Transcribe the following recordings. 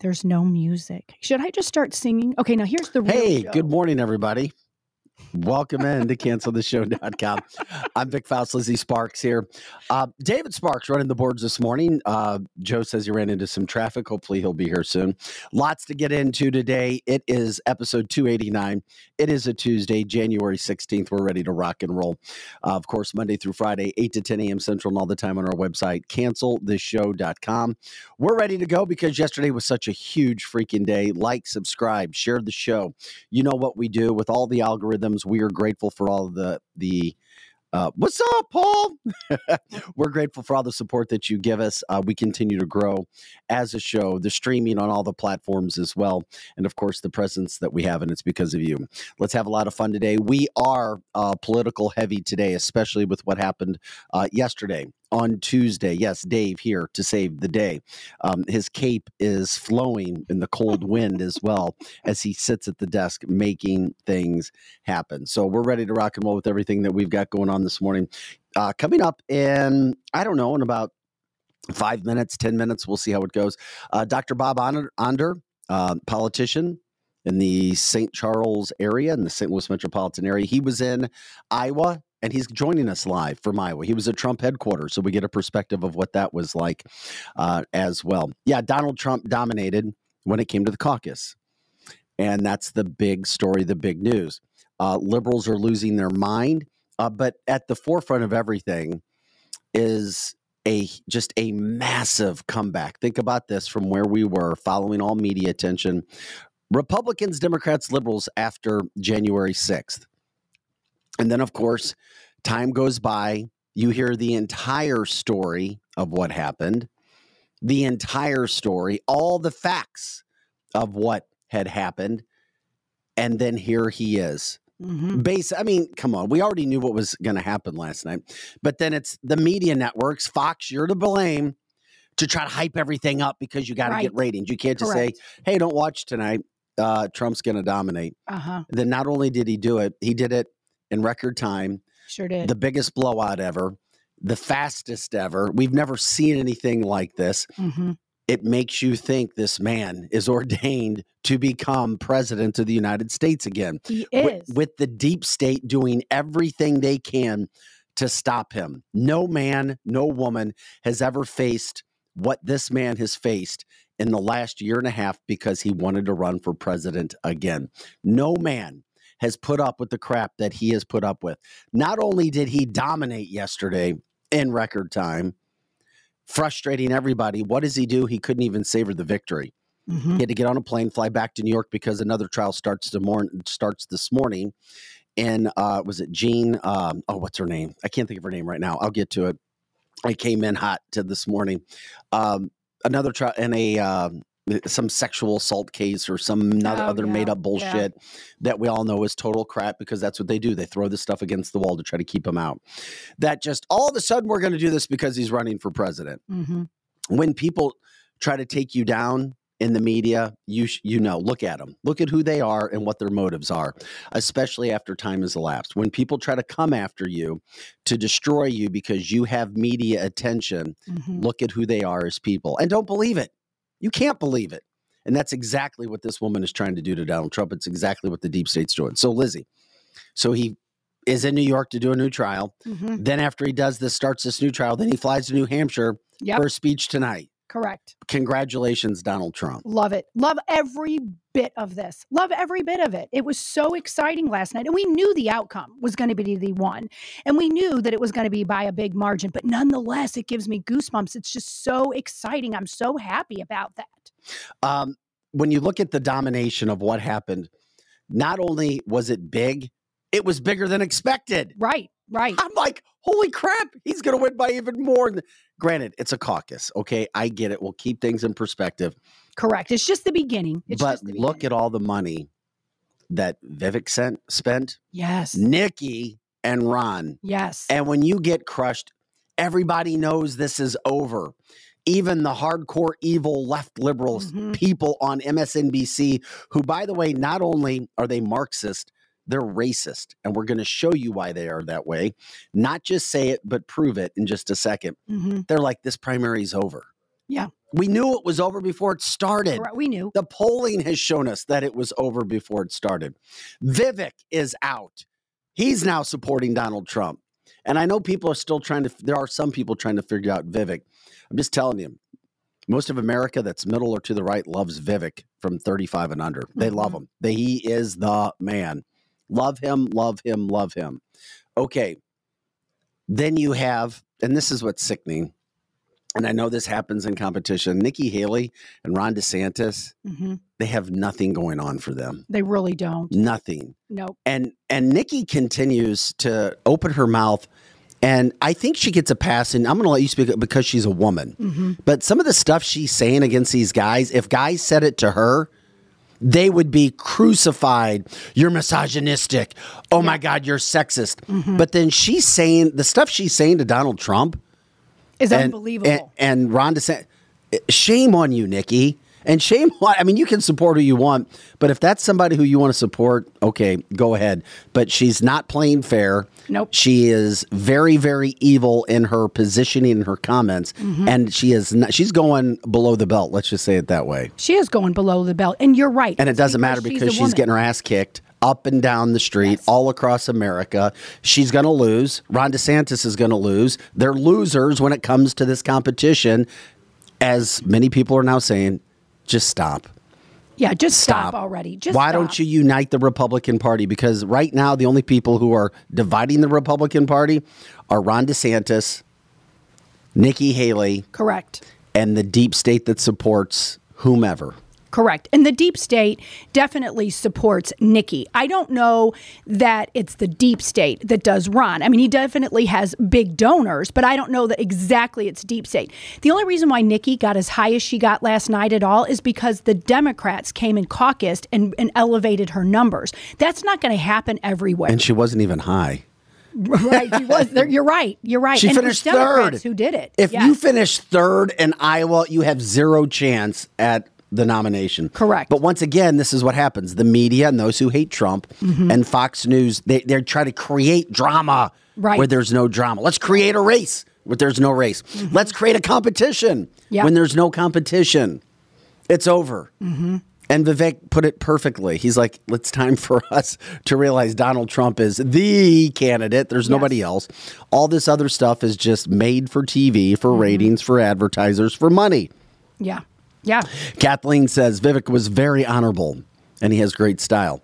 There's no music. Should I just start singing? Okay, now here's the real Hey, show. good morning, everybody. Welcome in to cancelthisshow.com. I'm Vic Faust, Lizzie Sparks here. Uh, David Sparks running the boards this morning. Uh, Joe says he ran into some traffic. Hopefully, he'll be here soon. Lots to get into today. It is episode 289. It is a Tuesday, January 16th. We're ready to rock and roll. Uh, of course, Monday through Friday, 8 to 10 a.m. Central, and all the time on our website, cancelthisshow.com. We're ready to go because yesterday was such a huge freaking day. Like, subscribe, share the show you know what we do with all the algorithms we are grateful for all the the uh, what's up paul? We're grateful for all the support that you give us uh, we continue to grow as a show the streaming on all the platforms as well and of course the presence that we have and it's because of you. Let's have a lot of fun today. We are uh, political heavy today especially with what happened uh, yesterday on tuesday yes dave here to save the day um, his cape is flowing in the cold wind as well as he sits at the desk making things happen. So we're ready to rock and roll with everything that we've got going on this morning. Uh, coming up in, I don't know, in about five minutes, 10 minutes, we'll see how it goes. Uh, Dr. Bob Onder, uh, politician in the St. Charles area, in the St. Louis metropolitan area, he was in Iowa and he's joining us live from Iowa. He was at Trump headquarters, so we get a perspective of what that was like uh, as well. Yeah, Donald Trump dominated when it came to the caucus. And that's the big story, the big news. Uh, liberals are losing their mind, uh, but at the forefront of everything is a just a massive comeback. Think about this from where we were following all media attention. Republicans, Democrats, liberals after January 6th. And then, of course, time goes by. You hear the entire story of what happened, the entire story, all the facts of what had happened. And then here he is. Mhm. Base, I mean, come on. We already knew what was going to happen last night. But then it's the media networks, Fox, you're to blame to try to hype everything up because you got to get ratings. You can't just Correct. say, hey, don't watch tonight. Uh, Trump's going to dominate. Uh-huh. Then not only did he do it, he did it in record time, Sure did. the biggest blowout ever, the fastest ever. We've never seen anything like this hmm it makes you think this man is ordained to become president of the United States again. He With, is. with the deep state doing everything they can to stop him. No man, no woman has ever faced what this man has faced in the last year and a half because he wanted to run for president again. No man has put up with the crap that he has put up with. Not only did he dominate yesterday in record time, frustrating everybody. What does he do? He couldn't even savor the victory. Mhm. He had to get on a plane, fly back to New York because another trial starts tomorrow. Starts this morning, and uh, was it Jean? Um, oh, what's her name? I can't think of her name right now. I'll get to it. I came in hot to this morning. Um, another trial in a um, some sexual assault case or some another Oh, other yeah, made up yeah. bullshit that we all know is total crap because that's what they do. They throw this stuff against the wall to try to keep him out. That just all of a sudden we're going to do this because he's running for president Mhm. when people try to take you down in the media, you sh- you know, look at them, look at who they are and what their motives are, especially after time has elapsed. When people try to come after you to destroy you because you have media attention, Mhm. look at who they are as people and don't believe it. You can't believe it. And that's exactly what this woman is trying to do to Donald Trump. It's exactly what the deep state's doing. So Lizzie, so he is in New York to do a new trial. Mhm. Then after he does this, starts this new trial, then he flies to New Hampshire Yep. for a speech tonight. Correct. Congratulations, Donald Trump. Love it. Love every bit of this. Love every bit of it. It was so exciting last night. And we knew the outcome was going to be the one. And we knew that it was going to be by a big margin. But nonetheless, it gives me goosebumps. It's just so exciting. I'm so happy about that. Um, when you look at the domination of what happened, not only was it big, it was bigger than expected. Right. Right. I'm like, holy crap, he's going to win by even more. Granted, it's a caucus. Okay, I get it. We'll keep things in perspective. Correct. It's just the beginning. It's but just the look at all the money that Vivek sent, spent, Yes. Nikki and Ron. Yes. And when you get crushed, everybody knows this is over. Even the hardcore evil left liberal Mhm. people on MSNBC, who, by the way, not only are they Marxist, they're racist. And we're going to show you why they are that way. Not just say it, but prove it in just a second. Mhm. They're like, this primary is over. Yeah. We knew it was over before it started. We knew. The polling has shown us that it was over before it started. Vivek is out. He's now supporting Donald Trump. And I know people are still trying to, there are some people trying to figure out Vivek. I'm just telling you, most of America that's middle or to the right loves Vivek from 35 and under. They love Mhm. him. They, he is the man. Love him, love him, love him. Okay. Then you have, and this is what's sickening, and I know this happens in competition. Nikki Haley and Ron DeSantis, hmm they have nothing going on for them. They really don't. Nothing. Nope. And and Nikki continues to open her mouth and I think she gets a pass and I'm going to let you speak because she's a woman. hmm But some of the stuff she's saying against these guys, if guys said it to her, they would be crucified. You're misogynistic. Oh my God, you're sexist. Mm-hmm. But then she's saying the stuff she's saying to Donald Trump Is and, unbelievable. And, and Ron DeSantis, shame on you, Nikki. And shame on, I mean, you can support who you want, but if that's somebody who you want to support, okay, go ahead. But she's not playing fair. Nope. She is very, very evil in her positioning and her comments. Mm-hmm. And she is not, she's going below the belt. Let's just say it that way. she is going below the belt, and you're right. And it doesn't matter because a she's, getting her ass kicked up and down the street, Yes. all across America. She's going to lose. Ron DeSantis is going to lose. They're losers when it comes to this competition. As many people are now saying, just stop. Yeah, just stop, Stop. already. Just Why stop. don't you unite the Republican Party? Because right now, the only people who are dividing the Republican Party are Ron DeSantis, Nikki Haley, Correct. and the deep state that supports whomever. Correct. And the deep state definitely supports Nikki. I don't know that it's the deep state that does Ron. I mean, he definitely has big donors, but I don't know that exactly it's deep state. The only reason why Nikki got as high as she got last night at all is because the Democrats came and caucused and, and elevated her numbers. That's not going to happen everywhere. And she wasn't even high. right. She was there. You're right. You're right. She and finished third. Who did it? If Yes. you finish third in Iowa, you have zero chance at the nomination. Correct. But once again, this is what happens. The media and those who hate Trump Mm-hmm. and Fox News, they, they're trying to create drama Right. where there's no drama. Let's create a race where there's no race. Let's create a competition Mm-hmm. When there's no competition. It's over. Mm-hmm. And Vivek put it perfectly. He's like, it's time for us to realize Donald Trump is the candidate. There's nobody else. All this other stuff is just made for TV, for Mm-hmm. ratings, for advertisers, for money. yeah. Yeah. Kathleen says Vivek was very honorable and he has great style.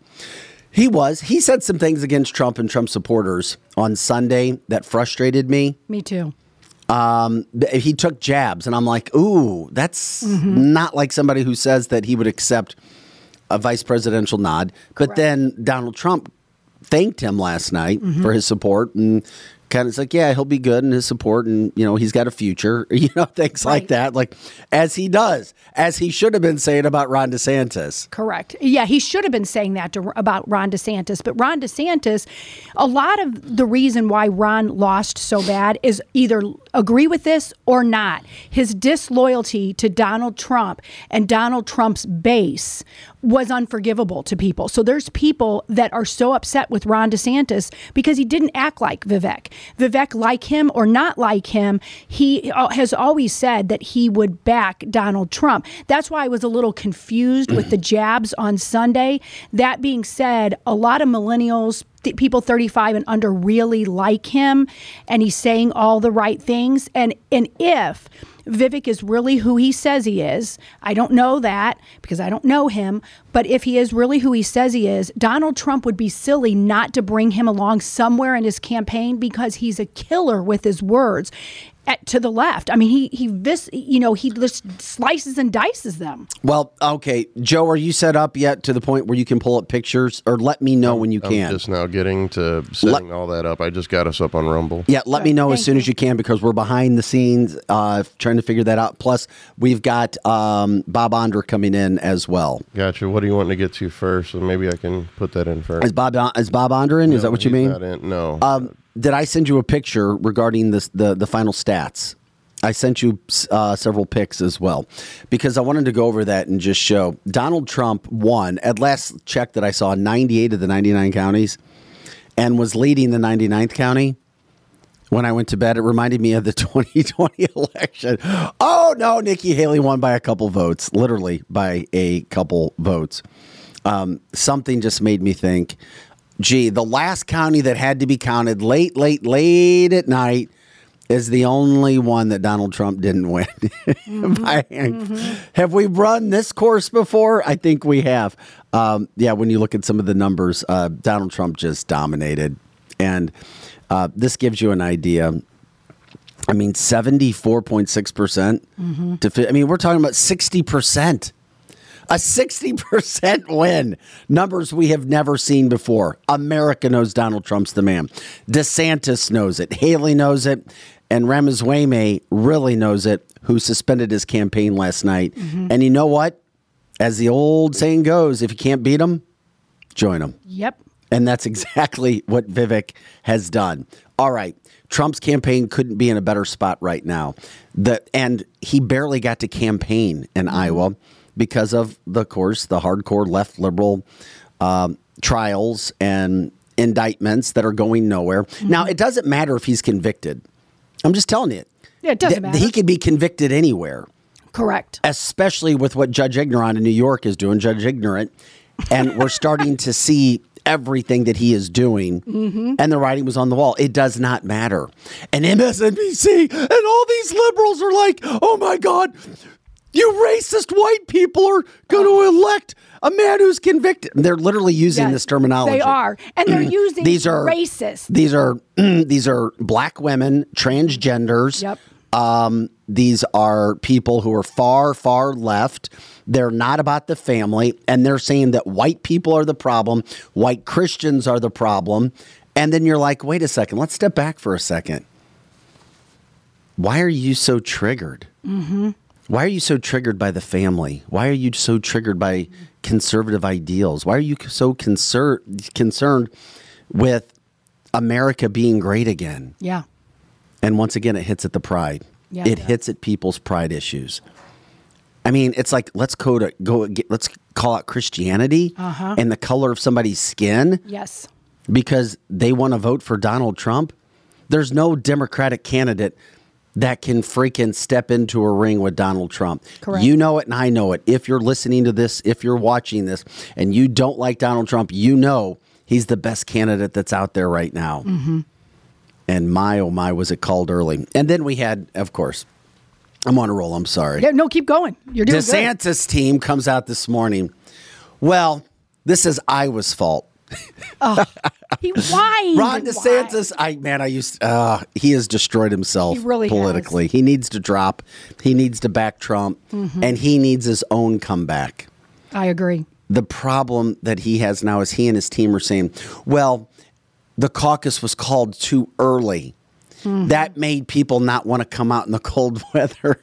He was. He said some things against Trump and Trump supporters on Sunday that frustrated me. Me too. Um, he took jabs, and I'm like, ooh, that's Mm-hmm. not like somebody who says that he would accept a vice presidential nod. But then Donald Trump thanked him last night Mm-hmm. for his support and kind of like, yeah, he'll be good in his support, and you know, he's got a future, you know, things like that, like as he does, as he should have been saying about Ron DeSantis. Correct. Yeah, he should have been saying that to, about Ron DeSantis. But Ron DeSantis, a lot of the reason why Ron lost so bad is either agree with this or not. His disloyalty to Donald Trump and Donald Trump's base was unforgivable to people. So there's people that are so upset with Ron DeSantis because he didn't act like Vivek. Vivek, like him or not like him, he uh, has always said that he would back Donald Trump. That's why I was a little confused with the jabs on Sunday. That being said, a lot of millennials, people 35 and under, really like him, and he's saying all the right things. And and if Vivek is really who he says he is. I don't know that because I don't know him. But if he is really who he says he is, Donald Trump would be silly not to bring him along somewhere in his campaign because he's a killer with his words. At, to the left, I mean, he he this you know, he just slices and dices them. Well, okay, Joe, are you set up yet to the point where you can pull up pictures, or let me know when you I'm can? just now getting to setting all that up. I just got us up on Rumble. Yeah, let me know as soon you. as you can because we're behind the scenes uh, trying to figure that out. Plus, we've got um, Bob Onder coming in as well. Gotcha. What do you want to get to first? So maybe I can put that in first. Is Bob is Bob Onder in? is that what you mean? not in- No. Um, did I send you a picture regarding this the the final stats? I sent you uh, several pics as well because I wanted to go over that and just show Donald Trump won at last check that I saw 98 of the 99 counties and was leading the 99th county when I went to bed. It reminded me of the 2020 election. Oh no, Nikki Haley won by a couple votes, literally by a couple votes. Um, something just made me think, gee, the last county that had to be counted late, late, late at night is the only one that Donald Trump didn't win. By hand. Have we run this course before? I think we have. Um, yeah, when you look at some of the numbers, uh, Donald Trump just dominated. And uh, this gives you an idea. I mean, 74.6%. percent to I mean, we're talking about 60%. A 60% win. Numbers we have never seen before. America knows Donald Trump's the man. DeSantis knows it. Haley knows it. And Ramaswamy really knows it, who suspended his campaign last night. Mm-hmm. And you know what? As the old saying goes, if you can't beat them, join them. Yep. And that's exactly what Vivek has done. All right. Trump's campaign couldn't be in a better spot right now. The, and he barely got to campaign in mm-hmm. Iowa because of, the, course, the hardcore left liberal um, trials and indictments that are going nowhere. Now, it doesn't matter if he's convicted. I'm just telling you. Yeah, it doesn't Th- matter. He could be convicted anywhere Correct. especially with what Judge Ignorant in New York is doing, Judge Ignorant, and we're starting to see everything that he is doing, Mm-hmm. and the writing was on the wall. It does not matter. And MSNBC and all these liberals are like, oh my God, you racist white people are going to elect a man who's convicted. They're literally using Yes, this terminology. They are. And they're using These are racist. These are these are black women, transgenders. Yep. Um, these are people who are far, far left. They're not about the family, and they're saying that white people are the problem, white Christians are the problem. And then you're like, wait a second, let's step back for a second. Why are you so triggered? Mm-hmm. Why are you so triggered by the family? Why are you so triggered by conservative ideals? Why are you so concer- concerned with America being great again? yeah. And once again, it hits at the pride. Yeah, it it hits at people's pride issues. I mean, it's like let's go to go. Get, let's call out Christianity Uh-huh. and the color of somebody's skin Yes. because they want to vote for Donald Trump. There's no Democratic candidate that can freaking step into a ring with Donald Trump. Correct. You know it, and I know it. If you're listening to this, if you're watching this, and you don't like Donald Trump, you know he's the best candidate that's out there right now. Mm-hmm. And my oh my, was it called early? And then we had, of course, I'm on a roll. I'm sorry. Yeah, no, keep going. You're doing good. DeSantis team comes out this morning. Well, this is Iowa's fault. He whined. Ron DeSantis, I man, I used uh, he has destroyed himself He really has. politically. He needs to drop. He needs to back Trump, Mm-hmm. and he needs his own comeback. I agree. The problem that he has now is he and his team are saying, "Well, the caucus was called too early." Mm-hmm. That made people not want to come out in the cold weather.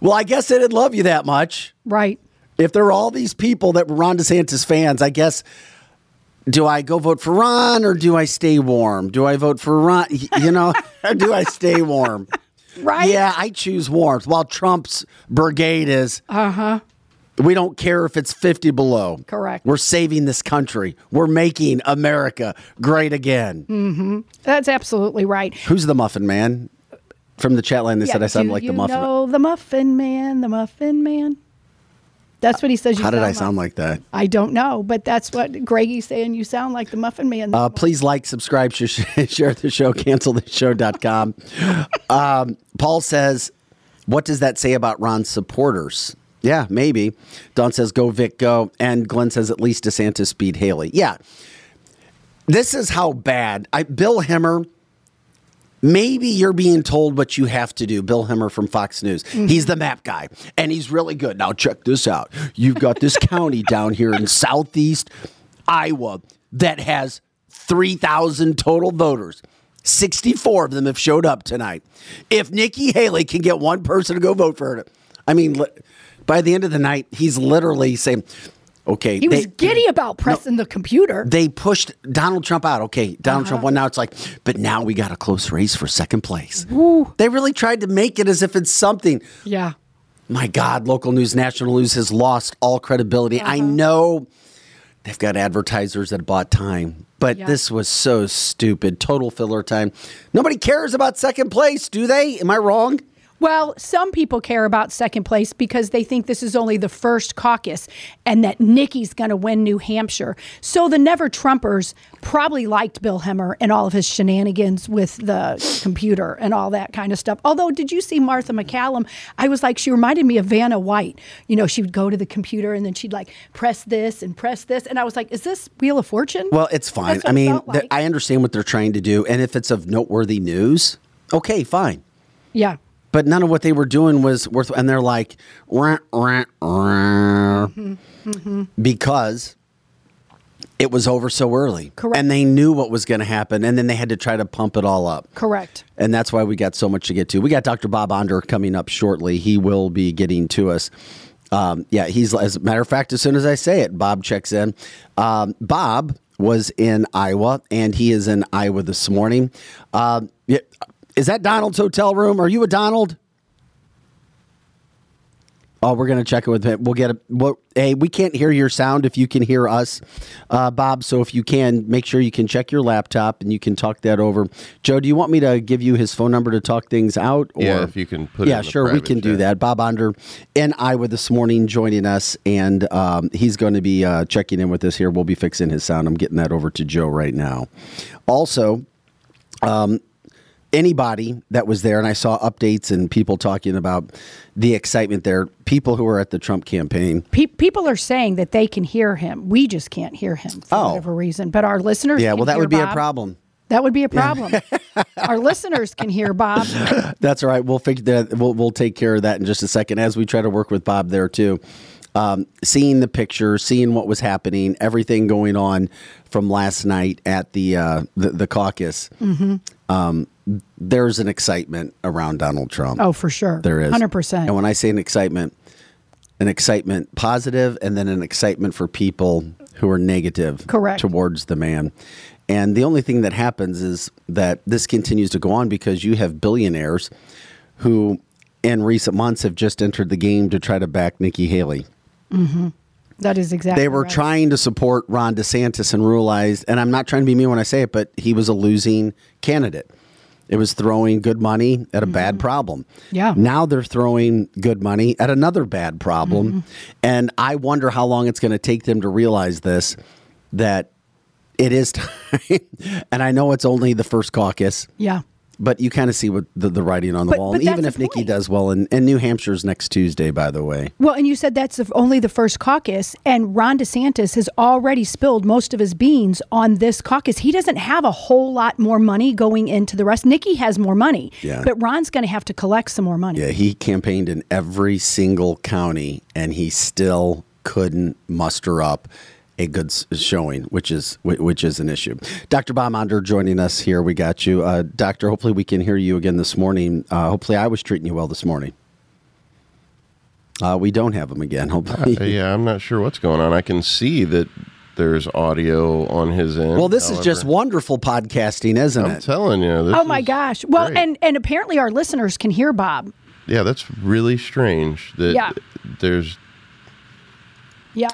well, I guess they didn't love you that much. Right. if there are all these people that were Ron DeSantis fans, I guess, do I go vote for Ron or do I stay warm? Do I vote for Ron? You know, or do I stay warm? Right. Yeah, I choose warmth. While Trump's brigade is, Uh huh. we don't care if it's 50 below. Correct. We're saving this country. We're making America great again. That's absolutely right. Who's the muffin man? From the chat line, they said I sound like the muffin. know the Muffin Man, the Muffin Man. That's what he says. You How did I sound like that? I don't know, but that's what Greggy's saying. You sound like the Muffin Man. Uh, please like, subscribe, sh- share the show, cancelthisshow.com. Um, Paul says, What does that say about Ron's supporters? Yeah, maybe. Don says, Go, Vic, go. And Glenn says, At least DeSantis beat Haley. Yeah. This is how bad. I, Bill Hemmer, maybe you're being told what you have to do. Bill Hemmer from Fox News. Mm-hmm. He's the map guy, and he's really good. Now, check this out. You've got this county down here in southeast Iowa that has 3,000 total voters. 64 of them have showed up tonight. If Nikki Haley can get one person to go vote for her, I mean, by the end of the night, he's literally saying, okay. he was they- giddy about pressing the computer. they pushed Donald Trump out. Okay, Donald Uh-huh. Trump won. Now it's like, but now we got a close race for second place. Ooh. They really tried to make it as if it's something. yeah. My God, local news, national news has lost all credibility. I know they've got advertisers that bought time. But Yeah. this was so stupid. Total filler time. Nobody cares about second place, do they? Am I wrong? Well, some people care about second place because they think this is only the first caucus and that Nikki's going to win New Hampshire. So the Never Trumpers probably liked Bill Hemmer and all of his shenanigans with the computer and all that kind of stuff. Although, did you see Martha MacCallum? I was like, she reminded me of Vanna White. You know, she would go to the computer and then she'd like press this and press this. And I was like, is this Wheel of Fortune? Well, it's fine. I mean, like. I understand what they're trying to do. And if it's of noteworthy news, okay, fine. yeah. But none of what they were doing was worth. And they're like, "Rah, rah, rah," Mm-hmm. because it was over so early. Correct. And they knew what was going to happen. And then they had to try to pump it all up. Correct. And that's why we got so much to get to. We got Dr. Bob Onder coming up shortly. He will be getting to us. Um, yeah, he's, as a matter of fact, as soon as I say it, Bob checks in. Um, Bob was in Iowa, and he is in Iowa this morning. Um, yeah, is that Donald's hotel room? Are you a Donald? Oh, we're gonna check it with him. We'll get a. Well, hey, we can't hear your sound if you can hear us, uh, Bob. So if you can, make sure you can check your laptop and you can talk that over. Joe, do you want me to give you his phone number to talk things out? Or? Yeah, if you can put it Yeah, sure, we can do that. Bob Onder in Iowa this morning joining us, and um, he's going to be uh, checking in with us here. We'll be fixing his sound. I'm getting that over to Joe right now. Also, anybody that was there, and I saw updates and people talking about the excitement there. People who were at the Trump campaign. Pe- people are saying that they can hear him. We just can't hear him for Oh. whatever reason. But our listeners, Yeah, well, that would be a problem. That would be a problem. our listeners can hear Bob. That's all right. We'll figure that. We'll we'll take care of that in just a second as we try to work with Bob there too. Um, seeing the picture, seeing what was happening, everything going on from last night at the uh, the, the caucus. Mm-hmm. Um, there's an excitement around Donald Trump. Oh, for sure. There is. hundred percent. And when I say an excitement, an excitement positive and then an excitement for people who are negative Correct. towards the man. And the only thing that happens is that this continues to go on because you have billionaires who in recent months have just entered the game to try to back Nikki Haley. Mm-hmm. That is exactly. They were right. trying to support Ron DeSantis and realized, and I'm not trying to be mean when I say it, but he was a losing candidate. It was throwing good money at a bad problem. Mm-hmm. Yeah. Now they're throwing good money at another bad problem. Mm-hmm. And I wonder how long it's going to take them to realize this that it is time. and I know it's only the first caucus, Yeah. But you kind of see what the, the writing on the But- wall. but even if Nikki does well, and, and New Hampshire's next Tuesday, by the way. Well, and you said that's the, only the first caucus, and Ron DeSantis has already spilled most of his beans on this caucus. He doesn't have a whole lot more money going into the rest. Nikki has more money, Yeah. but Ron's going to have to collect some more money. Yeah, he campaigned in every single county, and he still couldn't muster up a good showing, which is which is an issue. Dr. Bob Onder joining us here. We got you, uh, Doctor. Hopefully, we can hear you again this morning. Uh, hopefully, I was treating you well this morning. Uh, we don't have him again. Hopefully, Uh, yeah, I'm not sure what's going on. I can see that there's audio on his end. well, this is just wonderful podcasting, isn't I'm it? telling you. This Oh my is gosh! Well, great. and and apparently our listeners can hear Bob. yeah, that's really strange. That Yeah. there's Yeah.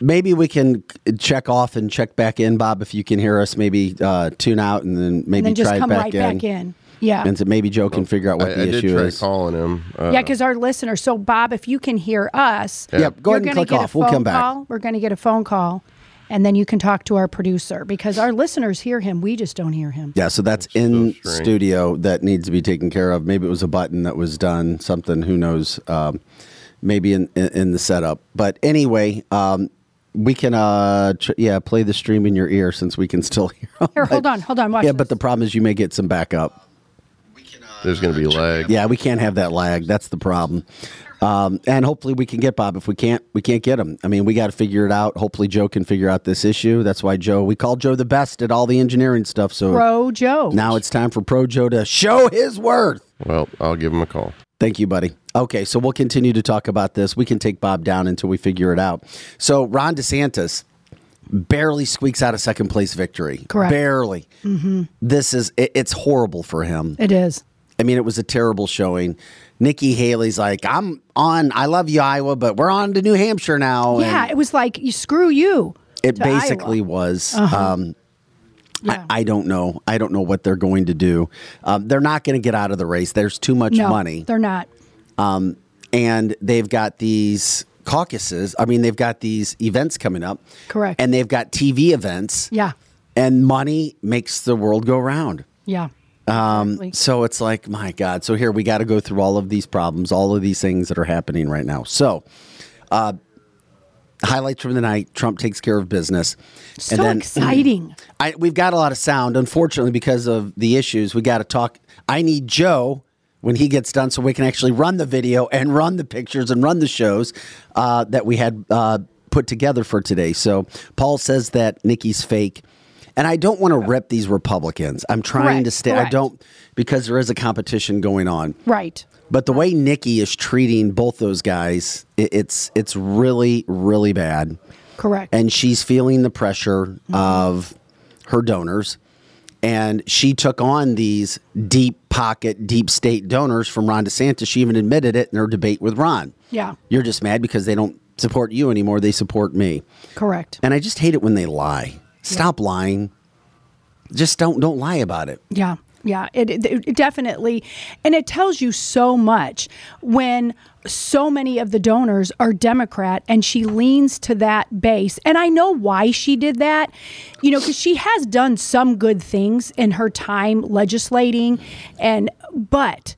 Maybe we can check off and check back in, Bob. If you can hear us, maybe uh, tune out and then maybe And then just try come back right in. back in. Yeah. And so maybe Joe can figure out what I, the I did issue try is. calling him. Uh, Yeah, because our listeners. So, Bob, if you can hear us, Yep, go you're ahead and gonna click get off. A We'll phone come back. Call. We're going to get a phone call, and then you can talk to our producer because our listeners hear him. We just don't hear him. Yeah, so that's in so strange. studio that needs to be taken care of. Maybe it was a button that was done, something, who knows, um, maybe in, in, in the setup. But anyway, um, we can, uh, tr- yeah, play the stream in your ear since we can still hear. 'em. Here, hold on, hold on. Watch Yeah, this. but the problem is you may get some backup. There's going to be lag. Yeah, we can't have that lag. That's the problem. Um, and hopefully we can get Bob. If we can't, we can't get him. I mean, we got to figure it out. Hopefully Joe can figure out this issue. That's why Joe, we call Joe the best at all the engineering stuff. So Pro Joe. now it's time for Pro Joe to show his worth. Well, I'll give him a call. Thank you, buddy. Okay, so we'll continue to talk about this. We can take Bob down until we figure it out. So Ron DeSantis barely squeaks out a second place victory. Correct. Barely. This is it, it's horrible for him. It is. I mean, it was a terrible showing. Nikki Haley's like, I'm on. I love you, Iowa, but we're on to New Hampshire now. Yeah, And it was like you screw you. It basically Iowa. was. Uh-huh. Um, Yeah. I, I don't know. I don't know what they're going to do. Um, they're not going to get out of the race. There's too much no, money. They're not. And they've got these caucuses. I mean, they've got these events coming up. Correct. And they've got TV events. Yeah. And money makes the world go round. Yeah. Um, Exactly. so it's like, my God. So here we got to go through all of these problems, all of these things that are happening right now. So, uh, highlights from the night: Trump takes care of business. so exciting. I, we've got a lot of sound, unfortunately, because of the issues. We got to talk. I need Joe when he gets done, so we can actually run the video and run the pictures and run the shows uh, that we had uh, put together for today. So Paul says that Nikki's fake. And I don't want to rip these Republicans. I'm trying Correct, to stay. I don't because there is a competition going on. Right. But the way Nikki is treating both those guys, it, it's it's really really bad Correct. and she's feeling the pressure of her donors. And she took on these deep pocket, deep state donors from Ron DeSantis. She even admitted it in her debate with Ron. Yeah. You're just mad because they don't support you anymore. They support me. Correct. And I just hate it when they lie. Stop lying. Just don't don't lie about it. Yeah. Yeah, it, it, it definitely, and it tells you so much when so many of the donors are Democrat and she leans to that base. And I know why she did that, you know, because she has done some good things in her time legislating, and but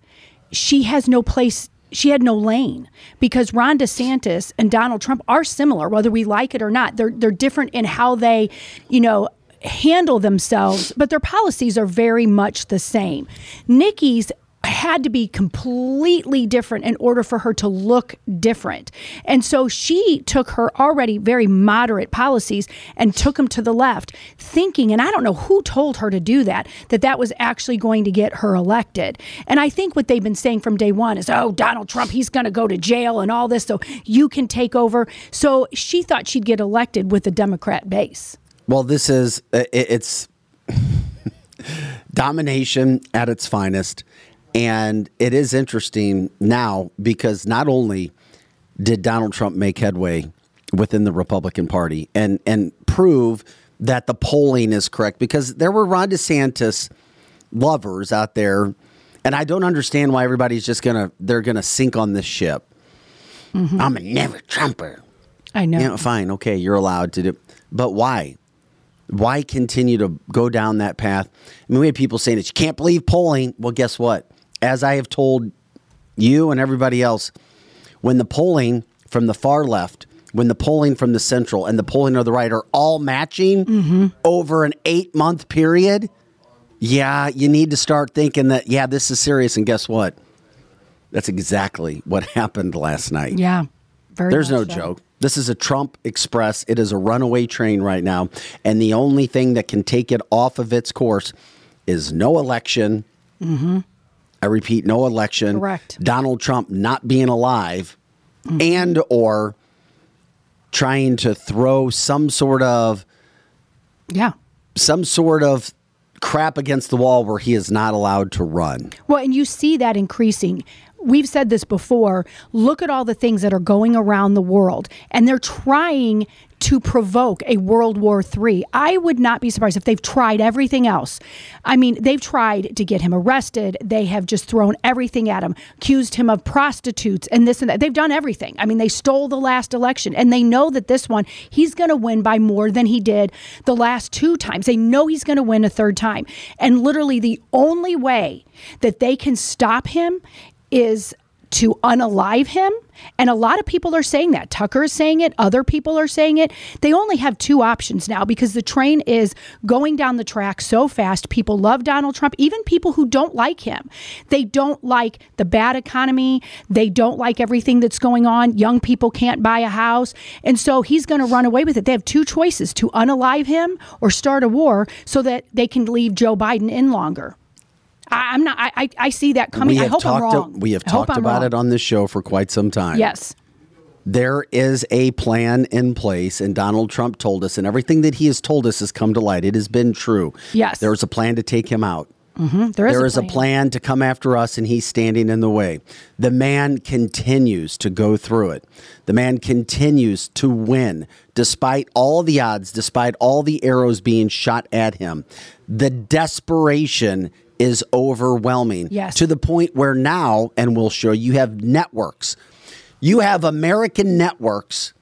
she has no place. She had no lane because Ron DeSantis and Donald Trump are similar, whether we like it or not. They're they're different in how they, you know, handle themselves, but their policies are very much the same. Nikki's had to be completely different in order for her to look different. And so she took her already very moderate policies and took them to the left, thinking, and I don't know who told her to do that, that that was actually going to get her elected. And I think what they've been saying from day one is, oh, Donald Trump, he's going to go to jail and all this, so you can take over. So she thought she'd get elected with a Democrat base. Well, this is uh, it- it's domination at its finest, and it is interesting now because not only did Donald Trump make headway within the Republican Party and and prove that the polling is correct, because there were Ron DeSantis lovers out there, and I don't understand why everybody's just gonna they're gonna sink on this ship. I'm a never Trumper. I know. Yeah, fine. Okay, you're allowed to do. But why? Why continue to go down that path? I mean, we have people saying that you can't believe polling. Well, guess what? As I have told you and everybody else, when the polling from the far left, when the polling from the central, and the polling of the right are all matching mm-hmm. over an eight month period, yeah, you need to start thinking that, yeah, this is serious. And guess what? That's exactly what happened last night. Yeah. Very There's no so. joke. This is a Trump Express. It is a runaway train right now. And the only thing that can take it off of its course is no election. I repeat, no election. Mm-hmm. Correct. Donald Trump not being alive and or trying to throw some sort of Yeah. some sort of crap against the wall where he is not allowed to run. Well, and you see that increasing. We've said this before. Look at all the things that are going around the world, and they're trying to provoke a World War III. I would not be surprised if they've tried everything else. I mean, they've tried to get him arrested. They have just thrown everything at him, accused him of prostitutes and this and that. They've done everything. I mean, they stole the last election, and they know that this one, he's going to win by more than he did the last two times. They know he's going to win a third time. And literally, the only way that they can stop him is to unalive him. And a lot of people are saying that. Tucker is saying it. Other people are saying it. They only have two options now because the train is going down the track so fast. People love Donald Trump, even people who don't like him. They don't like the bad economy. They don't like everything that's going on. Young people can't buy a house. And so he's going to run away with it. They have two choices to unalive him or start a war so that they can leave Joe Biden in longer. I, I'm not. I, I I see that coming. we I hope talked I'm wrong. we have talked about wrong. it on this show for quite some time. Yes. there is a plan in place, and Donald Trump told us, and everything that he has told us has come to light. It has been true. Yes. There was a plan to take him out. Mhm, There is, There is a plan to come after us, and he's standing in the way. The man continues to go through it. The man continues to win despite all the odds, despite all the arrows being shot at him. The desperation is overwhelming Yes. to the point where now, and we'll show you have networks. You have American networks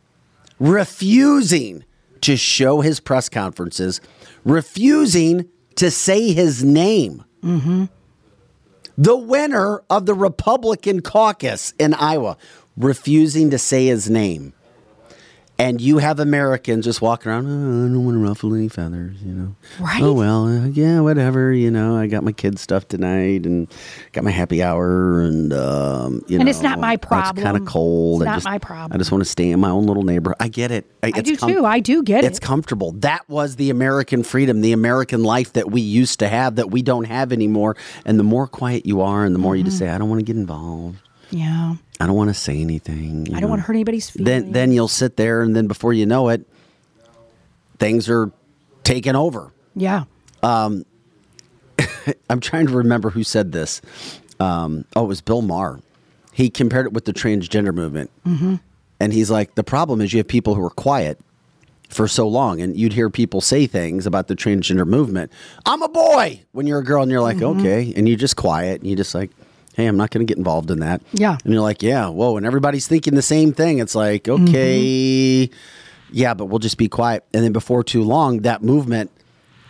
refusing to show his press conferences, refusing to say his name. Mm-hmm. The winner of the Republican caucus in Iowa, refusing to say his name. And you have Americans just walking around, oh, I don't want to ruffle any feathers, you know. Right? Oh, well, uh, yeah, whatever, you know. I got my kids' stuff tonight and got my happy hour, and, um, you know. And it's not my It's kind of cold. It's I not just, my problem. I just want to stay in my own little neighborhood. I get it. I it's do com- too. I do get it's it. It's comfortable. That was the American freedom, the American life that we used to have that we don't have anymore. And the more quiet you are, and the more you Mm-hmm. just say, "I don't want to get involved. Yeah. I don't want to say anything." I don't want to hurt anybody's feelings. Then, then you'll sit there, and then before you know it, things are taken over. yeah. Um, I'm trying to remember who said this. Um, oh, it was Bill Maher. He compared it with the transgender movement. Mm-hmm. And he's like, the problem is you have people who are quiet for so long, and you'd hear people say things about the transgender movement. I'm a boy when you're a girl, and you're like, Mm-hmm. okay. And you're just quiet, and you just like, hey, I'm not going to get involved in that. Yeah. And you're like, yeah, whoa. And everybody's thinking the same thing. It's like, Mm-hmm. okay, yeah, but we'll just be quiet. And then before too long, that movement,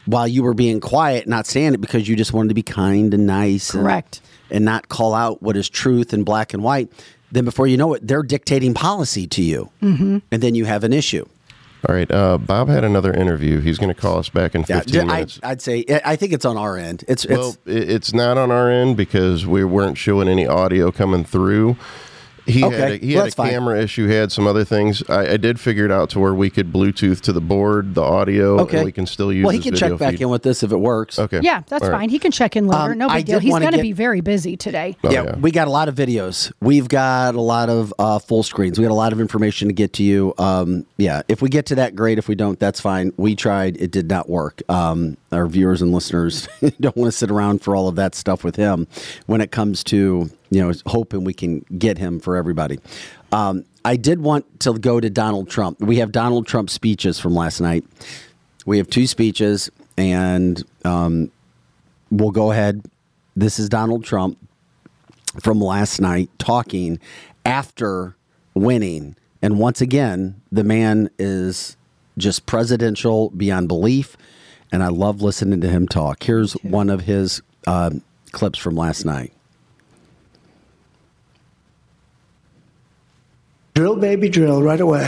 while you were being quiet, not saying it because you just wanted to be kind and nice, and- Correct. and, not call out what is truth and black and white. Then before you know it, they're dictating policy to you, mm-hmm. and then you have an issue. All right. Uh, Bob had another interview. He's going to call us back in Yeah, 15 I, minutes. I'd say I think it's on our end. It's, well, it's it- it's not on our end because we weren't showing any audio coming through. He had a, he Well, had a that's fine. camera issue. He had some other things. I, I did figure it out to where we could Bluetooth to the board, the audio, okay. and we can still use. Well, he can video check back feed. in with this if it works. Okay. Yeah, that's All right. fine. He can check in later. Um, no I big deal. He's going to be very busy today. Oh, yeah, yeah. we got a lot of videos. We've got a lot of uh, full screens. We got a lot of information to get to you. Um, yeah, if we get to that, great. If we don't, that's fine. We tried; it did not work. Um, our viewers and listeners don't want to sit around for all of that stuff with him. When it comes to you know hoping we can get him for everybody. Um, I did want to go to Donald Trump. We have Donald Trump speeches from last night. We have two speeches, and um, we'll go ahead. This is Donald Trump from last night talking after winning. And once again, the man is just presidential beyond belief. And I love listening to him talk. Here's one of his uh, clips from last night. Drill, baby, drill right away.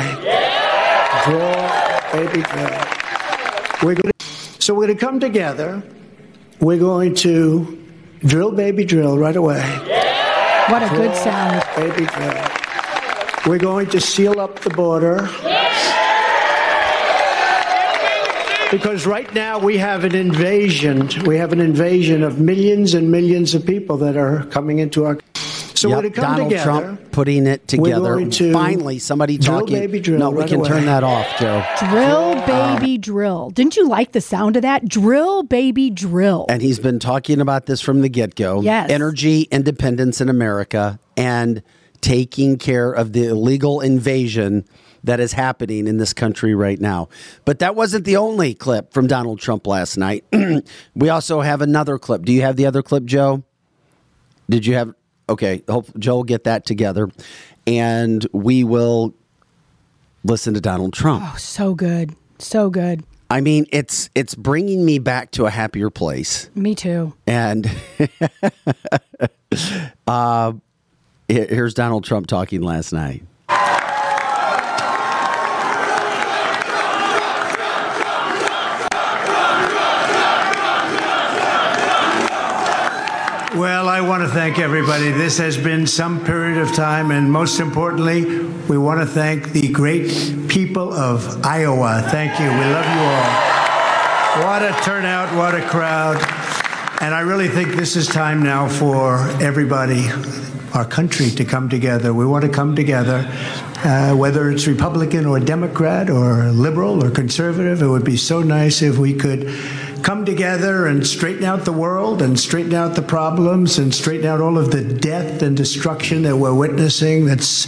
Drill, baby, drill. We're going to, so we're going to come together. We're going to drill, baby, drill right away. What a good sound. Baby, drill. We're going to seal up the border. Because right now we have an invasion. We have an invasion of millions and millions of people that are coming into our. So Yep, going to come Donald together. Trump putting it together. going to Finally, somebody drill, talking. baby, drill no, we can away. turn that off, Joe. Drill, baby, drill. Didn't you like the sound of that? Drill, baby, drill. And he's been talking about this from the get go. Yes. Energy independence in America and taking care of the illegal invasion that is happening in this country right now. But that wasn't the only clip from Donald Trump last night. we also have another clip. Do you have the other clip, Joe? Did you have? Okay, hope Joe will get that together, and we will listen to Donald Trump. oh, so good. So good. I mean, it's it's bringing me back to a happier place. Me too. And uh, here's Donald Trump talking last night. Well, I want to thank everybody. This has been some period of time, and most importantly, we want to thank the great people of Iowa. Thank you. We love you all. What a turnout, what a crowd. And I really think this is time now for everybody, our country, to come together. We want to come together uh, whether it's Republican or Democrat or liberal or conservative. It would be so nice if we could come together and straighten out the world and straighten out the problems and straighten out all of the death and destruction that we're witnessing that's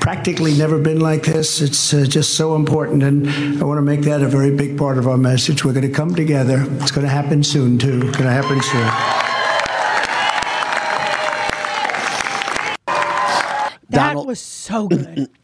practically never been like this. It's uh, just so important. And I want to make that a very big part of our message. We're going to come together. It's going to happen soon, too. It's going to happen soon. That Donald- was so good.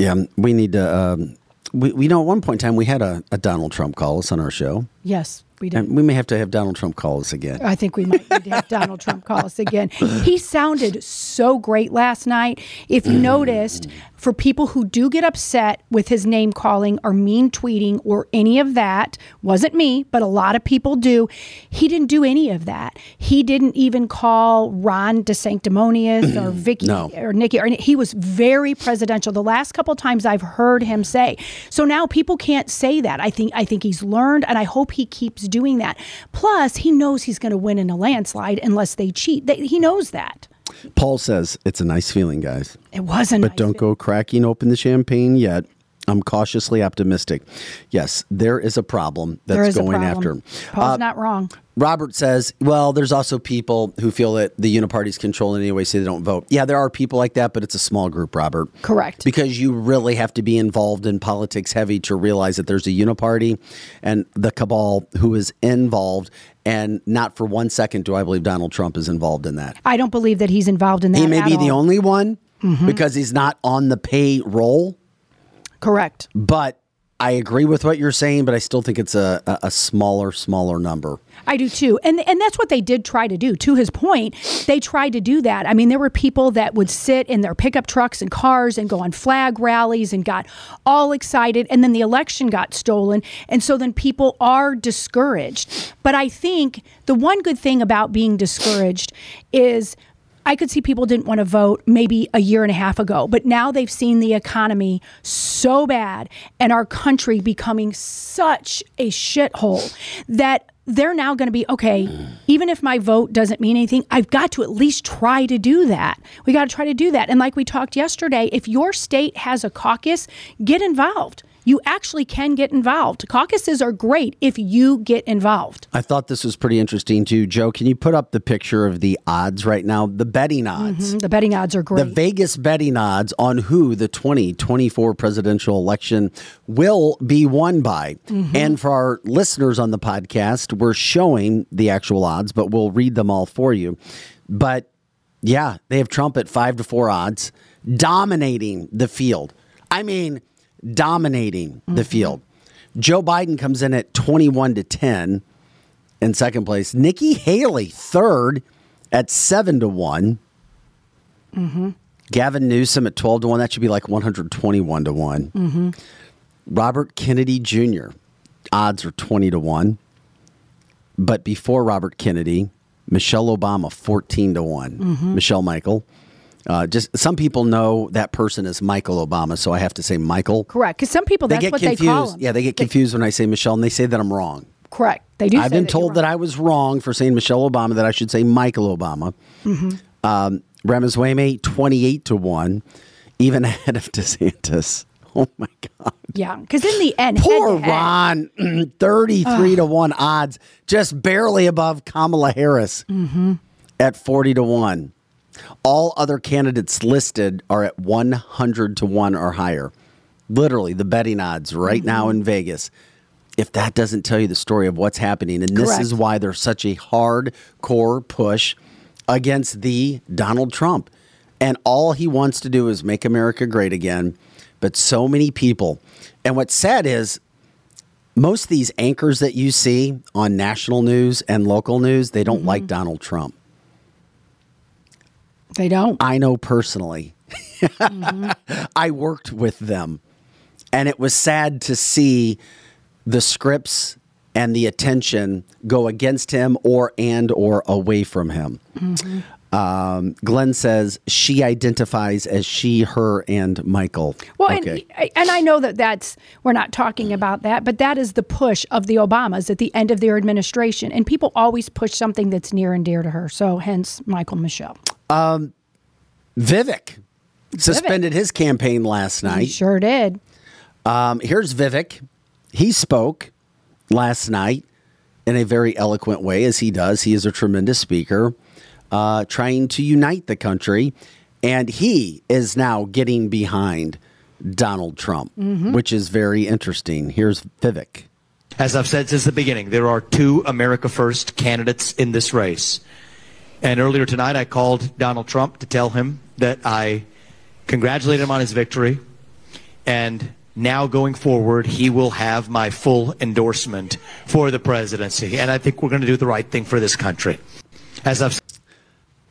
Yeah, we need to. Um, we, we know at one point in time we had a, a Donald Trump call us on our show, yes, we did. and we may have to have Donald Trump call us again. I think we might need to have Donald Trump call us again. He sounded so great last night. If you mm. noticed, for people who do get upset with his name calling or mean tweeting or any of that, wasn't me, but a lot of people do. He didn't do any of that. He didn't even call Ron DeSanctimonious or Vicky No. or Nikki. Or any, he was very presidential. The last couple times I've heard him say. So now people can't say that. I think I think he's learned, and I hope he keeps doing that. Plus, he knows he's going to win in a landslide unless they cheat. They, he knows that. Paul says it's a nice feeling, guys, It wasn't. but don't go cracking open the champagne yet. I'm cautiously optimistic. Yes, there is a problem that's is going problem. after. Paul's Uh, not wrong. Robert says, well, there's also people who feel that the uniparty's controlling anyway, so they don't vote. Yeah, there are people like that, but it's a small group, Robert. Correct. Because you really have to be involved in politics heavy to realize that there's a uniparty and the cabal who is involved. And not for one second do I believe Donald Trump is involved in that. I don't believe that he's involved in that. He may be the only one because he's not on the payroll. Correct. But I agree with what you're saying, but I still think it's a, a, a smaller, smaller number. I do too. And and that's what they did try to do. To his point, they tried to do that. I mean, there were people that would sit in their pickup trucks and cars and go on flag rallies and got all excited and then the election got stolen and so then people are discouraged. But I think the one good thing about being discouraged is I could see people didn't want to vote maybe a year and a half ago, but now they've seen the economy so bad and our country becoming such a shithole that they're now going to be okay, mm. even if my vote doesn't mean anything, I've got to at least try to do that. We got to try to do that. And like we talked yesterday, if your state has a caucus, get involved. You actually can get involved. Caucuses are great if you get involved. I thought this was pretty interesting too. Joe, can you put up the picture of the odds right now? The betting mm-hmm. odds. The betting odds are great. The. Vegas betting odds on who the 2024 presidential election will be won by. Mm-hmm. And for our listeners on the podcast, we're showing the actual odds, but we'll read them all for you. But yeah, they have Trump at five to four odds, dominating the field. I mean, dominating the mm-hmm. field. Joe Biden comes in at 21 to 10 in second place. Nikki Haley, third at seven to one. Mm-hmm. Gavin Newsom at 12 to 1. That should be like 121 to one mm-hmm. Robert Kennedy Jr., odds are 20 to 1. But before Robert Kennedy, Michelle Obama, 14 to one Michelle Michael. Uh, just some people know that person is Michael Obama, so I have to say Michael. Correct. Because some people, They get confused. they. Yeah, they get confused when I say Michelle, and they say that I'm wrong. Correct. They do. I've been told that I was wrong for saying Michelle Obama, that I should say Michael Obama. Mm-hmm. Um, Ramaswamy, 28 to 1, even ahead of DeSantis. Oh my God. Yeah, because in the end, Poor Ron, 33 to 1 odds, just barely above Kamala Harris Mm-hmm. at 40 to 1. All other candidates listed are at 100 to 1 or higher. Literally, the betting odds right Mm-hmm. now in Vegas. If that doesn't tell you the story of what's happening, and this is why there's such a hardcore push against the Donald Trump. And all he wants to do is make America great again. But so many people, and what's sad is most of these anchors that you see on national news and local news, they don't like Donald Trump. They don't. I know personally. I worked with them. And it was sad to see the scripts and the attention go against him or and or away from him. Um, Glenn says she identifies as she, her, and Michael. Well, okay. and, and I know that that's we're not talking about that, but that is the push of the Obamas at the end of their administration, and people always push something that's near and dear to her. So, hence Michael Michelle. Vivek suspended his campaign last night. He night. sure did. Um, here's Vivek. He spoke last night in a very eloquent way, as he does. He is a tremendous speaker, uh, trying to unite the country. And he is now getting behind Donald Trump, which is very interesting. Here's Vivek. As I've said since the beginning, there are two America First candidates in this race. And earlier tonight, I called Donald Trump to tell him that I congratulate him on his victory. And now going forward, he will have my full endorsement for the presidency. And I think we're going to do the right thing for this country. As I've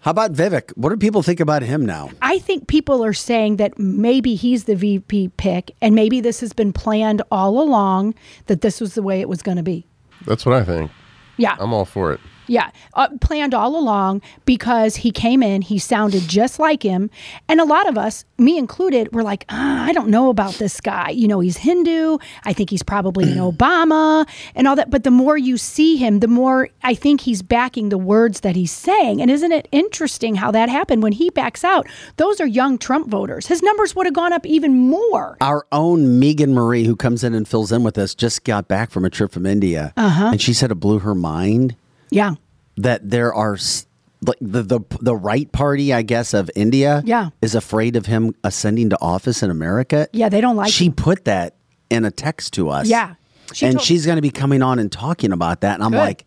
How about Vivek? What do people think about him now? I think people are saying that maybe he's the VP pick and maybe this has been planned all along that this was the way it was going to be. That's what I think. Yeah. I'm all for it. Yeah, uh, planned all along because he came in, he sounded just like him. And a lot of us, me included, were like, ah, I don't know about this guy. You know, he's Hindu. I think he's probably an Obama and all that. But the more you see him, the more I think he's backing the words that he's saying. And isn't it interesting how that happened when he backs out? Those are young Trump voters. His numbers would have gone up even more. Our own Megan Marie, who comes in and fills in with us, just got back from a trip from India. Uh-huh. And she said it blew her mind Yeah. that there are like the, the the right party, I guess, of India Yeah. is afraid of him ascending to office in America. Yeah, they don't like She him. put that in a text to us. Yeah. She and told- she's going to be coming on and talking about that. And I'm Good. like,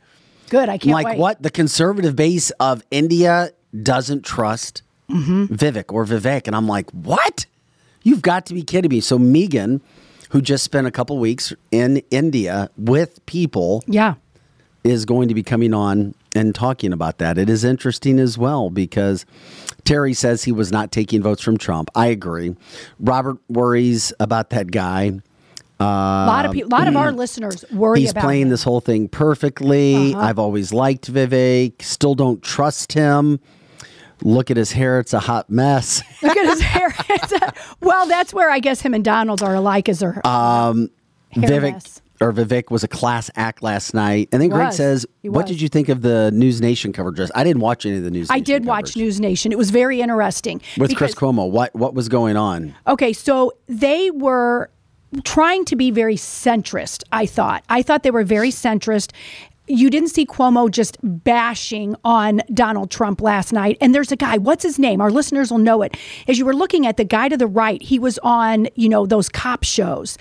Good. I can't like, wait. what? The conservative base of India doesn't trust Mm-hmm. Vivek or Vivek. And I'm like, what? You've got to be kidding me. So Megan, who just spent a couple weeks in India with people, Yeah. Is going to be coming on and talking about that. It is interesting as well because Terry says he was not taking votes from Trump. I agree. Robert worries about that guy. A lot of people, a lot of our listeners worry Um, He's playing him. this whole thing perfectly. Uh-huh. I've always liked Vivek. Still don't trust him. Look at his hair; it's a hot mess. Look at his hair. A- well, that's where I guess him and Donald are alike. Is their um, Vivek or Vivek was a class act last night. And then Greg was. says, He "What was. did you think of the News Nation coverage?" I didn't watch any of the News. I Nation did watch. News Nation. It was very interesting. with Chris Cuomo. What what was going on? Okay, so they were trying to be very centrist, I thought. I thought they were very centrist. You didn't see Cuomo just bashing on Donald Trump last night. And there's a guy, what's his name? Our listeners will know it. As you were looking at the guy to the right, he was on, you know, those cop shows.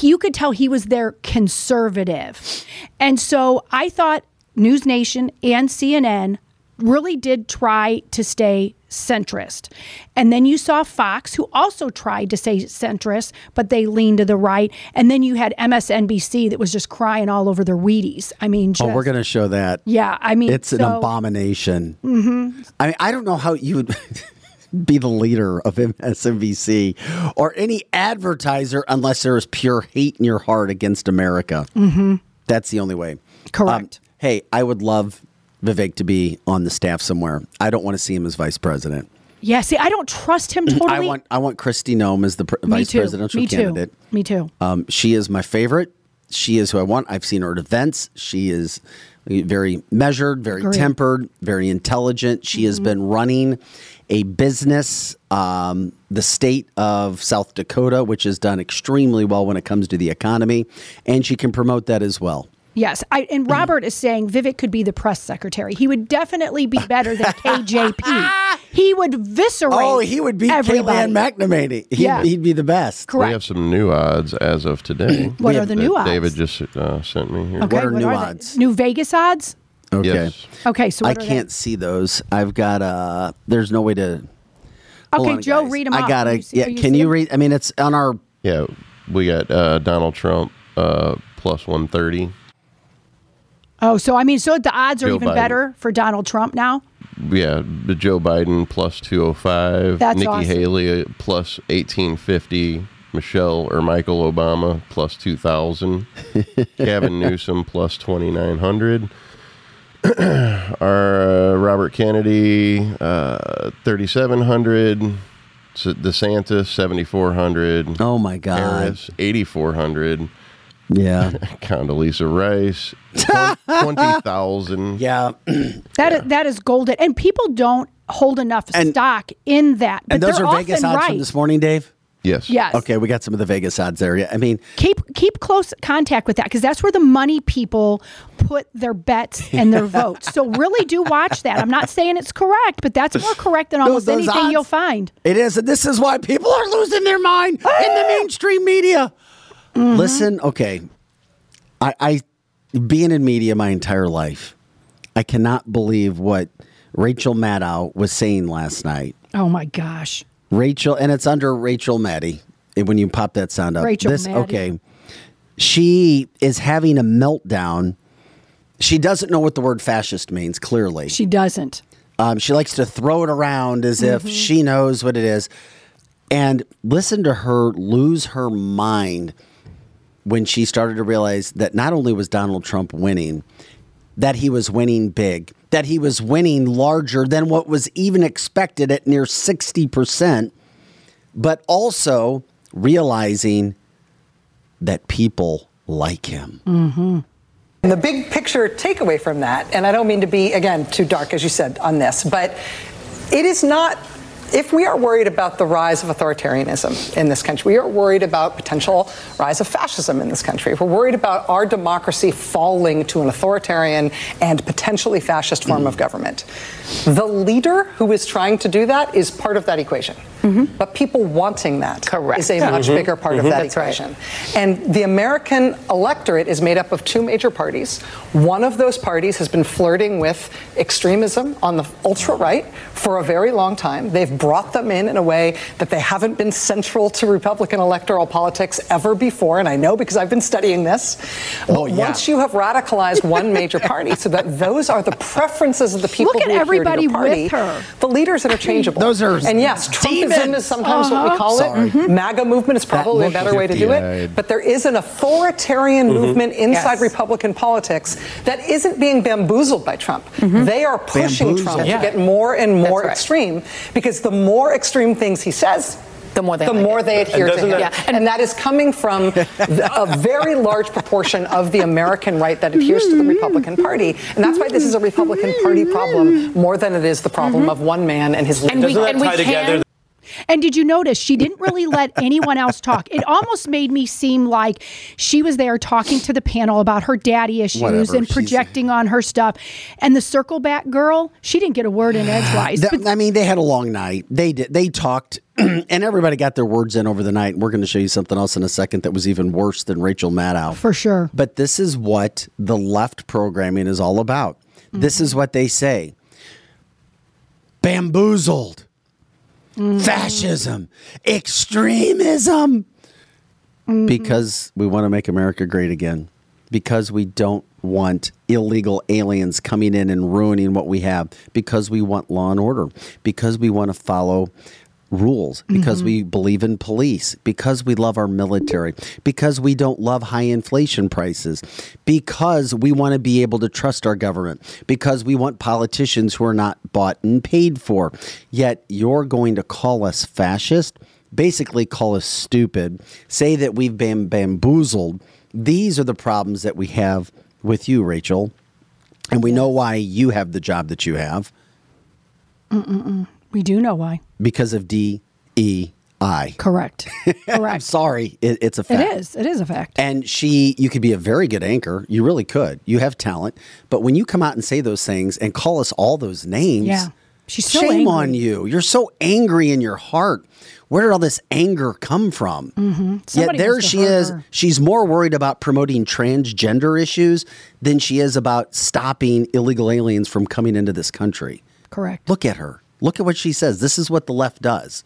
You could tell he was their conservative. And so I thought News Nation and CNN really did try to stay centrist. And then you saw Fox, who also tried to stay centrist, but they leaned to the right. And then you had MSNBC that was just crying all over their Wheaties. I mean, just, Oh, we're going to show that. yeah, I mean, It's an abomination. Mm-hmm. I mean, I don't know how you would be the leader of MSNBC or any advertiser unless there is pure hate in your heart against America. Mm-hmm. That's the only way. Correct. hey, I would love Vivek to be on the staff somewhere. I don't want to see him as vice president. Yeah, see, I don't trust him totally. I want I want Kristi Noem as the pr- vice too. presidential Me too. candidate. Me too. Um, she is my favorite. She is who I want. I've seen her at events. She is very measured, very Agreed. tempered, very intelligent. She has been running a business, um, the state of South Dakota, which has done extremely well when it comes to the economy, and she can promote that as well. Yes, I, and Robert is saying Vivek could be the press secretary. He would definitely be better than KJP. he would viscerate. Oh, he would be everybody. Kellyanne McNamee. He'd, Yeah. he'd be the best. Correct. We have some new odds as of today. what are the new odds? David just uh, sent me here. okay, What are new they? odds? New Vegas odds. Okay. Yes. Okay, so I what are they? can't see those. I've got uh there's no way to Hold Okay, on, Joe, guys. read them I gotta. Can you see- yeah, you can you them? read? I mean, it's on our. Yeah, we got uh, Donald Trump uh, plus 130. Oh, so I mean, so the odds are Joe even Biden. better for Donald Trump now. Yeah, the Joe Biden plus 205. That's Nikki awesome. Haley uh, plus 1850. Michelle or Michael Obama plus 2000. Gavin Newsom plus 2900. Our uh, Robert Kennedy uh, 3700. DeSantis 7400. Oh my God! Harris 8400. Yeah. Condoleezza Rice, twenty thousand. Yeah. That is, that is golden, and people don't hold enough And- stock in that. But and those they're Vegas odds right. from this morning, Dave? Yes. Yes. Okay, we got some of the Vegas odds there. Yeah. I mean, keep keep close contact with that because that's where the money people put their bets and their votes. So really do watch that. I'm not saying it's correct, but that's more correct than almost those anything odds- you'll find. it is. And this is why people are losing their mind in the ah! mainstream media. Mm-hmm. Listen, okay. I, I, being in media my entire life, I cannot believe what Rachel Maddow was saying last night. Oh my gosh. Rachel, and it's under Rachel Maddie. When you pop that sound up, Rachel this Maddy. okay. She is having a meltdown. She doesn't know what the word fascist means. Clearly, She doesn't. um, she likes to throw it around as if she knows what it is. And listen to her lose her mind when she started to realize that not only was Donald Trump winning, that he was winning big, that he was winning larger than what was even expected at near 60%, but also realizing that people like him. Mm-hmm. And the big picture takeaway from that, and I don't mean to be, again, too dark, as you said, on this, but it is not. If we are worried about the rise of authoritarianism in this country, we are worried about potential rise of fascism in this country. If we're worried about our democracy falling to an authoritarian and potentially fascist form of government, the leader who is trying to do that is part of that equation. Mm-hmm. But people wanting that Correct. is a much mm-hmm. bigger part of mm-hmm. that That's right. equation. And the American electorate is made up of two major parties. One of those parties has been flirting with extremism on the ultra right for a very long time. They've brought them in in a way that they haven't been central to Republican electoral politics ever before. And I know because I've been studying this. Oh, But yeah. Once you have radicalized one major party so that those are the preferences of the people Look at who adhere to your everybody party, with her. the leaders interchangeable. Those are and yes, Trumpism demons. is sometimes what we uh-huh. call Sorry. it. MAGA movement is probably a better way to do it. But there is an authoritarian mm-hmm. movement inside Yes. Republican politics that isn't being bamboozled by Trump. Mm-hmm. They are pushing Bamboozled. Trump Yeah. to get more and more right. extreme because the more extreme things he says, The more they the like more it. they adhere to him. that- Yeah. And, that is coming from the- a very large proportion of the American right that adheres to the Republican Party. And that's why this is a Republican Party problem more than it is the problem of one man and his And we, and we can, And did you notice she didn't really let anyone else talk? It almost made me seem like she was there talking to the panel about her daddy issues Whatever, and projecting on her stuff. And the circle back girl, she didn't get a word in edgewise. That- But I mean, they had a long night. They did. They talked, and everybody got their words in over the night. We're going to show you something else in a second that was even worse than Rachel Maddow. for sure. But this is what the left programming is all about. This mm-hmm. is what they say bamboozled, fascism, extremism. Because we want to make America great again. Because we don't want illegal aliens coming in and ruining what we have. Because we want law and order. Because we want to follow rules. Because we mm-hmm. believe in police. Because we love our military. Because we don't love high inflation prices. Because we want to be able to trust our government. Because we want politicians who are not bought and paid for. Yet you're going to call us fascist? basically call us stupid, say that we've been bamboozled. These are the problems that we have with you, Rachel. And we know why you have the job that you have we do know why. because of D E I. Correct. I'm Correct. sorry, it, it's a it fact. is. It is a fact. And she, you could be a very good anchor. You really could. You have talent. But when you come out and say those things and call us all those names, Yeah. She's so shame angry. on you. You're so angry in your heart. Where did all this anger come from? Mm-hmm. Yet there she is. her. She's more worried about promoting transgender issues than she is about stopping illegal aliens from coming into this country. Correct. Look at her. Look at what she says. This is what the left does.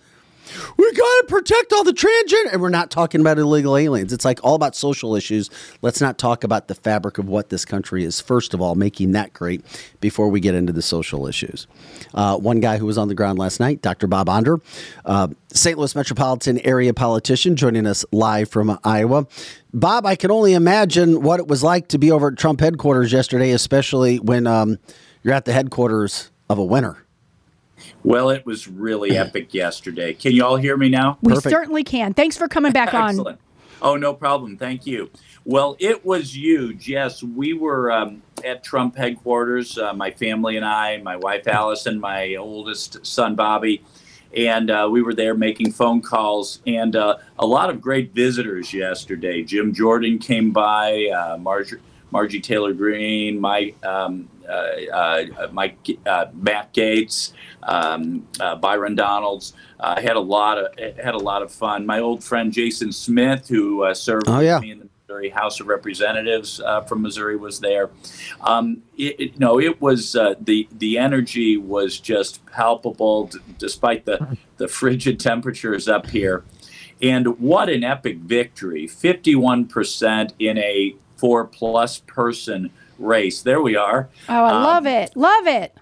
We got to protect all the transgender. And we're not talking about illegal aliens. It's like all about social issues. Let's not talk about the fabric of what this country is, first of all, making that great before we get into the social issues. Uh, one guy who was on the ground last night, Dr. Bob Onder, uh, St. Louis metropolitan area politician, joining us live from Iowa. Bob, I can only imagine what it was like to be over at Trump headquarters yesterday, especially when um, you're at the headquarters of a winner. Well, it was really epic yesterday. Can you all hear me now? we Perfect. certainly can. Thanks for coming back on. Excellent. Oh, no problem. Thank you. Well, it was huge. Yes, we were um, at Trump headquarters, uh, my family and I, my wife Allison, my oldest son Bobby, and uh, we were there making phone calls and uh, a lot of great visitors yesterday. Jim Jordan came by, uh, Marjorie. Margie Taylor Greene, Mike, um, Mike, uh, Matt Gaetz, um, uh, Byron Donalds. I had a lot of had a lot of fun. My old friend Jason Smith, who uh, served Oh, yeah. me in the Missouri House of Representatives uh, from Missouri, was there. Um, it, it- no, it was uh, the the energy was just palpable, d- despite the the frigid temperatures up here. And what an epic victory! Fifty-one percent in a four-plus person race. There we are. Oh, I um, love it. Love it.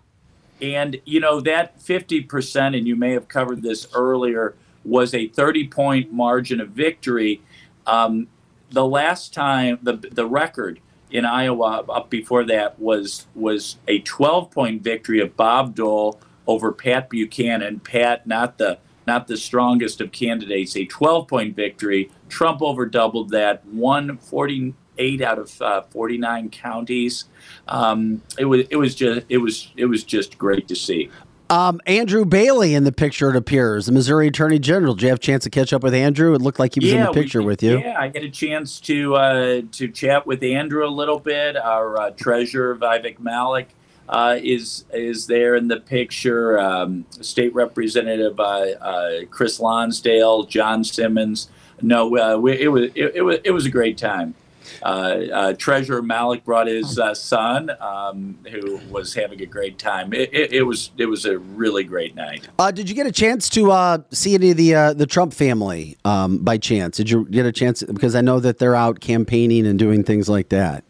And, you know, that 50%, and you may have covered this earlier, was a 30 point margin of victory. Um, the last time, the, the record in Iowa up before that was, was a 12 point victory of Bob Dole over Pat Buchanan. Pat, not the not the strongest of candidates, a 12 point victory. Trump over doubled that, 140, eight out of uh, 49 counties. Um, it was it was just it was it was just great to see. Um, Andrew Bailey in the picture, it appears, the Missouri Attorney General. Did you have a chance to catch up with Andrew? It looked like he was yeah, in the picture we, with you. Yeah, I had a chance to uh, to chat with Andrew a little bit. Our uh, treasurer, Vivek Malik, uh, is is there in the picture. Um, State Representative uh, uh, Chris Lonsdale, John Simmons. No, uh, we, it was it, it was it was a great time. Uh, uh, Treasurer Malik brought his uh, son, um, who was having a great time. It, it, it was it was a really great night. Uh, did you get a chance to uh, see any of the uh, the Trump family um, by chance? Did you get a chance? Because I know that they're out campaigning and doing things like that.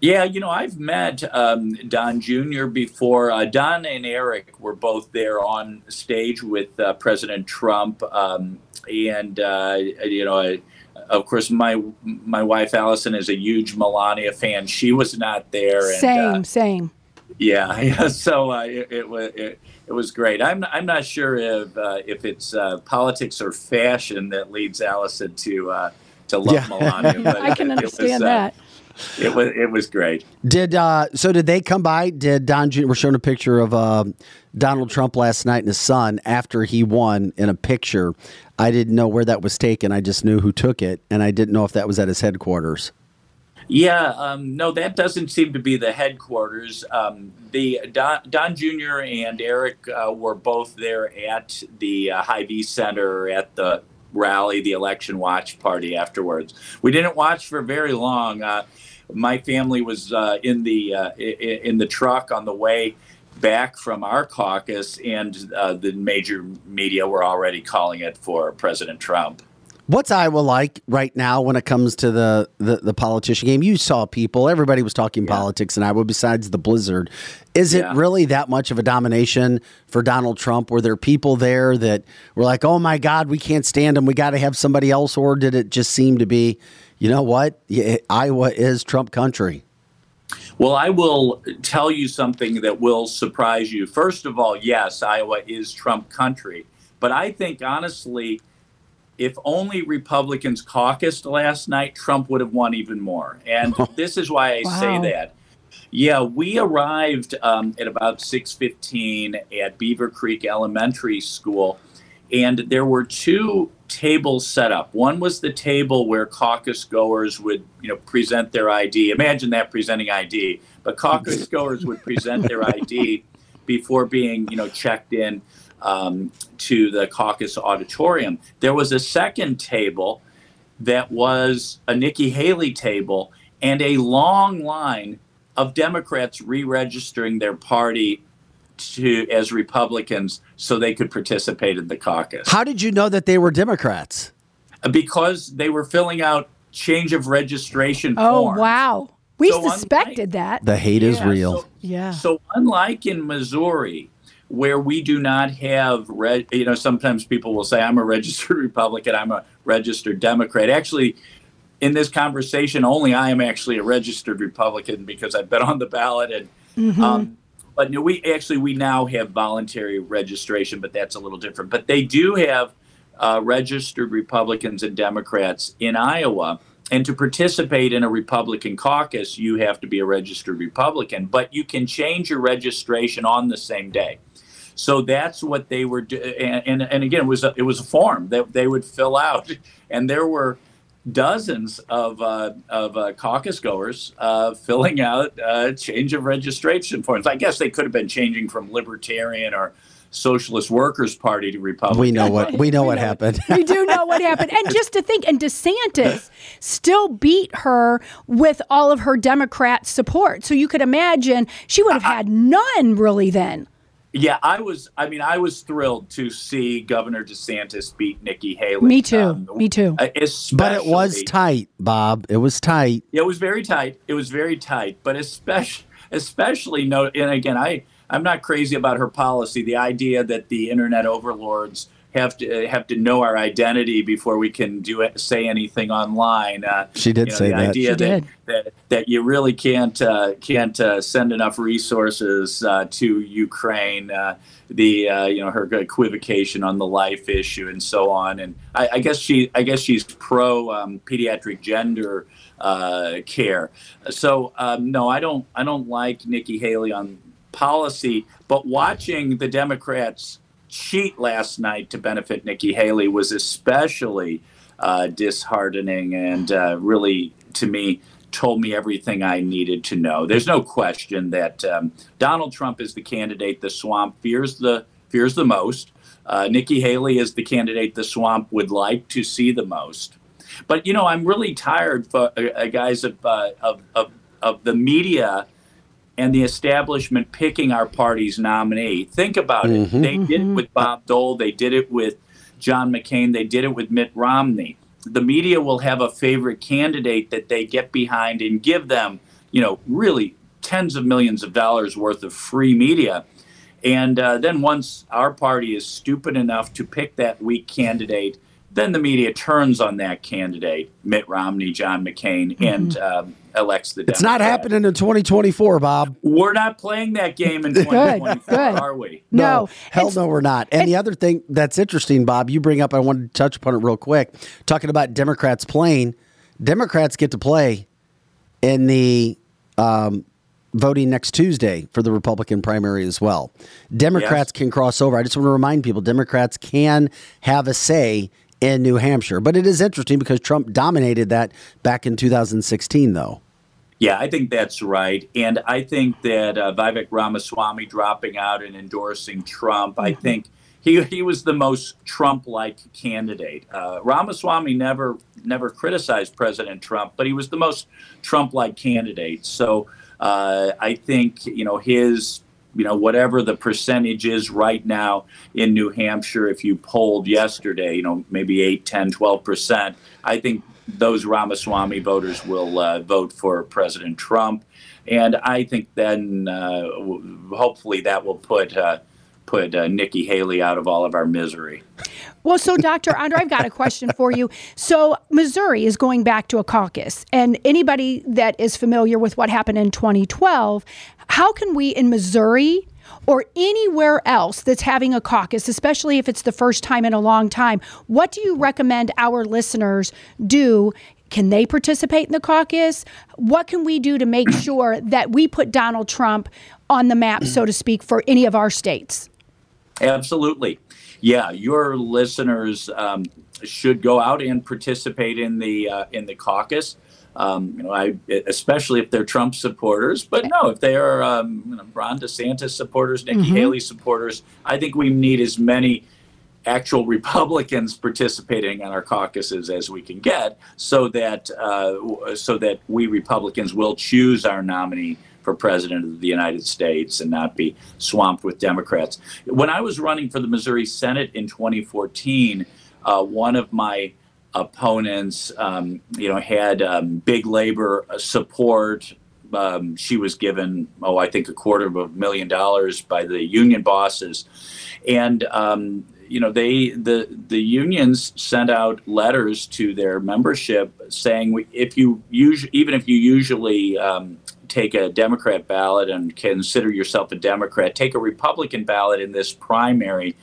Yeah, you know, I've met um, Don Jr. before. Uh, Don and Eric were both there on stage with uh, President Trump, um, and uh, you know, I, of course, my my wife Allison is a huge Melania fan. She was not there. And, Same, uh, same. yeah, yeah. So uh, it, it was it, it was great. I'm I'm not sure if uh, if it's uh, politics or fashion that leads Allison to uh, to love Yeah. Melania. But I can it- it was, understand uh, that. It was it was great. Did uh, so? Did they come by? Did Don? Jr. We're showing a picture of uh, Donald Trump last night and his son after he won in a picture. I didn't know where that was taken. I just knew who took it, and I didn't know if that was at his headquarters. Yeah, um, no, that doesn't seem to be the headquarters. Um, the Don, Don Jr. and Eric uh, were both there at the uh, Hy-Vee Center at the rally, the election watch party afterwards. We didn't watch for very long. Uh, my family was uh, in the uh, in the truck on the way back from our caucus, and uh, the major media were already calling it for President Trump. What's Iowa like right now when it comes to the, the, the politician game? You saw people, everybody was talking politics in Iowa besides the blizzard. Is it really that much of a domination for Donald Trump? Were there people there that were like, oh my God, we can't stand him. We got to have somebody else? Or did it just seem to be, you know what? Yeah, Iowa is Trump country. Well, I will tell you something that will surprise you. First of all, yes, Iowa is Trump country. But I think, honestly, if only Republicans caucused last night, Trump would have won even more. And this is why I say that. Yeah, we arrived um, at about 6:15 at Beaver Creek Elementary School, and there were two tables set up. One was the table where caucus goers would, you know, present their ID. Imagine that presenting ID, but caucus goers would present their ID before being, you know, checked in um, to the caucus auditorium. There was a second table that was a Nikki Haley table and a long line of Democrats re-registering their party to as Republicans so they could participate in the caucus How did you know that they were Democrats? because they were filling out change of registration Oh, forms. wow. We So suspected that. The hate is real. so- Yeah. So unlike in Missouri, where we do not have, re- you know, sometimes people will say, "I'm a registered Republican, I'm a registered Democrat." Actually, in this conversation, only I am actually a registered Republican because I've been on the ballot and. Mm-hmm. Um, but no, we actually we now have voluntary registration, but that's a little different. But they do have uh, registered Republicans and Democrats in Iowa. And to participate in a Republican caucus, you have to be a registered Republican, but you can change your registration on the same day. So that's what they were doing. And, and, and, again, it was a, it was a form that they would fill out. And there were dozens of, uh, of uh, caucus goers uh, filling out uh, change of registration forms. I guess they could have been changing from libertarian or Socialist Workers Party to Republican. We know what we know what happened. we do know what happened. And just to think, and DeSantis still beat her with all of her Democrat support. So you could imagine she would have had none really then. Yeah, I was. I mean, I was thrilled to see Governor DeSantis beat Nikki Haley. Me too. Um, Me too. But it was tight, Bob. It was tight. It was very tight. It was very tight. But especially, especially no. And again, I I'm not crazy about her policy. The idea that the internet overlords have to have to know our identity before we can do it, say anything online. Uh, she did you know, say the that. Idea she that, did. that that you really can't uh, can't uh, send enough resources uh, to Ukraine. Uh, the uh, you know her equivocation on the life issue and so on. And I, I guess she I guess she's pro um, pediatric gender care. So um, no, I don't I don't like Nikki Haley on policy, but watching the Democrats cheat last night to benefit Nikki Haley was especially uh, disheartening and uh, really, to me, told me everything I needed to know. There's no question that um, Donald Trump is the candidate the swamp fears the fears the most. Uh, Nikki Haley is the candidate the swamp would like to see the most. But you know, I'm really tired, for, uh, guys, of, uh, of, of of the media and the establishment picking our party's nominee. Think about Mm-hmm. it. They did it Mhm. with Bob Dole, they did it with John McCain, they did it with Mitt Romney. The media will have a favorite candidate that they get behind and give them, you know, really tens of millions of dollars worth of free media. And uh, then once our party is stupid enough to pick that weak candidate, then the media turns on that candidate, Mitt Romney, John McCain, and um, elects the. It's not happening in 2024, Bob. We're not playing that game in 2024, good. are we? No. hell no, we're not. And, the other thing that's interesting, Bob, you bring up, I wanted to touch upon it real quick, talking about Democrats playing. Democrats get to play in the um, voting next Tuesday for the Republican primary as well. Democrats Yes. can cross over. I just want to remind people Democrats can have a say in New Hampshire. But it is interesting because Trump dominated that back in 2016, though. Yeah, I think that's right. And I think that uh, Vivek Ramaswamy dropping out and endorsing Trump, I think he, he was the most Trump-like candidate. Uh, Ramaswamy never never criticized President Trump, but he was the most Trump-like candidate. So uh, I think you know his you know whatever the percentage is right now in New Hampshire. If you polled yesterday, you know maybe 8, 10, 12 percent. I think those Ramaswamy voters will uh, vote for President Trump, and I think then uh, hopefully that will put uh, put uh, Nikki Haley out of all of our misery. Well, so Dr. Onder, I've got a question for you. So Missouri is going back to a caucus, and anybody that is familiar with what happened in 2012, how can we in Missouri or anywhere else that's having a caucus, especially if it's the first time in a long time, what do you recommend our listeners do? Can they participate in the caucus? What can we do to make sure that we put Donald Trump on the map, so to speak, for any of our states? Absolutely. Yeah, your listeners um, should go out and participate in the uh, in the caucus. Um, you know, I especially if they're Trump supporters, but no, if they are um, you know, Ron DeSantis supporters, Nikki Haley supporters, I think we need as many actual Republicans participating in our caucuses as we can get, so that uh, so that we Republicans will choose our nominee for president of the United States and not be swamped with Democrats. When I was running for the Missouri Senate in 2014, uh, one of my opponents, um, you know, had um, big labor support. Um, she was given, oh, I think a quarter of a million dollars by the union bosses, and um, you know, they the the unions sent out letters to their membership saying, if you usually, even if you usually um, take a Democrat ballot and consider yourself a Democrat, take a Republican ballot in this primary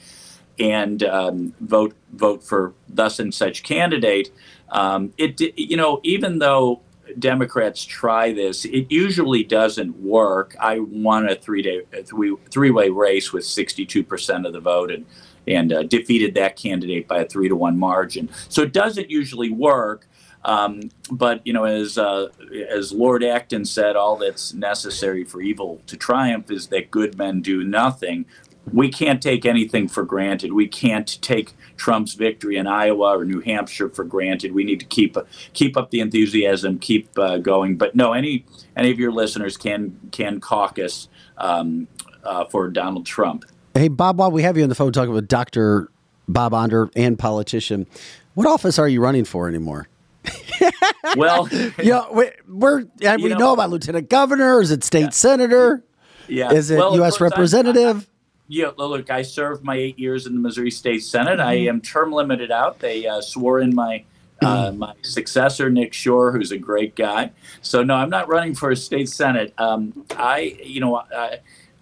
and um, vote vote for thus and such candidate. Um, it you know even though Democrats try this, it usually doesn't work. I won a three day three three way race with sixty two percent of the vote and and uh, defeated that candidate by a three to one margin. So it doesn't usually work. Um, but you know, as uh, as Lord Acton said, all that's necessary for evil to triumph is that good men do nothing. We can't take anything for granted. We can't take Trump's victory in Iowa or New Hampshire for granted. We need to keep keep up the enthusiasm, keep uh, going. But no, any any of your listeners can can caucus um, uh, for Donald Trump. Hey, Bob, while we have you on the phone talking with Dr. Bob Onder and politician, what office are you running for anymore? well, yeah, we, we're we know, know, about lieutenant governor. Is it state yeah, senator? Yeah. Is it well, U.S. representative? I, I, yeah, look, I served my eight years in the Missouri State Senate. Mm-hmm. I am term limited out. They uh, swore in my uh, mm-hmm. my successor, Nick Schroer, who's a great guy. So no, I'm not running for a state senate. Um, I, you know, I,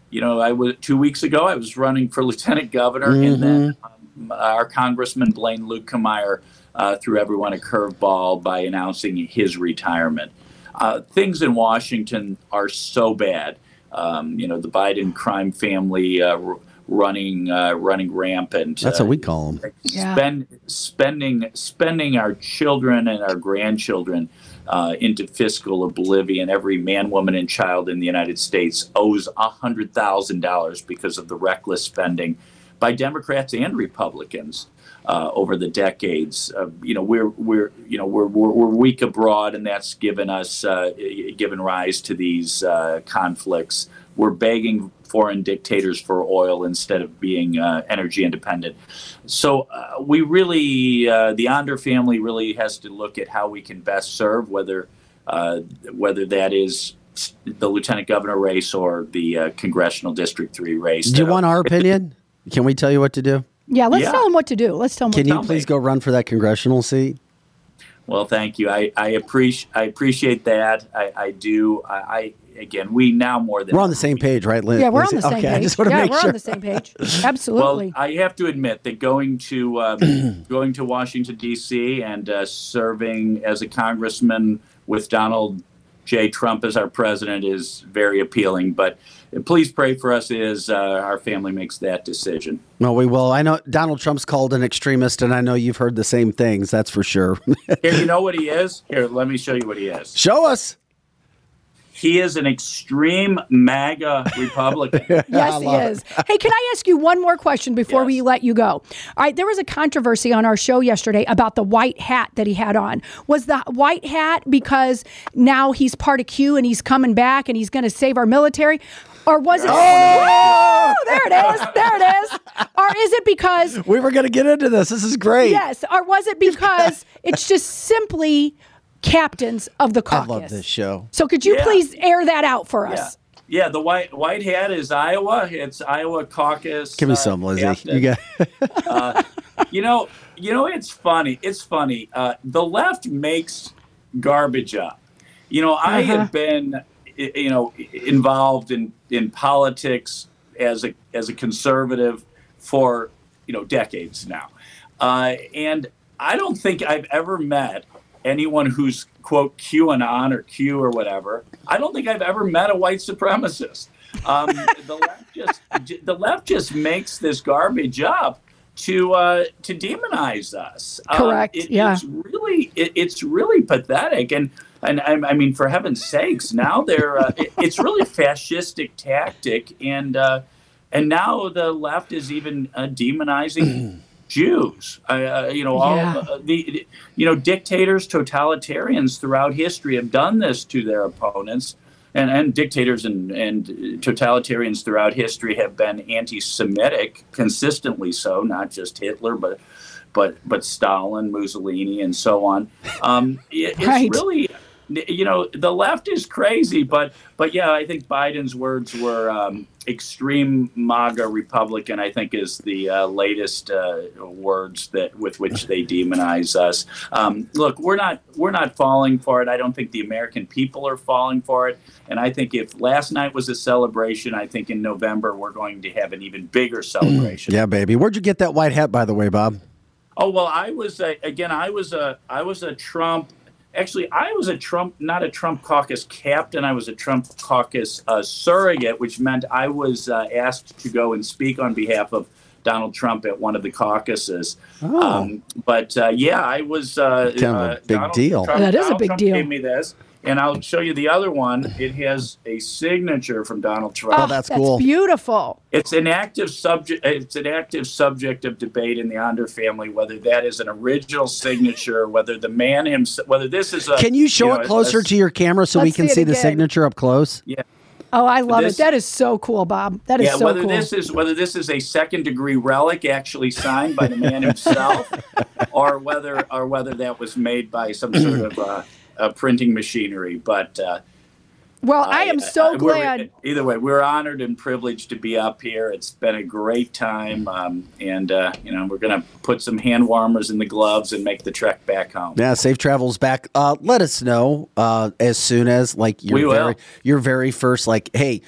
you know, I was two weeks ago. I was running for lieutenant governor, mm-hmm. and then um, our Congressman Blaine Luetkemeyer uh, threw everyone a curveball by announcing his retirement. Uh, things in Washington are so bad. Um, you know, the Biden crime family uh, running uh, running rampant. That's what we call them. Spend, yeah. Spending spending our children and our grandchildren uh, into fiscal oblivion. Every man, woman, and child in the United States owes hundred thousand dollars because of the reckless spending by Democrats and Republicans uh, over the decades. Uh, you know, we're we're you know we're, we're, we're weak abroad, and that's given us uh, given rise to these uh, conflicts. We're begging foreign dictators for oil instead of being uh, energy independent. So uh, we really, the Onder family really has to look at how we can best serve, whether whether that is the lieutenant governor race or the congressional district three race. Do you want our opinion? Can we tell you what to do? Yeah, let's yeah. tell him what to do. Let's tell him. Can you please me. go run for that congressional seat? Well, thank you. I, I appreciate I appreciate that. I, I do. I, I, again, we now more than we're on the same page, right, Liz? Yeah, we're on the same okay, page. I just want to yeah, make we're sure. on the same page. Absolutely. Well, I have to admit that going to um, going to Washington D.C. and uh, serving as a congressman with Donald J. Trump as our president is very appealing, but please pray for us as uh, our family makes that decision. No, we will. I know Donald Trump's called an extremist, and I know you've heard the same things. That's for sure. Here, you know what he is? Here, let me show you what he is. Show us. He is an extreme MAGA Republican. yes, he is. It. Hey, can I ask you one more question before yes. we let you go? All right, there was a controversy on our show yesterday about the white hat that he had on. Was the white hat because now he's part of Q and he's coming back and he's going to save our military? Or was it? Oh! there it is. There it is. Or is it because we were going to get into this? This is great. Yes. Or was it because it's just simply captains of the caucus. I love this show. So could you yeah. please air that out for us? Yeah. yeah. the white white hat is Iowa. It's Iowa caucus. Give me uh, some, Lizzie. Captain. You got. uh, you know, you know, it's funny. It's funny. Uh, the left makes garbage up. You know, I uh-huh. have been, you know, involved in in politics as a as a conservative for you know decades now, uh, and I don't think I've ever met anyone who's quote QAnon or Q or whatever. I don't think I've ever met a white supremacist. Um, the left just the left just makes this garbage up to uh, to demonize us. Correct. Um, it, yeah. It's really it, it's really pathetic, and and I, mean, for heaven's sakes, now they're uh, it, it's really a fascistic tactic, and uh, and now the left is even uh, demonizing. Jews. Uh, you know, all yeah. uh, the, you know dictators, totalitarians throughout history have done this to their opponents, and and dictators and and totalitarians throughout history have been anti-Semitic consistently. So not just Hitler, but but but Stalin, Mussolini, and so on. Um, it, right. It's really you know, the left is crazy, but but yeah, I think Biden's words were um, extreme MAGA Republican. I think is the uh, latest uh, words that with which they demonize us. Um, look, we're not we're not falling for it. I don't think the American people are falling for it. And I think if last night was a celebration, I think in November we're going to have an even bigger celebration. Yeah, baby. Where'd you get that white hat, by the way, Bob? Oh well, I was a, again. I was a I was a Trump. Actually, I was a Trump, not a Trump caucus captain. I was a Trump caucus uh, surrogate, which meant I was uh, asked to go and speak on behalf of Donald Trump at one of the caucuses. Oh. Um, but uh, yeah, I was uh, Kind of a uh, big Donald deal. Trump, That is a Donald big Trump deal. Gave me this, and I'll show you the other one. It has a signature from Donald Trump. Oh, that's cool. beautiful. It's an active subject. It's an active subject of debate in the Onder family whether that is an original signature, whether the man himself, whether this is a. Can you show know, it closer a- to your camera so we can see see the signature up close? Yeah, Oh, I love This- it. That is so cool, Bob. That is yeah. so whether cool. this is whether this is a second degree relic actually signed by the man himself, or whether or whether that was made by some sort of uh, printing machinery, but. Uh, well, I am so we're- glad. Either way, we're honored and privileged to be up here. It's been a great time, um, and uh, you know we're going to put some hand warmers in the gloves and make the trek back home. Yeah, safe travels back. Uh, let us know uh, as soon as like your We will. very your very first like, hey,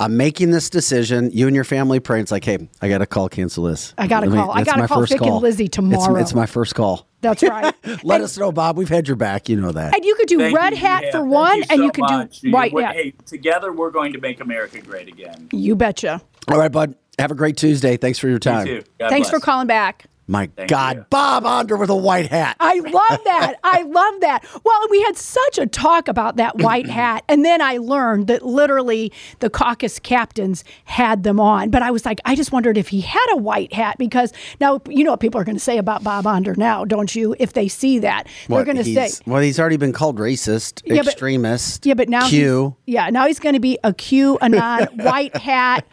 I'm making this decision. You and your family pray. It's like, hey, I got to call, cancel this. I gotta Let me- call. I gotta call first Vic and call. Lizzie tomorrow. It's, my first call. That's right. Let and, us know, Bob. We've had your back. You know that. and you could do Thank red you, hat yeah, for thank one, you and you could much. do white we- hat. Hey, together we're going to make America great again. You betcha. All right, bud. Have a great Tuesday. Thanks for your time. You too. God Thanks for calling back. My Thank God, you. Bob Onder with a white hat. I love that. I love that. Well, we had such a talk about that white hat. And then I learned that literally the caucus captains had them on. But I was like, I just wondered if he had a white hat because now, you know what people are going to say about Bob Onder now, don't you? If they see that, they're going to say, well, he's already been called racist, Yeah, but- extremist. yeah, but now, Q. he's- yeah, now he's going to be a Q, anon, white hat,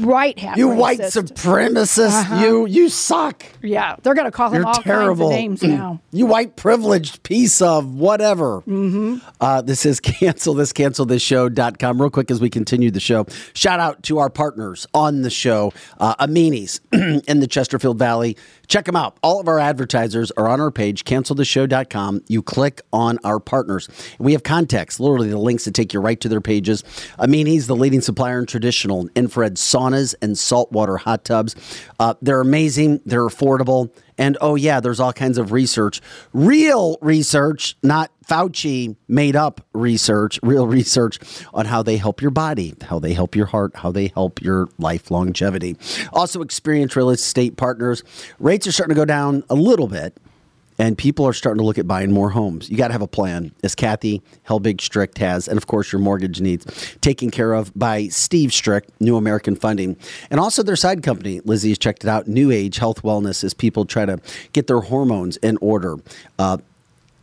white hat. You white racist. supremacist. You you suck. Yeah, they're to call him You're all terrible. kinds of names now. You white privileged piece of whatever. Mm-hmm. Uh, this is cancel this, cancel this show.com. Real quick as we continue the show. Shout out to our partners on the show, uh, Amini's in the Chesterfield Valley. Check them out. All of our advertisers are on our page, canceltheshow.com. You click on our partners. We have context, literally the links that take you right to their pages. Amini's the leading supplier in traditional infrared saunas and saltwater hot tubs. Uh, they're amazing. They're affordable. And oh, yeah, there's all kinds of research, real research, not Fauci made up research, real research on how they help your body, how they help your heart, how they help your life longevity. Also, experienced real estate partners. Rates are starting to go down a little bit and people are starting to look at buying more homes. You got to have a plan, as Kathy Helbig Strict has, and of course your mortgage needs taken care of by Steve Strict, New American Funding, and also their side company. Lizzie has checked it out. New Age Health Wellness as people try to get their hormones in order. Uh,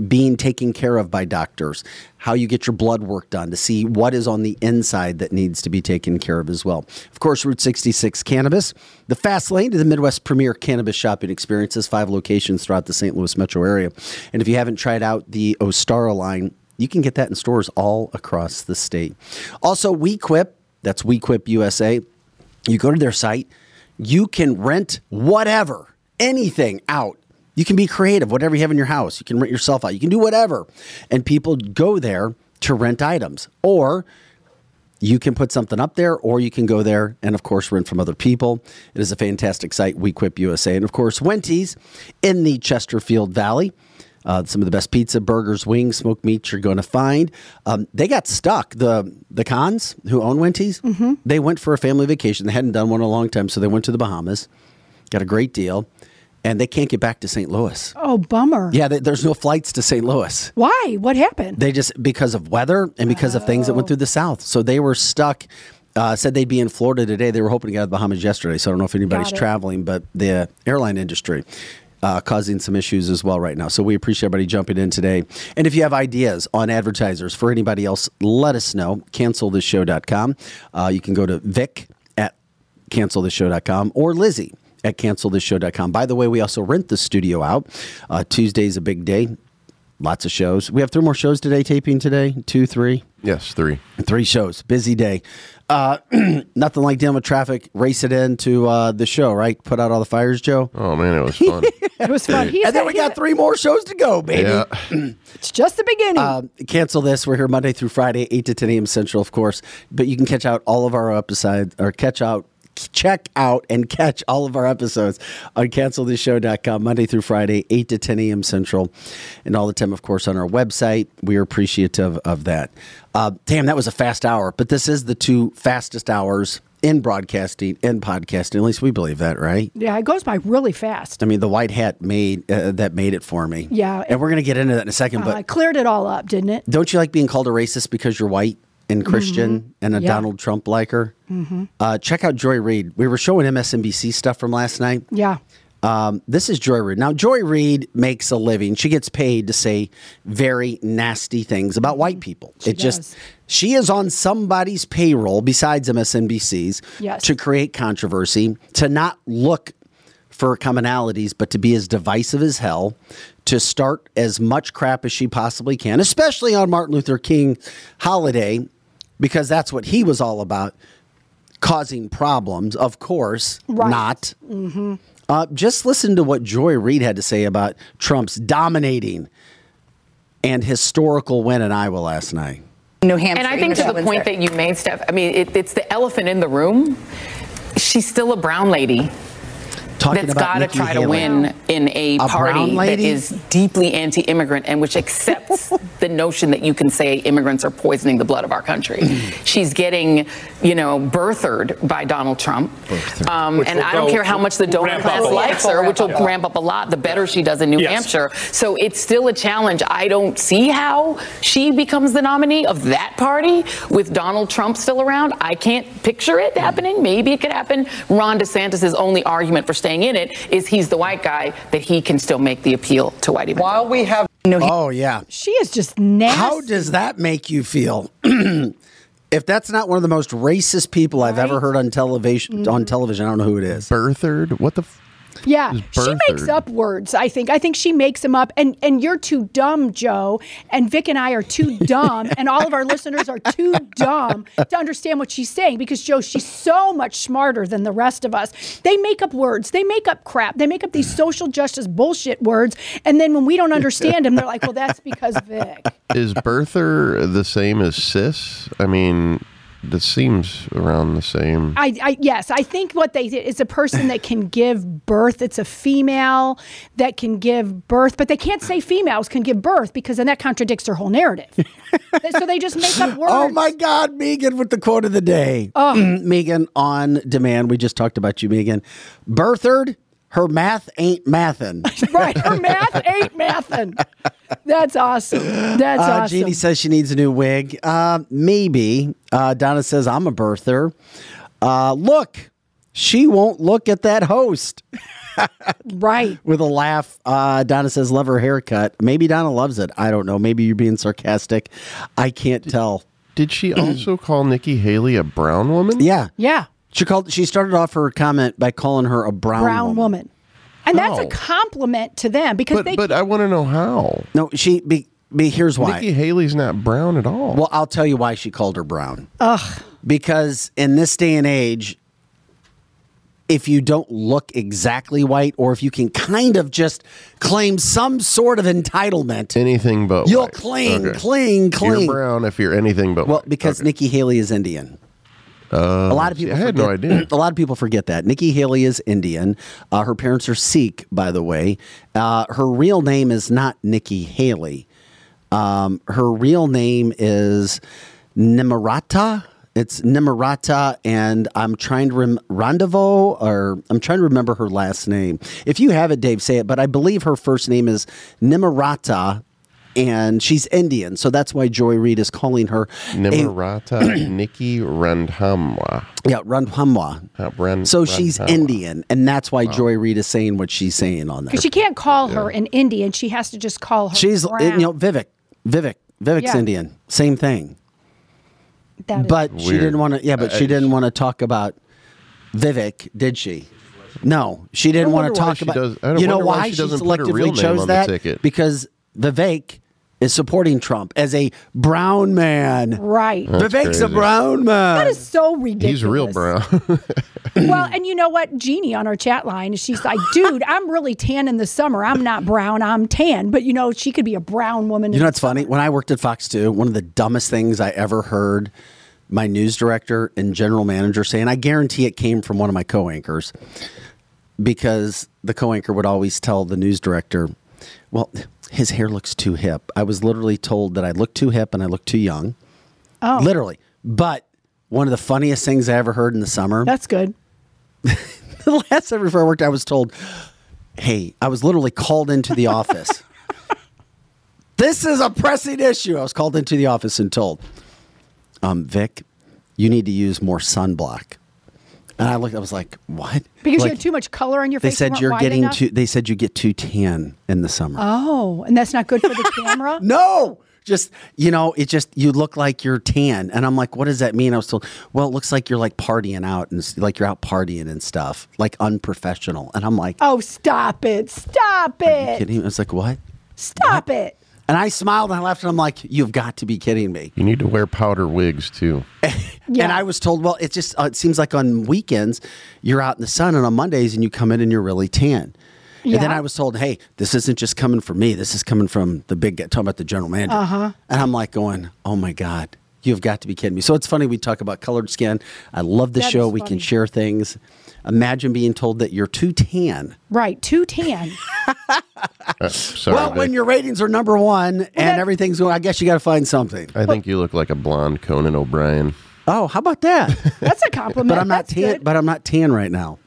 being taken care of by doctors, how you get your blood work done to see what is on the inside that needs to be taken care of as well. Of course, Route 66 Cannabis, the fast lane to the Midwest premier cannabis shopping experiences, five locations throughout the St. Louis metro area. And if you haven't tried out the Ostara line, you can get that in stores all across the state. Also, WeQuip, that's WeQuip USA. You go to their site, you can rent whatever, anything out you can be creative, whatever you have in your house. You can rent yourself out. You can do whatever. And people go there to rent items. Or you can put something up there, or you can go there and, of course, rent from other people. It is a fantastic site, WeQuip USA. And, of course, Wenty's in the Chesterfield Valley. Uh, some of the best pizza, burgers, wings, smoked meats you're going to find. Um, they got stuck. The the cons who own Wenty's, they went for a family vacation. They hadn't done one in a long time, so they went to the Bahamas, got a great deal, and they can't get back to St. Louis. Oh, bummer. Yeah, they, there's no flights to St. Louis. Why? What happened? They just because of weather and because of things that went through the South, so they were stuck. Uh, said they'd be in Florida today. They were hoping to get out of the Bahamas yesterday. So I don't know if anybody's traveling, but the airline industry. Uh, causing some issues as well right now. So we appreciate everybody jumping in today. And if you have ideas on advertisers for anybody else, let us know. Cancelthisshow.com. Uh, you can go to Vic at cancelthisshow.com or Lizzie at cancelthisshow.com. By the way, we also rent the studio out. Uh, Tuesday's a big day lots of shows. We have three more shows today, taping today. Two, three, Yes, three. three shows. Busy day. Uh, nothing like dealing with traffic. Race it into uh, the show, right? Put out all the fires, Joe. Oh man, it was fun. It was fun. He's And then we got three more shows to go, baby. yeah. It's just the beginning. Uh, cancel this. We're here Monday through Friday, 8 to 10 a.m. Central, of course. But you can catch out all of our episodes or catch out, check out and catch all of our episodes on cancelthisshow.com Monday through Friday, 8 to 10 a.m. Central. And all the time, of course, on our website. We are appreciative of that. Uh, damn, that was a fast hour. But this is the two fastest hours in broadcasting and podcasting. At least we believe that, right? yeah, it goes by really fast. I mean, the white hat made uh, that made it for me. Yeah. and we're gonna get into that in a second. Uh, but I cleared it all up, didn't it? don't you like being called a racist because you're white and Christian and a Mm-hmm. Yeah. Donald Trump liker? Mm-hmm. Uh, check out Joy Reid. We were showing MSNBC stuff from last night. Yeah. Um, this is Joy Reid. Now, Joy Reid makes a living. She gets paid to say very nasty things about white people. it does. just she is on somebody's payroll besides MSNBC's Yes. to create controversy, to not look for commonalities, but to be as divisive as hell, to start as much crap as she possibly can, especially on Martin Luther King holiday, because that's what he was all about causing problems, of course, Right. not. Uh, just listen to what Joy Reid had to say about Trump's dominating and historical win in Iowa last night. New Hampshire. And I think to the point that you made, Steph, I mean, it, it's the elephant in the room. She's still a brown lady Talking that's about got to Nikki try Haley. to win in a, A party that is deeply anti-immigrant and which accepts the notion that you can say immigrants are poisoning the blood of our country. She's getting, you know, birthered by Donald Trump, um, and I don't go- care how much the donor class up a lot. likes her, which will ramp up a lot. The better she does in New Yes. Hampshire. So it's still a challenge. I don't see how she becomes the nominee of that party with Donald Trump still around. I can't picture it happening. Maybe it could happen. Ron DeSantis' only argument for staying in it is he's the white guy that he can still make the appeal to white evangelists. While we have New Oh, yeah. She is just nasty. How does that make you feel? if that's not one of the most racist people I've ever heard on television, on mm-hmm. television, I don't know who it is. Birthered? What the? F- Yeah, she makes up words. I think. I think she makes them up, and and you're too dumb, Joe. And Vic and I are too dumb, and all of our listeners are too dumb to understand what she's saying. Because Joe, she's so much smarter than the rest of us. They make up words. They make up crap. They make up these social justice bullshit words, and then when we don't understand them, they're like, "Well, that's because Vic." is birther the same as cis? I mean, that seems around the same. I, I yes, I think what they did is a person that can give birth. It's a female that can give birth, but they can't say females can give birth because then that contradicts their whole narrative. so they just make up oh words. Oh my God, Megan with the quote of the day. Oh. Megan on demand. We just talked about you, Megan. Birthered, her math ain't mathin'. Right, her math ain't mathin'. That's awesome. That's Uh, awesome. Jeannie says she needs a new wig. Uh, maybe. Uh, Donna says I'm a birther. Uh, look, she won't look at that host right. with a laugh. Uh, Donna says love her haircut. Maybe Donna loves it. I don't know. Maybe you're being sarcastic. I can't tell. Did she also call Nikki Haley a brown woman? Yeah, Yeah, she called. She started off her comment by calling her a brown, brown woman. woman. And that's How? a oh. compliment to them because But they but I want to know how. No, she. Be, be, here's why. Nikki Haley's not brown at all. Well, I'll tell you why she called her brown. Ugh. Because in this day and age, if you don't look exactly white, or if you can kind of just claim some sort of entitlement, anything but you'll white. cling, Okay. cling, cling. You're brown if you're anything but Well, white. because Okay. Nikki Haley is Indian. Uh, A lot of see, people. I had forget, no idea. A lot of people forget that Nikki Haley is Indian. Uh, her parents are Sikh, by the way. Uh, her real name is not Nikki Haley. Um, her real name is Nimarata. It's Nimarata, and I'm trying to rem- rendezvous, or I'm trying to remember her last name. If you have it, Dave, say it. But I believe her first name is Nimarata, and she's Indian, so that's why Joy Reid is calling her a- Nimarata Nikki Randhamwa. yeah, Randhamwa. Uh, Ran- So she's Randhawa. Indian, and that's why Joy Reid is saying what she's saying on that. because she can't call her an Indian. She has to just call her. She's, uh, brown. you know, Vivek. Vivek. Vivek's Yeah. Indian. Same thing. That is- But she didn't want to. Yeah, but I- she uh, didn't want to talk about Vivek, did she? No, she didn't want to talk about. does- you know why why she she doesn't put her selectively real name chose on the that ticket. because Vivek is supporting Trump as a brown man. Right. That's Vivek's a brown man. That is so ridiculous. He's real brown. well, and you know what? Jeannie on our chat line, she's like, dude, I'm really tan in the summer. I'm not brown, I'm tan. But you know, she could be a brown woman. You know what's funny? When I worked at Fox 2, one of the dumbest things I ever heard my news director and general manager say, and I guarantee it came from one of my co anchors, because the co anchor would always tell the news director, well, his hair looks too hip. I was literally told that I look too hip and I look too young. Oh. Literally. But one of the funniest things I ever heard in the summer, That's good. the last time before I worked, I was told, hey, I was literally called into the office. this is a pressing issue. I was called into the office and told, um, Vic, you need to use more sunblock. And I looked, I was like, what? Because Like, you had too much color on your They face. They said weren't you're getting enough? too, they said you get too tan in the summer. Oh, and that's not good for the camera? No, just you know, it just you look like you're tan, and I'm like, what does that mean? I was told, well, it looks like you're like partying out and like you're out partying and stuff, like unprofessional. And I'm like, Oh, stop it. Stop it. Are you kidding? I was like, what? Stop it. And I smiled and I laughed, and I'm like, you've got to be kidding me. you need to wear powder wigs too. Yeah. And I was told, well, it just uh, it seems like on weekends you're out in the sun, and on Mondays and you come in and you're really tan. And then I was told, hey, this isn't just coming from me. This is coming from the big guy, talking about the general manager. Uh-huh. And I'm like going, oh my God, you've got to be kidding me. So it's funny we talk about colored skin. I love the show. is We can share things. Imagine being told that you're too tan. Right. Too tan. Uh, sorry, well, Vic. when your ratings are number one and that- everything's going, I guess you got to find something. I think you look like a blonde Conan O'Brien. Oh, how about that? That's a compliment. but I'm not That's tan. good. But I'm not tan right now.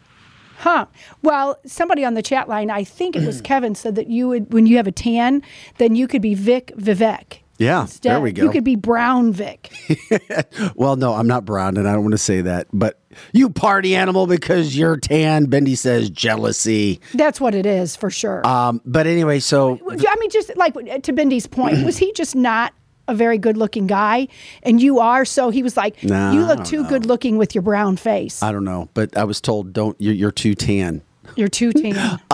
Huh. Well, somebody on the chat line, I think it was Kevin, said that you would, when you have a tan, then you could be Vic Vivek. Yeah, Instead, there we go. You could be Brown Vic. Well, no, I'm not brown, and I don't want to say that. But you party animal because you're tan. Bendy says jealousy. That's what it is for sure. Um, but anyway, so I mean, just like to Bendy's point, was he just not a very good looking guy? And you are. So he was like, Nah, you look too know. good looking with your brown face. I don't know. But I was told don't. You're, you're too tan. You're too tan.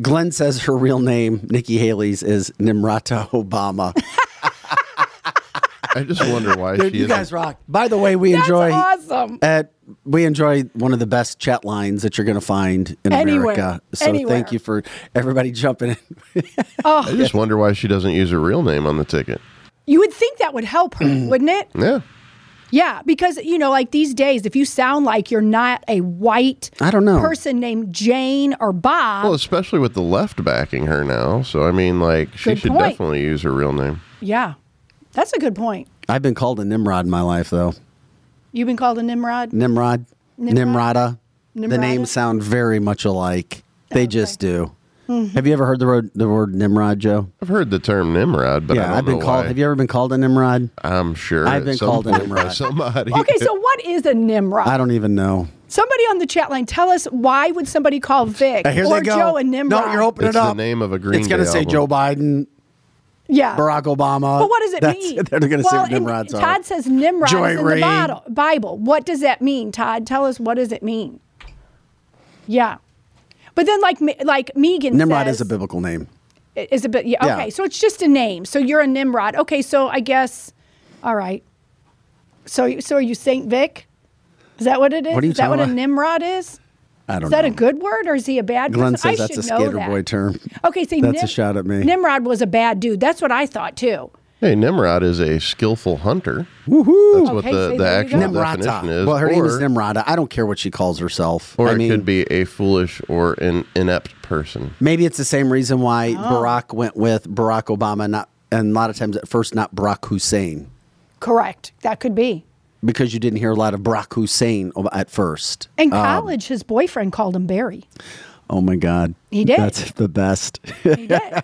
Glenn says her real name, Nikki Haley's, is Nimrata Obama. I just wonder why Dude, she you isn't. guys rock. By the way, we That's enjoy. awesome. Uh, we enjoy one of the best chat lines that you're going to find in Anywhere. America. So Anywhere. thank you for everybody jumping in. I just wonder why she doesn't use her real name on the ticket. You would think that would help her, wouldn't it? Yeah. Yeah, because you know, like these days, if you sound like you're not a white I don't know. person named Jane or Bob, Well, especially with the left backing her now. So, I mean, like, she should point. definitely use her real name. yeah, that's a good point. I've been called a Nimrod in my life, though. You've been called a Nimrod. Nimrod, Nimrod? Nimrata. The names sound very much alike. They Okay. just do. Mm-hmm. Have you ever heard the word the word Nimrod, Joe? I've heard the term Nimrod, but I yeah, don't I've been know called. why. Have you ever been called a Nimrod? I'm sure I've been called a point Nimrod. somebody. Okay, so what is a Nimrod? I don't even know. Somebody on the chat line, tell us why would somebody call Vic Uh, or. Joe a Nimrod? No, you're opening It's it the name of a Green It's going to say album. Joe Biden, Yeah. Barack Obama. But what does it That's- mean? They're going to say well, what and Nimrods are. Todd says Nimrod Joy is in Reid. the Bible. Bible. What does that mean, Todd? Tell us what does it mean? Yeah. But then, like, like Megan Nimrod says, is a biblical name. is a bit. Yeah, Yeah. Okay, so it's just a name. So you're a Nimrod. Okay, so I guess. All right. So, so are you Saint Vic? Is that what it is? What are you is that what a? Nimrod is? I don't know. Is that know. a good word or is he a bad Glenn person? says I that's a skater that. boy term. Okay, see, That's a shot at me. Nimrod was a bad dude. That's what I thought too. Hey, Nimrod is a skillful hunter. Woohoo! That's what Okay, the, see, the actual go. definition is. Well, her name is or, Nimrata. I don't care what she calls herself. or I it mean, could be a foolish or an inept person. maybe it's the same reason why Oh. Barack went with Barack Obama, not and a lot of times at first not Barack Hussein, Correct. That could be. because you didn't hear a lot of Barack Hussein at first. In um, college, his boyfriend called him Barry. Oh my God, He did. That's the best. He did.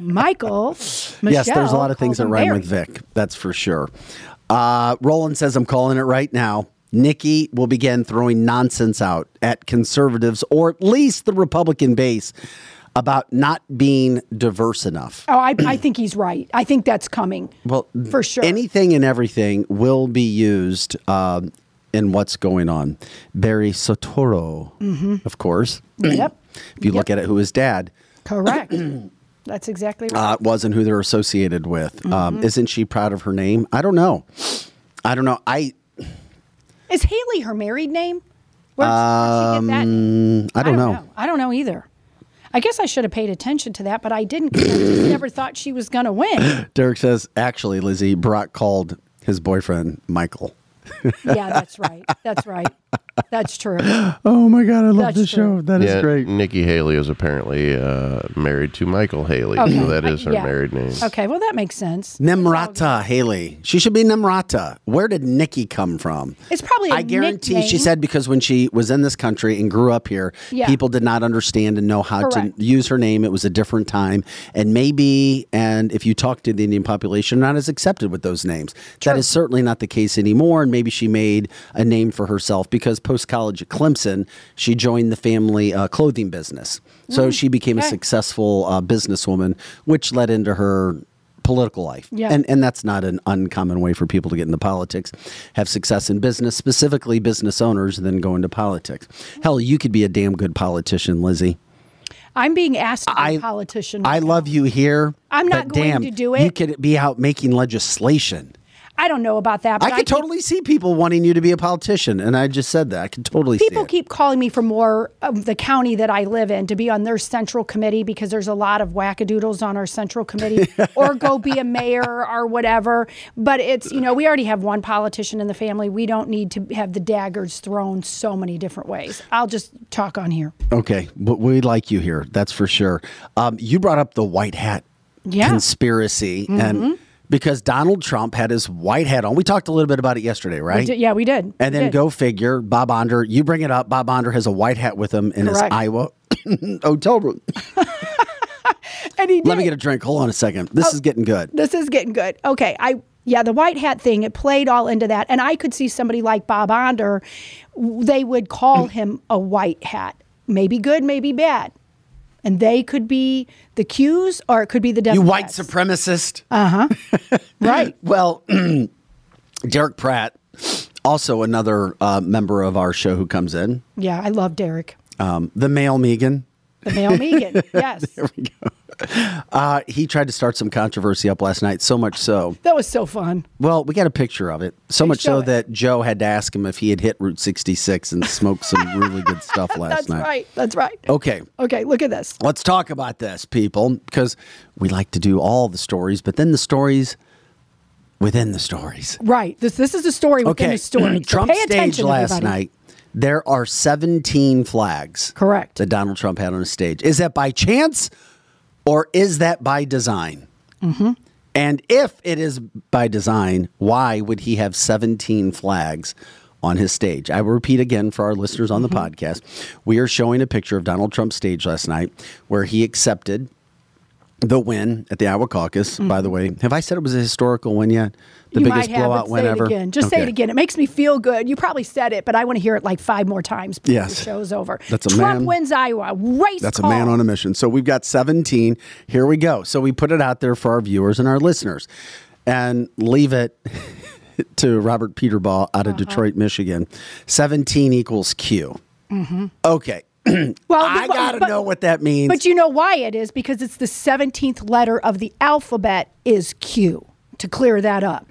Michael. Michelle yes, there's a lot of things that rhyme Barry. with Vic. That's for sure. Uh, Roland says, I'm calling it right now. Nikki will begin throwing nonsense out at conservatives or at least the Republican base about not being diverse enough. Oh, I, I think he's right. I think that's coming. Well, For sure. Anything and everything will be used um, in what's going on. Barry Soetoro, of course. Yep. If you look at it, who is dad. Correct. That's exactly right. uh, was and who they're associated with. Mm-hmm. Um, isn't she proud of her name? I don't know. I don't know. I Is Haley her married name? Where does she get that? mm, I don't know. I don't know either. I guess I should have paid attention to that, but I didn't. I never thought she was going to win. Derek says actually, Lizzie Brock called his boyfriend Michael. Yeah, that's right. That's right. That's true. Oh my god, I love That's this true. show. That is yeah, great. Nikki Haley is apparently uh, married to Michael Haley, Okay. so that is her Yeah. married name. Okay, well that makes sense. Nemrata Haley. She should be Nemrata. Where did Nikki come from? It's probably I I guarantee she said because when she was in this country and grew up here, Yeah. people did not understand and know how Correct. to use her name. It was a different time. And maybe, and if you talk to the Indian population, not as accepted with those names. That is certainly not the case anymore. And maybe she made a name for herself because post college at Clemson, she joined the family uh, clothing business. So she became a Mm, successful uh, businesswoman, which led into her political life. Yeah. And and that's not an uncommon way for people to get into politics, have success in business, specifically business owners, then go into politics. Hell, you could be a damn good politician, Lizzie. I'm being asked to be I- a politician. I now. love you here. I'm not going damn, to do it. You could be out making legislation. I don't know about that, but I could totally see people wanting you to be a politician, and I just said that. I could totally People keep calling me from more of the county that I live in to be on their central committee because there's a lot of wackadoodles on our central committee or go be a mayor or whatever. But it's, you know, we already have one politician in the family. We don't need to have the daggers thrown so many different ways. I'll just talk on here. Okay, but we like you here. That's for sure. Um, you brought up the white hat Yeah. Mm-hmm. conspiracy, and because Donald Trump had his white hat on, we talked a little bit about it yesterday, We right? did- yeah, we did. And We then did. go figure, Bob Onder, you bring it up. Bob Onder has a white hat with him in his Iowa oh, hotel room. And he Let me get a drink. Hold on a second. This oh, is getting good. this is getting good. Okay, I yeah, the white hat thing it played all into that, and I could see somebody like Bob Onder, they would call him a white hat, maybe good, maybe bad, and they could be the Qs or it could be the Democrats. You white supremacist. Uh huh. right? well, Derek Pratt, also another uh, member of our show who comes in, Yeah, I love Derek, um, the male Megan. the male Megan. Yes, Uh, he tried to start some controversy up last night, so much so. that was so fun. Well, we got a picture of it. So much show so it. that Joe had to ask him if he had hit Route 66 and smoked some really good stuff last night. That's night. right. That's right. Okay. Okay, look at this. Let's talk about this, people, because we like to do all the stories, but then the stories within the stories. Right. This this is a story within a story. So Trump pay stage attention, last everybody. night. There are 17 flags. Correct. That Donald Trump had on his stage. Is that by chance or is that by design? Mm-hmm. And if it is by design, why would he have 17 flags on his stage? I will repeat again for our listeners on the Mm-hmm. podcast. We are showing a picture of Donald Trump's stage last night where he accepted the win at the Iowa caucus. By the way, have I said it was a historical win yet? The Mm-hmm. you biggest might have, blowout win ever. again. Just say it again. It makes me feel good. You probably said it, but I want to hear it like five more times before Yes. the show's over. That's a Trump man- wins Iowa. Race That's call. a man on a mission. So we've got 17. Here we go. So we put it out there for our viewers and our listeners and leave it to Robert Peterball out of Uh-huh. Detroit, Michigan. 17 equals Q. Okay. Well, I got to know what that means. But you know why it is because it's the 17th letter of the alphabet is Q. To clear that up.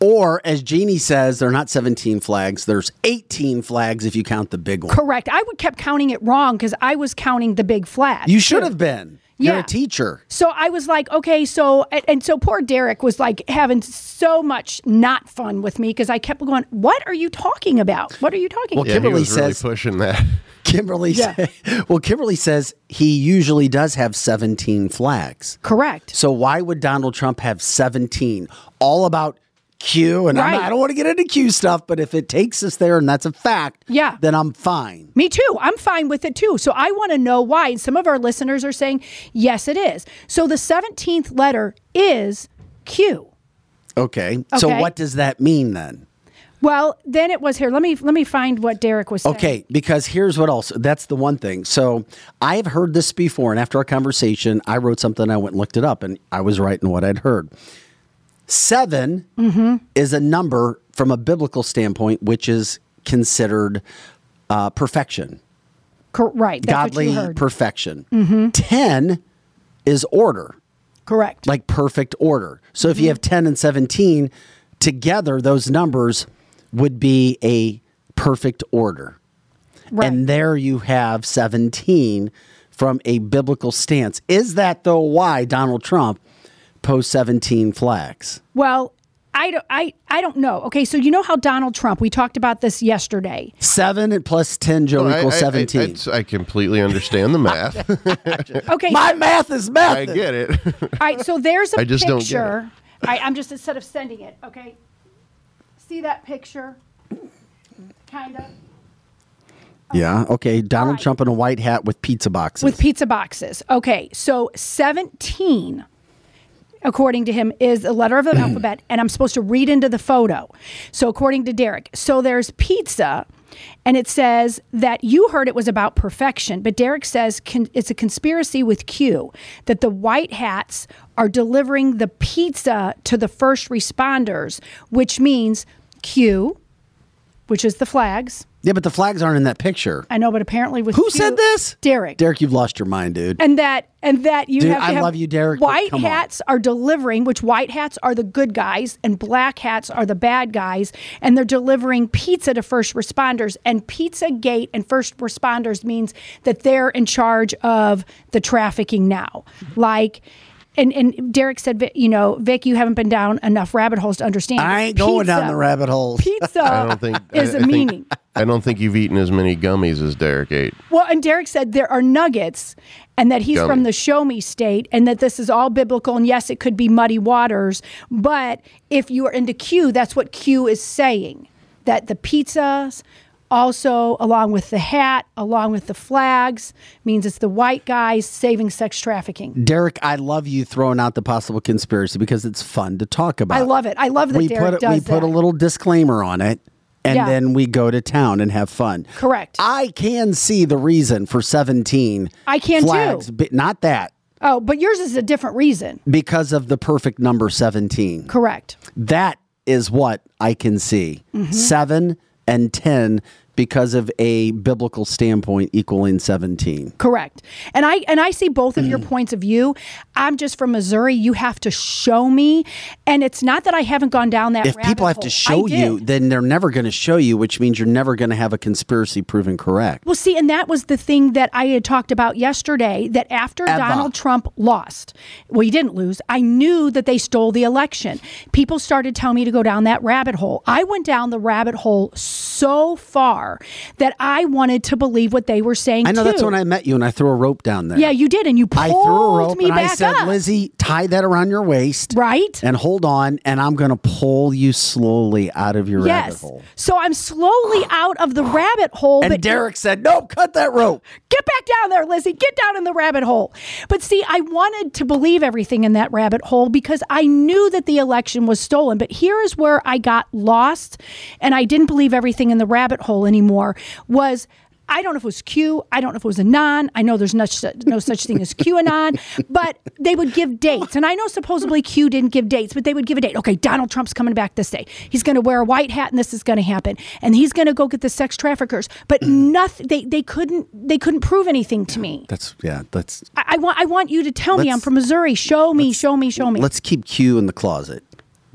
or as Jeannie says, there are not 17 flags. There's 18 flags if you count the big one. Correct. I would kept counting it wrong because I was counting the big flag. You should have been. You're Yeah. a teacher. So I was like, okay, so and, and so poor Derek was like having so much not fun with me because I kept going, "What are you talking about? What are you talking Well, about?" Yeah, Kimberly he was really says- pushing that. Kimberly Yeah. said, well, Kimberly says he usually does have 17 flags. Correct. So why would Donald Trump have 17? All about Q, and not- I don't want to get into Q stuff, but if it takes us there and that's a fact, Yeah. then I'm fine. Me too. I'm fine with it too. So I want to know why. And some of our listeners are saying, yes, it is. So the 17th letter is Q. Okay. So what does that mean then? Well, then it was here. Let me let me find what Derek was saying. Okay, because here's what else. That's the one thing. So I've heard this before, and after our conversation, I wrote something. I went and looked it up, and I was right in what I'd heard. 7 Mm-hmm. is a number from a biblical standpoint, which is considered uh, perfection, Cor- right. That's what godly you heard. Mm-hmm. perfection. 10 is order, Correct. like perfect order. So Mm-hmm. if you have 10 and 17 together, those numbers would be a perfect order. right. And there you have 17 from a biblical stance. Is that though why Donald Trump posts 17 flags? well, I don't, I, I don't know. Okay, so you know how Donald Trump, we talked about this yesterday. Seven and plus 10, Joe, Well, equals I- I- 17. it's- I, completely understand the math. Okay. My math is math. I get it. All right, so there's a I just don't get picture. I, I'm just instead of sending it, okay? See that picture? Kind of. Yeah. Okay. Donald Right. Trump in a white hat with pizza boxes. With pizza boxes. Okay, so 17, according to him, is a letter of the alphabet, and I'm supposed to read into the photo. So, according to Derek, so there's pizza, and it says that you heard it was about perfection, but Derek says con- it's a conspiracy with Q, that the white hats are delivering the pizza to the first responders, which means Q, which is the flags. Yeah, but the flags aren't in that picture. I know, but apparently with Who Q- said this? Derek. Derek, you've lost your mind, dude. and that and that you Dude, have to I have love you, Derek, White come on. hats are delivering, which white hats are the good guys, and black hats are the bad guys, and they're delivering pizza to first responders. And Pizza Gate and first responders means that they're in charge of the trafficking now, mm-hmm. like. And, and Derek said, you know, Vic, you haven't been down enough rabbit holes to understand. I ain't going down the rabbit holes. Pizza I don't think is I, a I think- meaning. I don't think you've eaten as many gummies as Derek ate. Well, and Derek said there are nuggets and that he's Gummy. from the show me state and that this is all biblical. And yes, it could be muddy waters, but if you are into Q, that's what Q is saying that the pizzas, also along with the hat, along with the flags, means it's the white guys saving sex trafficking. Derek, I love you throwing out the possible conspiracy because it's fun to talk about. I love it. I love that we Derek put does we put a little disclaimer on it, and Yeah. then we go to town and have fun. Correct. I can see the reason for seventeen. I can too. flags, but not that Oh, but yours is a different reason. because of the perfect number seventeen. Correct. That is what I can see. Mm-hmm. Seven and ten because of a biblical standpoint equaling seventeen. Correct. And I and I see both of your mm. points of view. I'm just from Missouri. You have to show me. And it's not that I haven't gone down that If people have hole. to show you, then they're never going to show you, which means you're never going to have a conspiracy proven correct. Well, see, and that was the thing that I had talked about yesterday that after Eva. Donald Trump lost, well, he didn't lose. I knew that they stole the election. People started telling me to go down that rabbit hole. I went down the rabbit hole so far that I wanted to believe what they were saying. I know that's when I met you and I threw a rope down there. Yeah, you did, and you pulled I threw a rope me and back I said, up. Lizzie, tie that around your waist. Right? And hold on, and I'm going to pull you slowly out of your rabbit yes. hole. So I'm slowly out of the rabbit hole. And but Derek said, Nope, cut that rope. Get back down there, Lizzie. Get down in the rabbit hole. But see, I wanted to believe everything in that rabbit hole because I knew that the election was stolen. But here is where I got lost and I didn't believe everything in the rabbit hole anymore was I don't know if it was Q. I don't know if it was a non. I know there's no, no such thing as QAnon, but they would give dates. And I know supposedly Q didn't give dates, but they would give a date. Okay, Donald Trump's coming back this day. He's going to wear a white hat and this is going to happen. And he's going to go get the sex traffickers. But mm. nothing, they, they couldn't, they couldn't prove anything to me. That's, yeah, that's, I, I want, I want you to tell me I'm from Missouri. Show me, show me, show me. let's keep Q in the closet.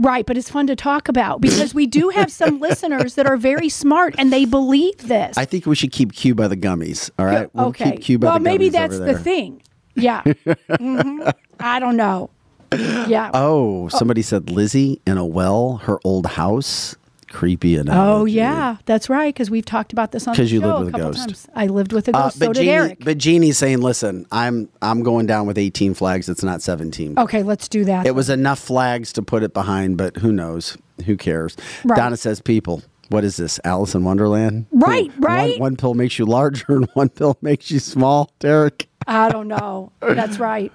Right, but it's fun to talk about because we do have some listeners that are very smart and they believe this. I think we should keep Q by the gummies. All right. We'll okay. keep Q by well, maybe that's the thing. Yeah. Mhm. I don't know. Yeah. Oh, somebody said Lizzie in a well, her old house. Creepy enough. Oh yeah, that's right. Because we've talked about this on because you show lived with a couple ghost. times. I lived with a Uh, ghost. so but did Eric. but Jeannie's saying, "Listen, I'm I'm going down with 18 flags. It's not 17. okay, let's do that. It was enough flags to put it behind, but who knows? Who cares? Right. Donna says, "People, what is this? Alice in Wonderland? Right, right. One, pill makes you larger, and one pill makes you small." Derek, I don't know. That's right.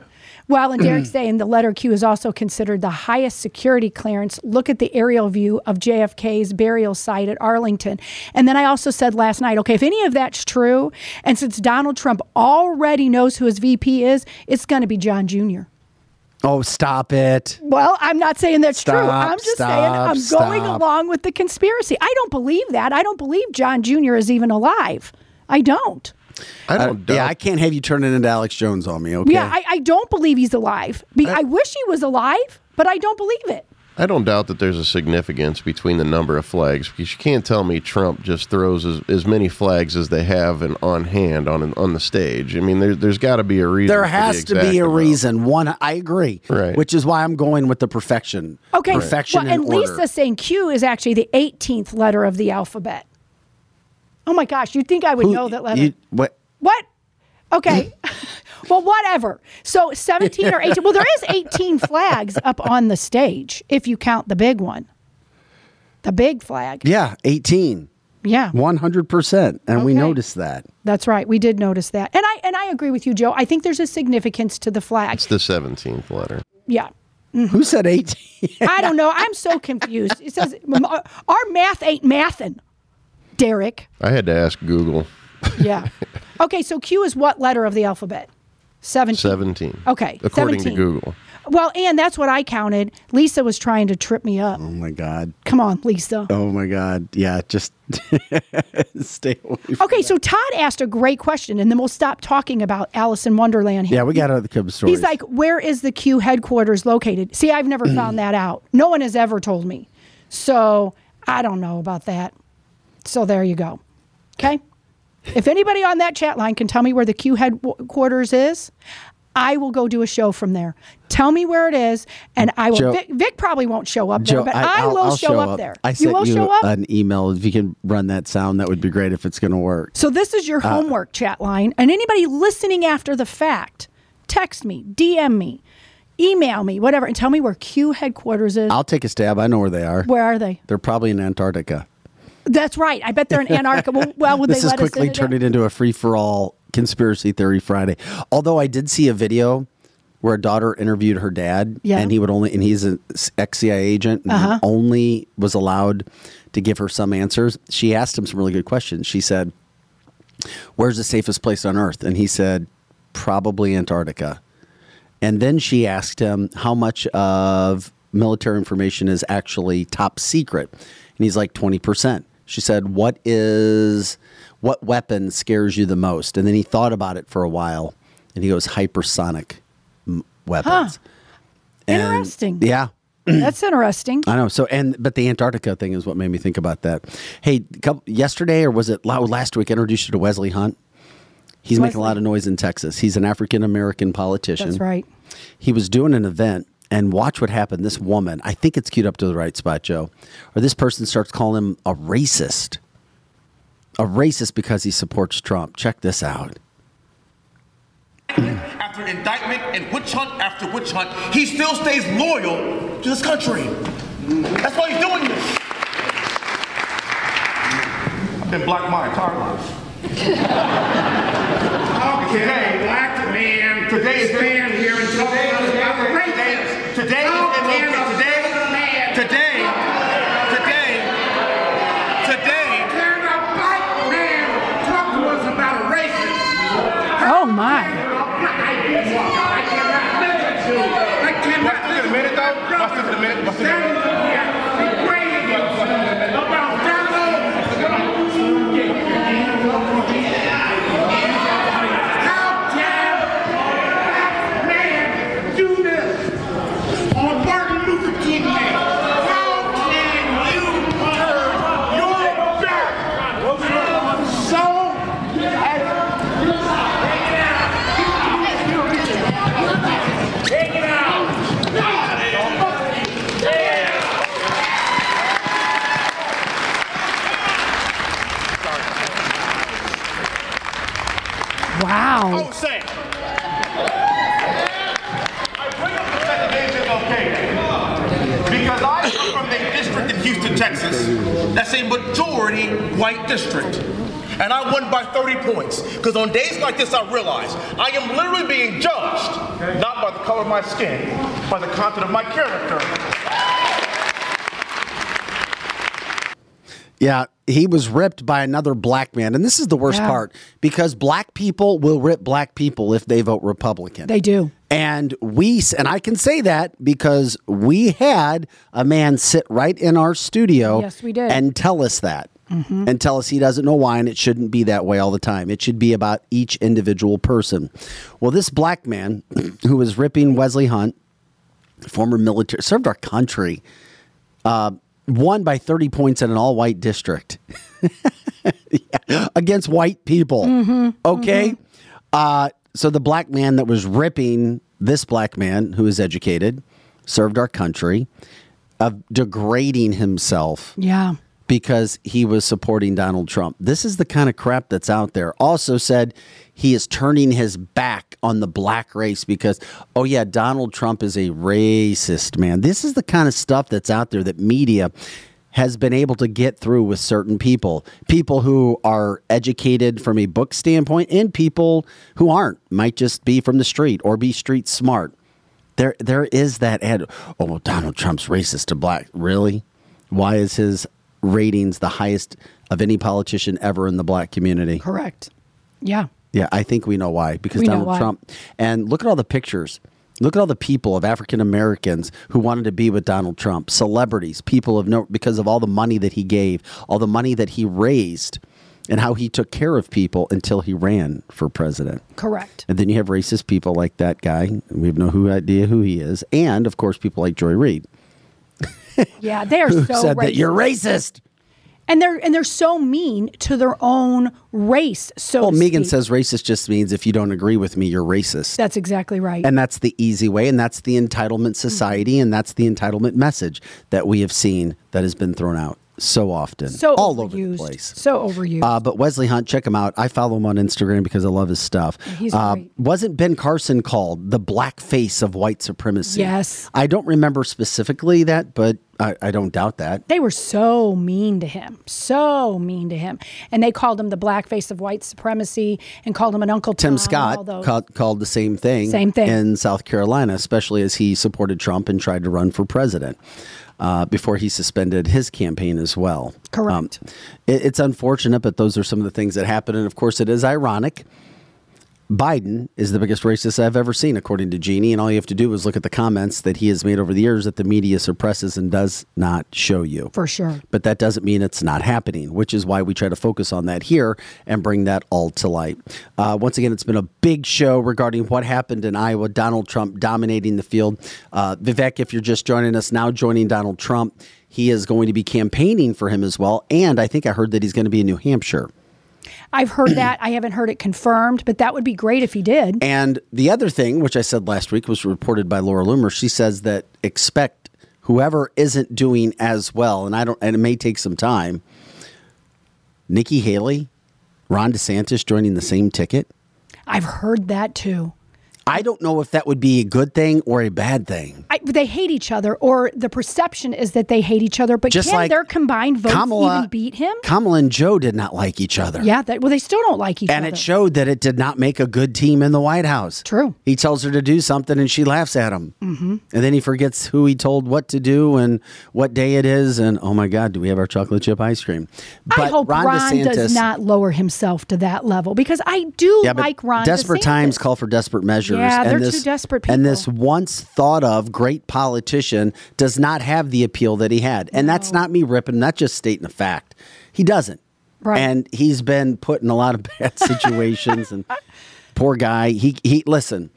Well, and Derek's saying the letter Q is also considered the highest security clearance. Look at the aerial view of JFK's burial site at Arlington. And then I also said last night, okay, if any of that's true, and since Donald Trump already knows who his VP is, it's going to be John Jr. oh, stop it! Well, I'm not saying that's true. I'm just saying I'm going along with the conspiracy. I don't believe that. I don't believe John Jr. is even alive. I don't. I Uh, don't doubt. yeah, I can't have you turning it into Alex Jones on me. Okay. Yeah, I, I don't believe he's alive. Be- I wish he was alive, but I don't believe it. I don't doubt that there's a significance between the number of flags because you can't tell me Trump just throws as, as many flags as they have in, on hand on on the stage. I mean, there, there's got to be a reason. there for the has to be a amount. reason. One, I agree. Right. Which is why I'm going with the perfection. Okay. Perfection Well, and and order. Lisa's saying Q is actually the 18th letter of the alphabet. Oh my gosh, you'd think I would Who- know that letter. you- what? What? Okay. well, whatever. So 17 or 18. Well, there is 18 flags up on the stage if you count the big one. The big flag. Yeah, 18. Yeah. 100%. And we Okay. noticed that. That's right. We did notice that. And I and I agree with you, Joe. I think there's a significance to the flag. It's the 17th letter. Yeah. Mm-hmm. Who said 18? I don't know. I'm so confused. It says our math ain't mathin'. Derek. I had to ask Google. Yeah. Okay, so Q is what letter of the alphabet? 17. 17. Okay, According 17. to Google. Well, and that's what I counted. Lisa was trying to trip me up. Oh my God. Come on, Lisa. Oh my God. Yeah, just stay away. From Okay, so Todd asked a great question, and then we'll stop talking about Alice in Wonderland here. Yeah, we got other Cubs stories. He's like, where is the Q headquarters located? See, I've never found that out. No one has ever told me. So I don't know about that. So there you go. Okay. If anybody on that chat line can tell me where the Q headquarters is, I will go do a show from there. Tell me where it is, and I will. Joe- Vic, Vic probably won't show up there, but I, I'll- will I'll show, up, there. I you sent will you show up. an email. If you can run that sound, that would be great if it's going to work. So this is Uh, your homework chat line, and anybody listening after the fact, text me, DM me, email me, whatever, and tell me where Q headquarters is. I'll take a stab. I know where they are. where are they? They're probably in Antarctica. That's right. I bet they're in Antarctica. Well, well would this they is quickly in turning it? into a free for all conspiracy theory Friday. Although I did see a video where a daughter interviewed her dad, Yeah. and he would only, and he's an ex CIA agent, and Uh-huh. only was allowed to give her some answers. She asked him some really good questions. She said, "Where's the safest place on Earth?" And he said, "Probably Antarctica." And then she asked him how much of military information is actually top secret. And he's like 20%. She said, "What is what weapon scares you the most?" And then he thought about it for a while and he goes hypersonic m- weapons. And- Interesting. yeah. That's interesting. I know. So, and but the Antarctica thing is what made me think about that. Hey, couple, yesterday or was it last week? I introduced you to Wesley Hunt. He's making a lot of noise in Texas. He's an African American politician. That's right. He was doing an event, and watch what happened. This woman, I think it's queued up to the right spot, Joe, or this person starts calling him a racist. A racist because he supports Trump. Check this out. after indictment and witch hunt after witch hunt, he still stays loyal to this country. That's why he's doing this. I've been black my entire life. today, black man today is stand here and talk today, about today, racism. today, How is can a today, black man today, today, today. Can a black man talk to us about racism? Oh my. I cannot listen to. I cannot Watch this in a minute, though. Watch this in a minute. Watch this in a minute. about Donald. How can a black man do this on Martin Luther King Day? How can you turn your back on so Take it out! Wow. Oh, say. I bring up the fact that James is okay. Oh, because I come from a district in Houston, Texas, that's a majority white district. And I won by 30 points. Because on days like this, I realize I am literally being judged, not by the color of my skin, by the content of my character. Yeah, he was ripped by another black man. And this is the worst Yeah. part because black people will rip black people if they vote Republican. They do. And we, and I can say that because we had a man sit right in our studio Yes, we did. and tell us that. and tell us he doesn't know why, and it shouldn't be that way all the time. It should be about each individual person. Well, this black man who was ripping Wesley Hunt, former military, served our country, uh, won by 30 points in an all white district Yeah, against white people. Okay. Uh, so the black man that was ripping this black man who is educated, served our country, of degrading himself Yeah. because he was supporting Donald Trump. This is the kind of crap that's out there. Also said he is turning his back on the black race because, oh, yeah, Donald Trump is a racist man. This is the kind of stuff that's out there that media has been able to get through with certain people, people who are educated from a book standpoint and people who aren't, might just be from the street or be street smart. There, there is that ad. Oh, well, Donald Trump's racist to black. Really? Why is his ratings the highest of any politician ever in the black community? Correct. Yeah. Yeah, I think we know why. Because We Donald why. Trump. And look at all the pictures. Look at all the people of African Americans who wanted to be with Donald Trump. Celebrities, people of note because of all the money that he gave, all the money that he raised, and how he took care of people until he ran for president. Correct. And then you have racist people like that guy. We have no who idea who he is. And of course, people like Joy Reid Yeah, they are so said racist. that you're racist. And they're and they're so mean to their own race. So Well, Megan speak. says racist just means if you don't agree with me, you're racist. that's exactly right. And that's the easy way, and that's the entitlement Mm-hmm. society, and that's the entitlement message that we have seen that has been thrown out so often, so all over the place. So overused. Uh, but Wesley Hunt, check him out. I follow him on Instagram because I love his stuff. he's uh, great. Wasn't Ben Carson called the black face of white supremacy? Yes. I don't remember specifically that, but I, I don't doubt that. they were so mean to him, so mean to him, and they called him the black face of white supremacy, and called him an Uncle Tim Tom, Scott called, called the same thing, Same thing. in South Carolina, especially as he supported Trump and tried to run for president uh, before he suspended his campaign as well. Correct. it- it's unfortunate, but those are some of the things that happen. And of course, it is ironic. Biden is the biggest racist I've ever seen, according to Jeannie. And all you have to do is look at the comments that he has made over the years that the media suppresses and does not show you. for sure. But that doesn't mean it's not happening, which is why we try to focus on that here and bring that all to light. Uh, once again, it's been a big show regarding what happened in Iowa. Donald Trump dominating the field. Uh, Vivek, if you're just joining us now, joining Donald Trump, he is going to be campaigning for him as well. And I think I heard that he's going to be in New Hampshire. I've heard that. I haven't heard it confirmed, but that would be great if he did. And the other thing, which I said last week, was reported by Laura Loomer. She says that expect whoever isn't doing as well, and I don't, and it may take some time. Nikki Haley, Ron DeSantis joining the same ticket. I've heard that too. I don't know if that would be a good thing or a bad thing. I, they hate each other, or the perception is that they hate each other. But Just can like their combined votes Kamala- even beat him? Kamala and Joe did not like each other. Yeah, that, well, they still don't like each And other. And it showed that it did not make a good team in the White House. True. He tells her to do something and she laughs at him. Mm-hmm. And then he forgets who he told what to do and what day it is. And oh my God, do we have our chocolate chip ice cream? I hope Ron, does not lower himself to that level because I do Yeah, like Ron. desperate DeSantis. times call for desperate measures. Yeah, and they're this, two desperate And this once thought of great politician does not have the appeal that he had. And that's not me ripping, that's just stating a fact. He doesn't. Right. And he's been put in a lot of bad situations and poor guy. He he listen,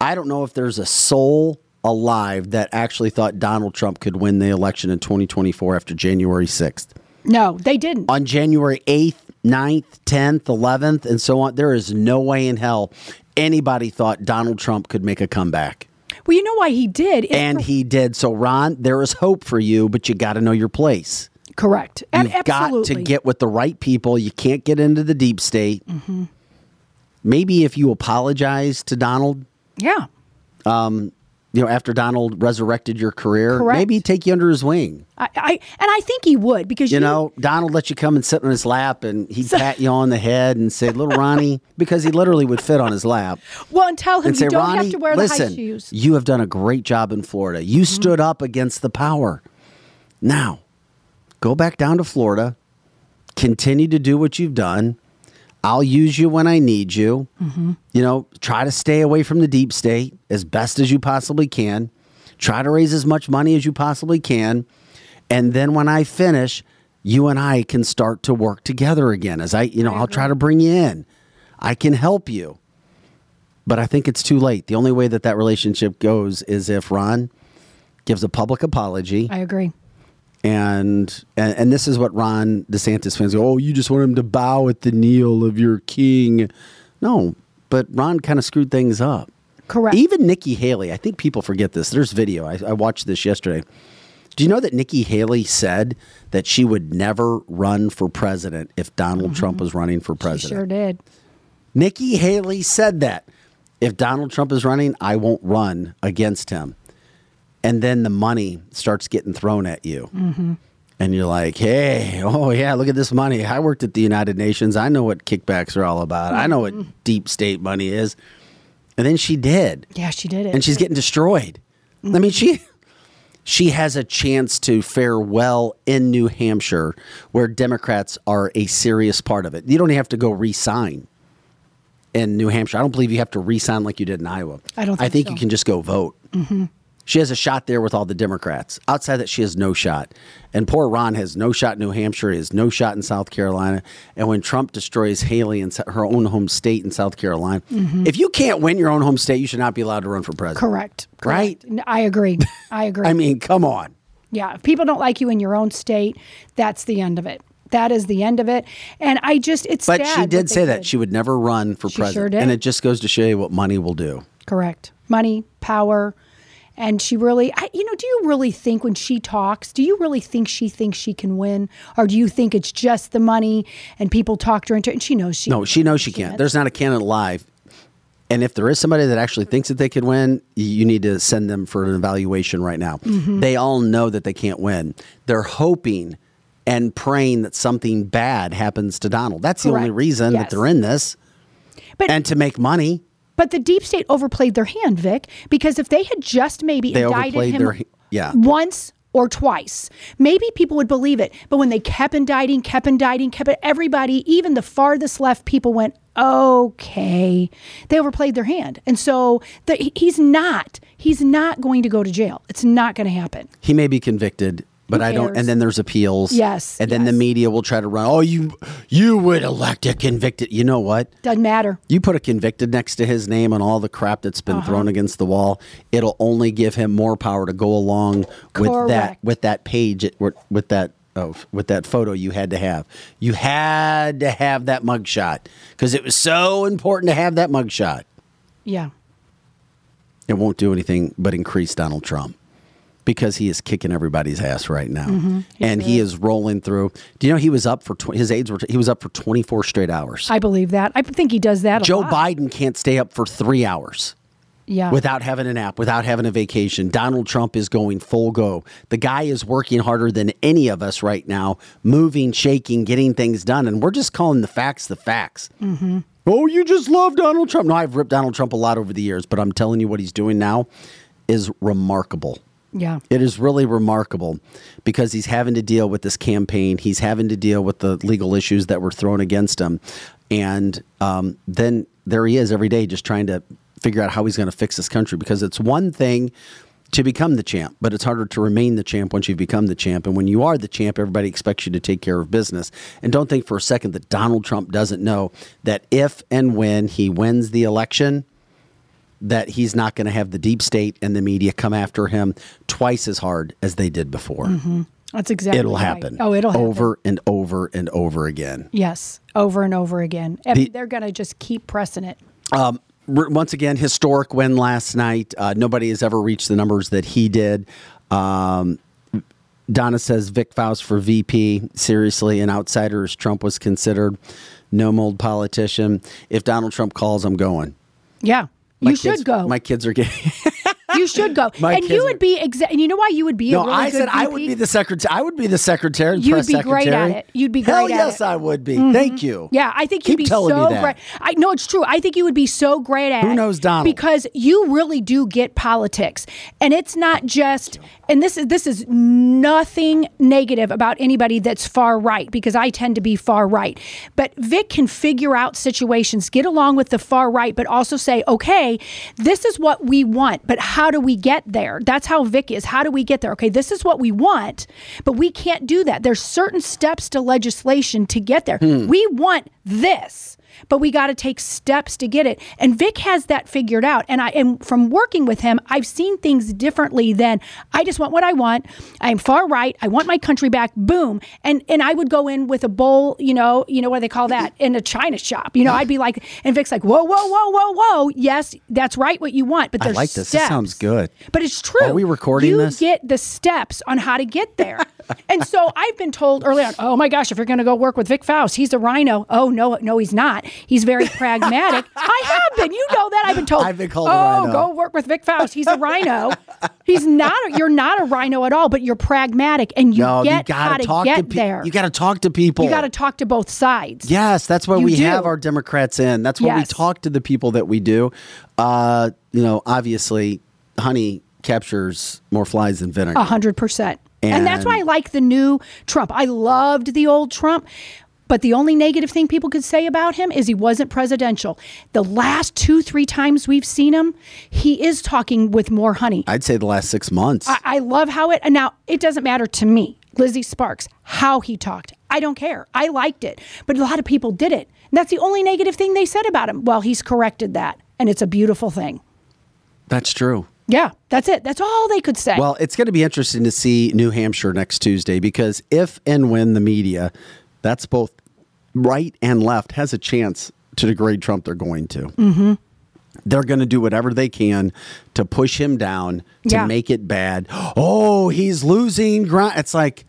I don't know if there's a soul alive that actually thought Donald Trump could win the election in 2024 after January 6th No, they didn't. on January 8th, 9th, 10th, 11th, and so on, there is no way in hell anybody thought Donald Trump could make a comeback. Well, you know why he did. And he did. So, Ron, there is hope for you, but you got to know your place. correct. You've Ab- got to get with the right people. You can't get into the deep state. Mm-hmm. Maybe if you apologize to Donald, Yeah. You know, after Donald resurrected your career, Correct. maybe he'd take you under his wing. I, I and I think he would because You know, Donald let you come and sit on his lap and he'd pat you on the head and say, Little Ronnie, because he literally would fit on his lap. well, and tell him and you say, don't Ronnie, have to wear listen, the high shoes. Mm-hmm. you have done a great job in Florida. You stood up against the power. Now, go back down to Florida, continue to do what you've done. I'll use you when I need you. Mm-hmm. You know, try to stay away from the deep state as best as you possibly can. Try to raise as much money as you possibly can. And then when I finish, you and I can start to work together again. As I, you know, I'll try to bring you in. I can help you. But I think it's too late. The only way that that relationship goes is if Ron gives a public apology I agree. And and, and this is what Ron DeSantis fans go, oh, you just want him to bow at the kneel of your king. No, but Ron kind of screwed things up. Correct. Even Nikki Haley, I think people forget this. There's video. I, I watched this yesterday. Do you know that Nikki Haley said that she would never run for president if Donald Trump was running for Mm-hmm. She president? sure did. Nikki Haley said that. If Donald Trump is running, I won't run against him. And then the money starts getting thrown at you. Mm-hmm. And you're like, hey, oh, yeah, look at this money. I worked at the United Nations. I know what kickbacks are all about. I know what Mm-hmm. deep state money is. And then she did. Yeah, she did it. And she's getting destroyed. I mean, she she has a chance to fare well in New Hampshire, where Democrats are a serious part of it. You don't have to go re-sign in New Hampshire. I don't believe you have to re-sign like you did in Iowa. I don't I think think so. you can just go vote. hmm She has a shot there with all the Democrats. Outside that, she has no shot. And poor Ron has no shot in New Hampshire. He has no shot in South Carolina. And when Trump destroys Haley in her own home state in South Carolina, Mhm. if you can't win your own home state, you should not be allowed to run for president. Correct. Right? I agree. I agree. I mean, come on. yeah, if people don't like you in your own state, that's the end of it. That is the end of it. And I just, it's But she did say that she would never run for She sure president. did. And it just goes to show you what money will do. Correct. Money, power. And she really, I, you know, do you really think when she talks, do you really think she thinks she can win? Or do you think it's just the money and people talked her into it and she knows she no, she knows she can't. There's not a candidate alive. And if there is somebody that actually thinks that they can win, you need to send them for an evaluation right now. Mhm. They all know that they can't win. They're hoping and praying that something bad happens to Donald. That's the only Correct. reason that they're in this. But- and to make money. But the deep state overplayed their hand, Vic, because if they had just maybe They indicted him their yeah. once or twice, maybe people would believe it. But when they kept indicting, kept indicting, kept it, everybody, even the farthest left people went, okay, they overplayed their hand. And so the, he's not, he's not going to go to jail. It's not going to happen. He may be convicted, but I don't. And then there's appeals. Yes, And then the media will try to run. Oh, you you would elect a convicted. You know what? Doesn't matter. You put a convicted next to his name and all the crap that's been Uh-huh. thrown against the wall. It'll only give him more power to go along with that with that page with that oh, with that photo you had to have. You had to have that mugshot because it was so important to have that mugshot. Yeah. It won't do anything but increase Donald Trump because he is kicking everybody's ass right now, Mhm. He and he is rolling through. Do you know he was up for tw- his aides were he was up for twenty four straight hours. I believe that. I think he does that a Joe. Biden can't stay up for three hours Yeah. without having a nap, without having a vacation. Donald Trump is going full go. The guy is working harder than any of us right now, moving, shaking, getting things done, and we're just calling the facts the facts. mm-hmm. Oh, you just love Donald Trump. No, I've ripped Donald Trump a lot over the years, but I'm telling you what he's doing now is remarkable. Yeah. It is really remarkable because he's having to deal with this campaign. He's having to deal with the legal issues that were thrown against him. And um, then there he is every day just trying to figure out how he's going to fix this country because it's one thing to become the champ, but it's harder to remain the champ once you've become the champ. And when you are the champ, everybody expects you to take care of business. And don't think for a second that Donald Trump doesn't know that if and when he wins the election, that he's not going to have the deep state and the media come after him twice as hard as they did before. hmm That's exactly It'll right. happen. Oh, it'll happen. over and over and over again. Yes, over and over again. And The- they're going to just keep pressing it. Um, once again, historic win last night. Uh, nobody has ever reached the numbers that he did. Um, Donna says Vic Faust for VP. Seriously, an outsider as Trump was considered. No mold politician. If Donald Trump calls, I'm going. Yeah, My you kids- should go. My kids are getting. you should go. My and you would be exact. And you know why you would be? no, a really I said I would be the secretary. I would be the secretary. You'd press be great at it. You'd be Hell great at yes. I would be. Mhm. Thank you. Yeah, I think Keep you'd be so great. I know it's true. I think you would be so great at Who knows Donald? Because you really do get politics. And it's not just and this is this is nothing negative about anybody that's far right because I tend to be far right. But Vic can figure out situations, get along with the far right, but also say, okay, this is what we want, but how do we get there? That's how Vic is. How do we get there? Okay, this is what we want, but we can't do that. There's certain steps to legislation to get there. Hmm. We want this but we got to take steps to get it. And Vic has that figured out. And I and from working with him, I've seen things differently than I just want what I want. I'm far right. I want my country back. Boom. And and I would go in with a bowl, you know, you know what they call that mm-hmm. in a china shop. You know, I'd be like, and Vic's like, whoa, whoa, whoa, whoa, whoa. Yes, that's right. What you want, but there's I like this. Steps. This sounds good. But it's true. Are we recording this? you this? get the steps on how to get there. and so I've been told early on, oh my gosh, if you're going to go work with Vic Faust, he's a rhino. Oh no, no, he's not. He's very pragmatic. I have been. You know that. I've been told. I've been called a oh, rhino." go work with Vic Faust. He's a rhino. He's not. A, you're not a rhino at all, but you're pragmatic and you no, get you how to talk get to pe- there. You got to talk to people. You got to talk to both sides. Yes, that's why You we do. have our Democrats in. That's why we talk to the people that we do. Uh, you know, obviously, honey captures more flies than vinegar. A hundred percent. And that's why I like the new Trump. I loved the old Trump. But the only negative thing people could say about him is he wasn't presidential. The last two, three times we've seen him, he is talking with more honey. I'd say the last six months. I, I love how it, and now it doesn't matter to me, Lizzie Sparks, how he talked. I don't care. I liked it. But a lot of people did it. And that's the only negative thing they said about him. Well, he's corrected that. And it's a beautiful thing. that's true. Yeah, that's it. That's all they could say. Well, it's going to be interesting to see New Hampshire next Tuesday because if and when the media, that's both right and left, has a chance to degrade Trump, they're going to. mm-hmm. They're going to do whatever they can to push him down, to Yeah. make it bad. Oh, he's losing ground. It's like,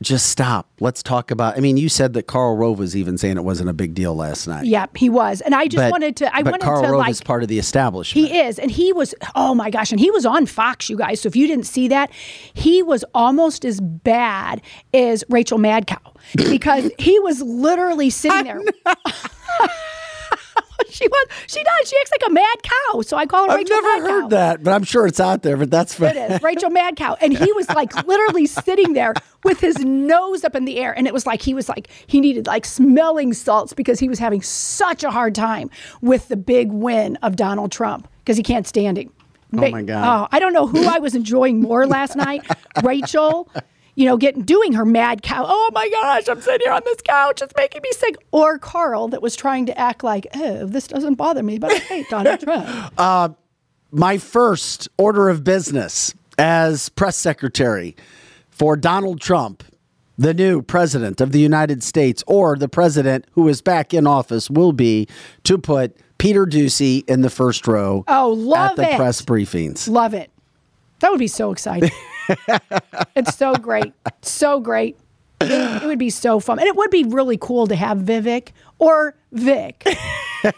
just stop. Let's talk about. I mean, you said that Karl Rove was even saying it wasn't a big deal last night. Yep, he was. And I just But- wanted to I but wanted Karl to Rove like is part of the establishment. He is. And he was, oh my gosh, and he was on Fox, you guys. So if you didn't see that, he was almost as bad as Rachel Madcow because he was literally sitting there. she was, she does. She acts like a mad cow. So I call her I've Rachel never Mad heard Cow. that, but I'm sure it's out there. But that's It is Rachel Mad Cow, and he was like literally sitting there with his nose up in the air, and it was like he was like he needed like smelling salts because he was having such a hard time with the big win of Donald Trump because he can't stand him. Oh, my God. Oh, I don't know who I was enjoying more last night, Rachel. You know, getting doing her mad cow. Oh my gosh, I'm sitting here on this couch. It's making me sick. Or Karl that was trying to act like, oh, this doesn't bother me, but I hate Donald Trump. Uh, my first order of business as press secretary for Donald Trump, the new president of the United States, or the president who is back in office, will be to put Peter Doocy in the first row Oh, love at the it. press briefings. Love it. That would be so exciting. it's so great. So great. It, it would be so fun. And it would be really cool to have Vivek or Vic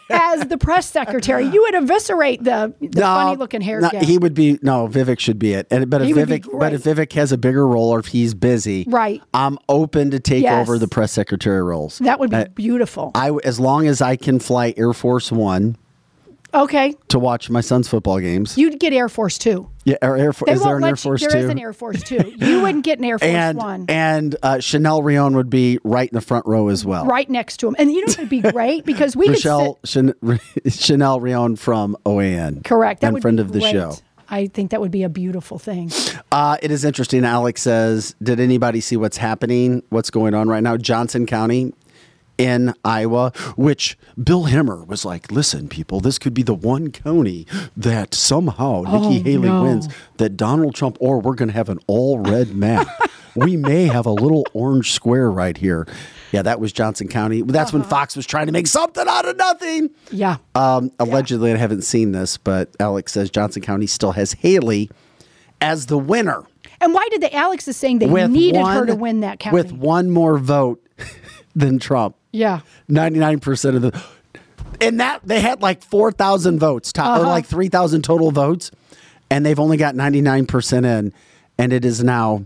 as the press secretary. You would eviscerate the, the funny looking hair. no, he would be no Vivek should be it. And but if He Vivek but if Vivek has a bigger role or if he's busy, Right. I'm open to take Yes. over the press secretary roles. that would be Uh, beautiful. I as long as I can fly Air Force One Okay. to watch my son's football games. You'd get Air Force Two. Yeah, Air, Air Force. They Is there an Air you- Force There Two? is an Air Force Two. You wouldn't get an Air Force and One. and uh, Chanel Rion would be right in the front row as well. Right next to him. And you know it'd be great because we Michelle could sit Chan- Chanel Rion from OAN. correct. That and would friend of the great. show. I think that would be a beautiful thing. Uh, it is interesting. Alex says, "Did anybody see what's happening? What's going on right now? Johnson County." In Iowa, which Bill Hemmer was like, listen, people, this could be the one county that somehow Nikki Oh, Haley no. wins, that Donald Trump, or we're going to have an all red map. we may have a little orange square right here. Yeah, that was Johnson County. That's when Fox was trying to make something out of nothing. Yeah. Um, allegedly, I haven't seen this, but Alex says Johnson County still has Haley as the winner And why did the Alex is saying they with needed one, her to win that county? with one more vote than Trump. yeah. Ninety nine percent of the, and that they had like four thousand votes, to, or Uh-huh. like three thousand total votes, and they've only got ninety nine percent in, and it is now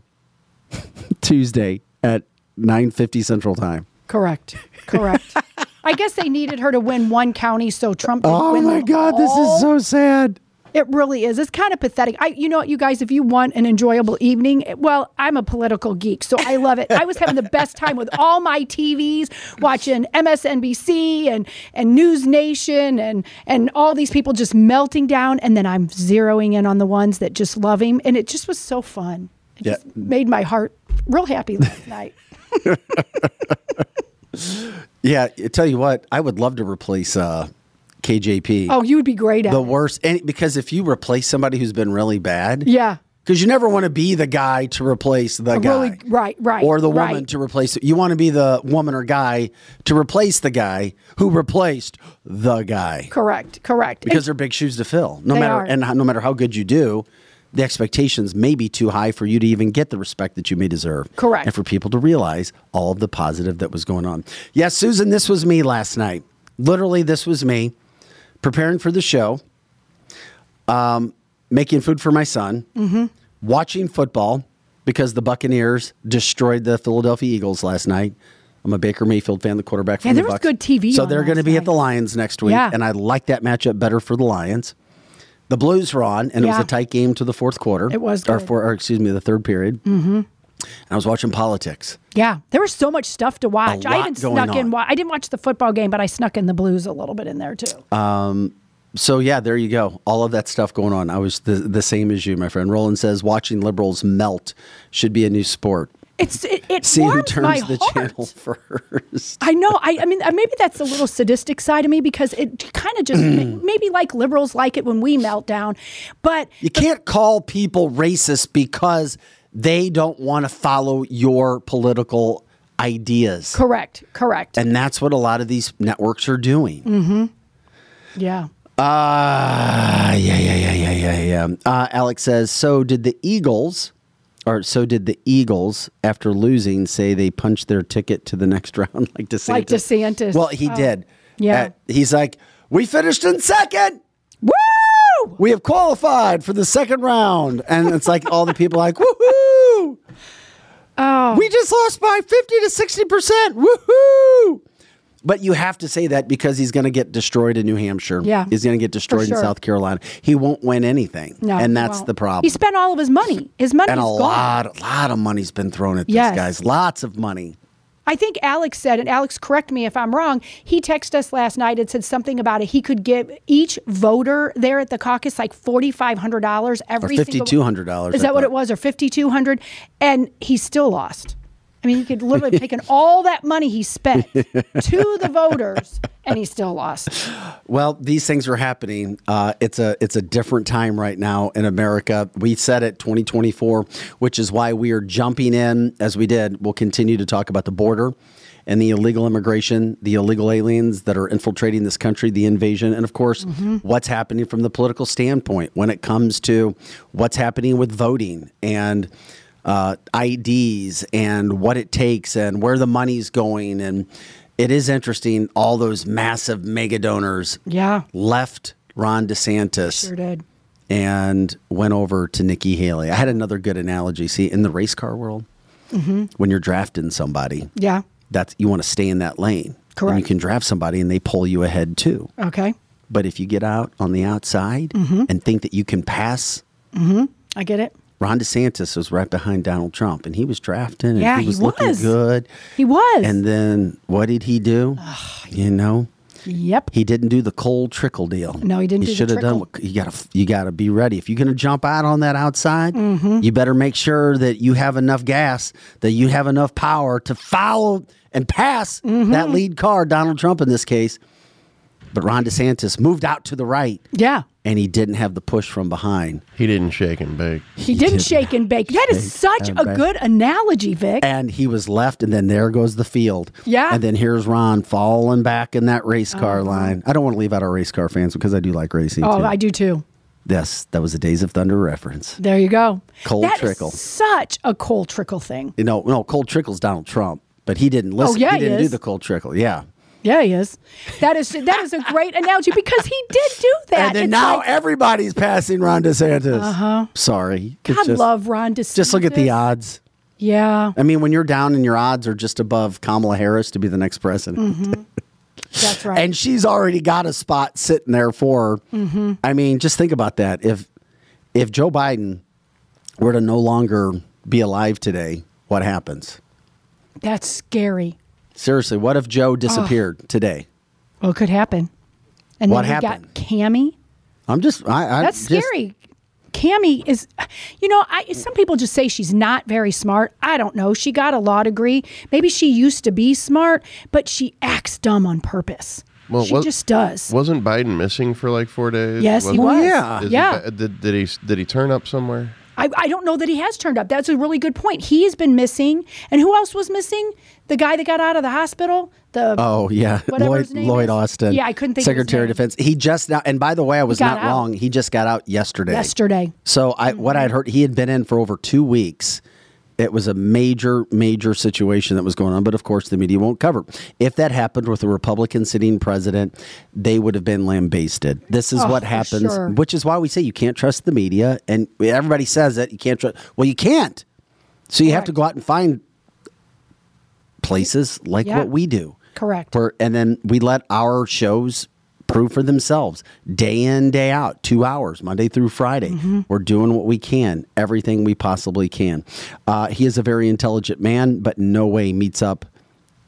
Tuesday at nine fifty Central Time. Correct. Correct. I guess they needed her to win one county so Trump Oh my God, this is so sad. It really is. It's kind of pathetic. I, you know what, you guys, if you want an enjoyable evening, well, I'm a political geek, so I love it. I was having the best time with all my TVs, watching MSNBC and and News Nation and and all these people just melting down, and then I'm zeroing in on the ones that just love him, and it just was so fun. It Yeah. just made my heart real happy last night. Yeah, I tell you what, I would love to replace uh, KJP. Oh, you would be great at the it. worst, and because if you replace somebody who's been really bad, Yeah. because you never want to be the guy to replace the guy. Really, right, right. or the woman right. to replace you want to be the woman or guy to replace the guy who replaced the guy Correct, correct. because they're big shoes to fill no matter are. and no matter how good you do the expectations may be too high for you to even get the respect that you may deserve Correct. and for people to realize all of the positive that was going on yes susan this was me last night literally this was me preparing for the show um, making food for my son Mm-hmm. watching football because the Buccaneers destroyed the Philadelphia Eagles last night. I'm a Baker Mayfield fan, the quarterback from Yeah, the there was Bucks. good TV So they're going to be at the Lions next week, Yeah. and I like that matchup better for the Lions. The Blues were on, and it was a tight game to the fourth quarter. It was or, for, or excuse me, the third period. Mm-hmm. And I was watching politics. Yeah, there was so much stuff to watch. I even snuck in. on. I didn't watch the football game, but I snuck in the Blues a little bit in there too. So yeah, there you go. All of that stuff going on. I was the, the same as you, my friend. Roland says watching liberals melt should be a new sport. It's it, it See who turns the heart. channel first. I know. I, I mean, uh, maybe that's a little sadistic side of me because it kind of just maybe like liberals like it when we melt down, but You can't call people racist because they don't want to follow your political ideas. correct, correct. And that's what a lot of these networks are doing. Mm. yeah. Ah, yeah, yeah, yeah, yeah, yeah, yeah. Uh, Alex says, so did the Eagles, or so did the Eagles, after losing, say they punched their ticket to the next round like DeSantis? Like DeSantis. Well, he Oh, did. yeah. Uh, he's like, we finished in second. Woo! We have qualified for the second round. And it's like all the people like, woohoo! Oh, We just lost by 50 to 60%. Woohoo! But you have to say that because he's going to get destroyed in New Hampshire. Yeah, He's going to get destroyed sure. in South Carolina. He won't win anything. no, and that's the problem. He spent all of his money. His money and a gone. lot, a lot of money's been thrown at Yes. these guys. Lots of money. I think Alex said, and Alex, correct me if I'm wrong. He texted us last night and said something about it. He could give each voter there at the caucus like forty five hundred dollars every Or $5,200. Is that what it was, or 5,200? And he still lost. I mean, he could literally have taken all that money he spent to the voters, and he still lost. Well, these things are happening. Uh, it's a it's a different time right now in America. We said it 2024, which is why we are jumping in as we did. We'll continue to talk about the border and the illegal immigration, the illegal aliens that are infiltrating this country, the invasion, and of course, what's happening from the political standpoint when it comes to what's happening with voting and uh, IDs and what it takes and where the money's going. And it is interesting, all those massive mega donors Yeah, left Ron DeSantis sure did. and went over to Nikki Haley. I had another good analogy. See, in the race car world, Mm-hmm. when you're drafting somebody, Yeah. that's you want to stay in that lane. And you can draft somebody and they pull you ahead too. Okay. But if you get out on the outside Mm-hmm. and think that you can pass, I get it. Ron DeSantis was right behind Donald Trump and he was drafting and Yeah, he he was looking was. good. He was. And then what did he do? you know, yep. he didn't do the Cole Trickle deal. No, he didn't He do the should have done. what- You got to. You got to be ready. If you're going to jump out on that outside, Mm-hmm. you better make sure that you have enough gas, that you have enough power to follow and pass Mm-hmm. that lead car, Donald Trump in this case. But Ron DeSantis moved out to the right, Yeah. and he didn't have the push from behind. He didn't shake and bake. He, didn't shake and bake. That is such a bake. good analogy, Vic. and he was left, and then there goes the field. Yeah. And then here's Ron falling back in that race car Uh-huh. line. I don't want to leave out our race car fans because I do like racing. oh, too. I do too. Yes, that was a Days of Thunder reference. There you go. Cold That is trickle. such a Cole Trickle thing. You know, no, Cole Trickle's Donald Trump, but he didn't listen. Oh, yeah, he he didn't do the Cole Trickle. Yeah. Yeah, he is. That is that is a great analogy because he did do that. and then It's now like, everybody's passing Ron DeSantis. Uh-huh. Sorry. It's God just, love Ron DeSantis. Just look at the odds. Yeah. I mean, when you're down and your odds are just above Kamala Harris to be the next president. Mm-hmm. That's right. And she's already got a spot sitting there for. Mm-hmm. I mean, just think about that. If if Joe Biden were to no longer be alive today, what happens? That's scary. Seriously, what if Joe disappeared today? Well, it could happen. And What then you happened? got Cammy. I'm just I, I That's just- scary. Cammy is, you know, I some people just say she's not very smart. I don't know. She got a law degree. Maybe she used to be smart, but she acts dumb on purpose. Well, she was- just does. Wasn't Biden missing for like four days? Yes, he Wasn't- oh, was. yeah. Is he Yeah. ba- did, did he did he turn up somewhere? I, I don't know that he has turned up. That's a really good point. He's been missing. And who else was missing? The guy that got out of the hospital? The Oh yeah, Lloyd Lloyd is. Austin. Yeah, I couldn't think Secretary of. Defense. He just now, and by the way, I was not out. wrong. He just got out yesterday. yesterday. So I, what I'd mm-hmm. heard, he had been in for over two weeks. It was a major, major situation that was going on, but of course the media won't cover. If that happened with a Republican sitting president, they would have been lambasted. This is Oh, what happens, sure. which is why we say you can't trust the media, and everybody says that you can't trust. Well, you can't. So you have to go out and find places like Yeah. what we do. Correct. Where, and then we let our shows prove for themselves day in, day out, two hours, Monday through Friday. Mm-hmm. We're doing what we can, everything we possibly can. Uh, he is a very intelligent man, but no way meets up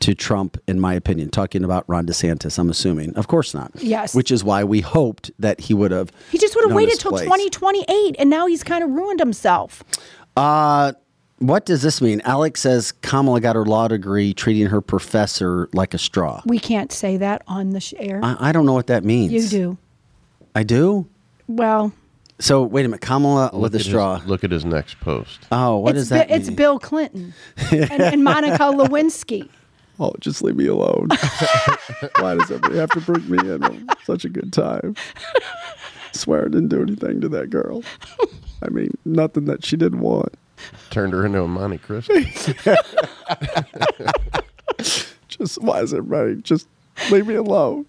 to Trump, in my opinion. Talking about Ron DeSantis, I'm assuming. Of course not. Yes. Which is why we hoped that he would have. He just would have waited till place. 2028, and now he's kind of ruined himself. Uh, what does this mean? Alex says Kamala got her law degree treating her professor like a straw. We can't say that on the sh- air. I, I don't know what that means. you do. I do? Well, So wait a minute, Kamala with a at his- straw. look at his next post. Oh, what it's, does that Bi- it's mean? Bill Clinton and, and Monica Lewinsky. Oh, just leave me alone. Why does everybody have to bring me in on such a good time? Swear I didn't do anything to that girl. I mean, nothing that she didn't want. Turned her into a Monte Cristo. Just why is everybody just leave me alone?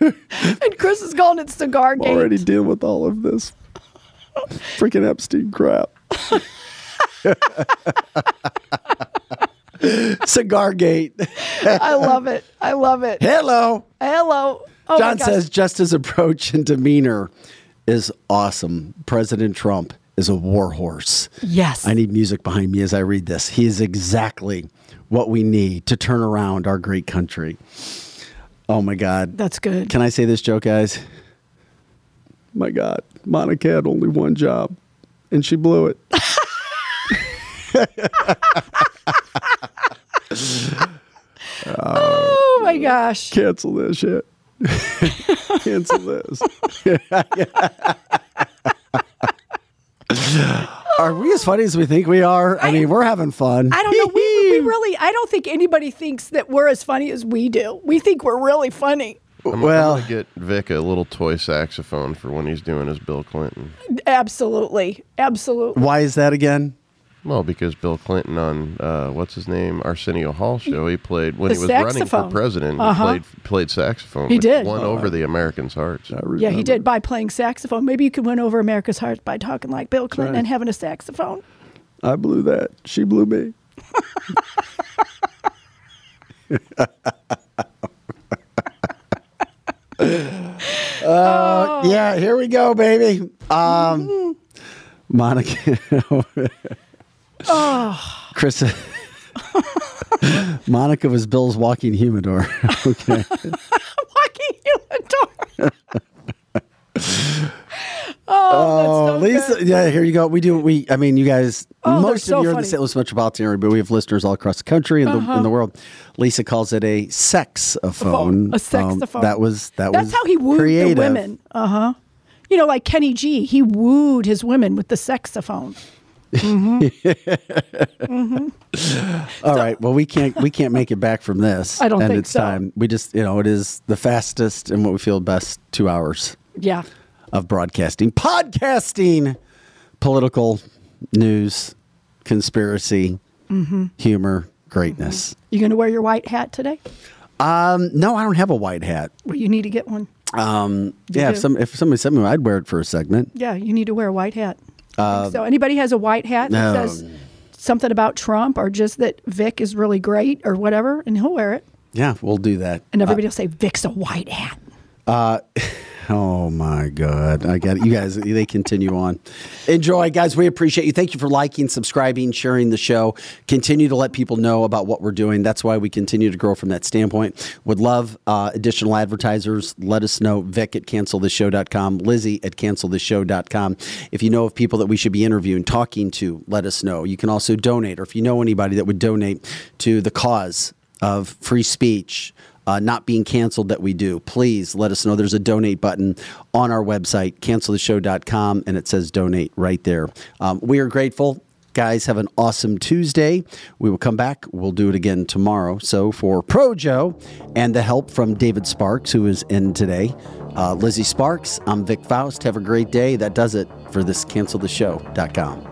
And Chris is calling it Cigar I'm already dealing with all of this freaking Epstein crap. Cigar Gate. I love it. I love it. Hello. Hello. Oh John says just his approach and demeanor is awesome. President Trump is a warhorse. Yes. I need music behind me as I read this. He is exactly what we need to turn around our great country. Oh my God. That's good. Can I say this joke, guys? My God. Monica had only one job and she blew it. Oh my gosh. Cancel this shit. Cancel this. are we as funny as we think we are? I, mean, we're having fun. I don't know. We, we really, I don't think anybody thinks that we're as funny as we do. We think we're really funny. I'm, Well- I'm gonna get Vic a little toy saxophone for when he's doing his Bill Clinton. Absolutely. Absolutely. Why is that again? Well, because Bill Clinton on uh, what's his name Arsenio Hall show, he played when The he was running for president. Uh-huh. He played played saxophone. He did. won over the Americans' hearts. Yeah, he did by playing saxophone. Maybe you could win over America's hearts by talking like Bill Clinton right. and having a saxophone. I blew that. She blew me. uh, yeah, here we go, baby. Um, Monica. Chris. Monica was Bill's walking humidor. okay. Walking humidor. oh, Oh, that's so Lisa. good. Yeah, here you go. We do. We. I mean, you guys. Oh, most so of you are in the. St. Louis metropolitan area, but we have listeners all across the country and the, Uh-huh. in the world. Lisa calls it a sexophone. A Um, saxophone. that was that That's was how he wooed creative. the women. Uh huh. You know, like Kenny G, he wooed his women with the saxophone. All right. Well, we can't we can't make it back from this. I don't and think it's so. time. We just you know it is the fastest and what we feel best two hours Yeah. of broadcasting, podcasting, political news, conspiracy, Mm-hmm. humor, greatness. You going to wear your white hat today? Um, no, I don't have a white hat. Well, you need to get one. Um, yeah, if some if somebody sent me, I'd wear it for a segment. Yeah, you need to wear a white hat. Think so anybody has a white hat that Uh, no. says something about Trump or just that Vic is really great or whatever, and he'll wear it. Yeah, we'll do that. And everybody will say Vic's a white hat. Uh, oh my God. I got it. You guys, they continue on. Enjoy, guys. We appreciate you. Thank you for liking, subscribing, sharing the show. Continue to let people know about what we're doing. That's why we continue to grow from that standpoint. Would love uh, additional advertisers. Let us know. Vic at cancelthisshow.com, Lizzie at cancelthisshow.com. If you know of people that we should be interviewing, talking to, let us know. You can also donate, or if you know anybody that would donate to the cause of free speech, uh, not being canceled that we do, please let us know. There's a donate button on our website, cancelthisshow.com, and it says donate right there. Um, we are grateful. Guys, have an awesome Tuesday. We will come back. We'll do it again tomorrow. So, for Pro Joe and the help from David Sparks, who is in today, uh, Lizzie Sparks, I'm Vic Faust. Have a great day. That does it for this cancelthisshow.com.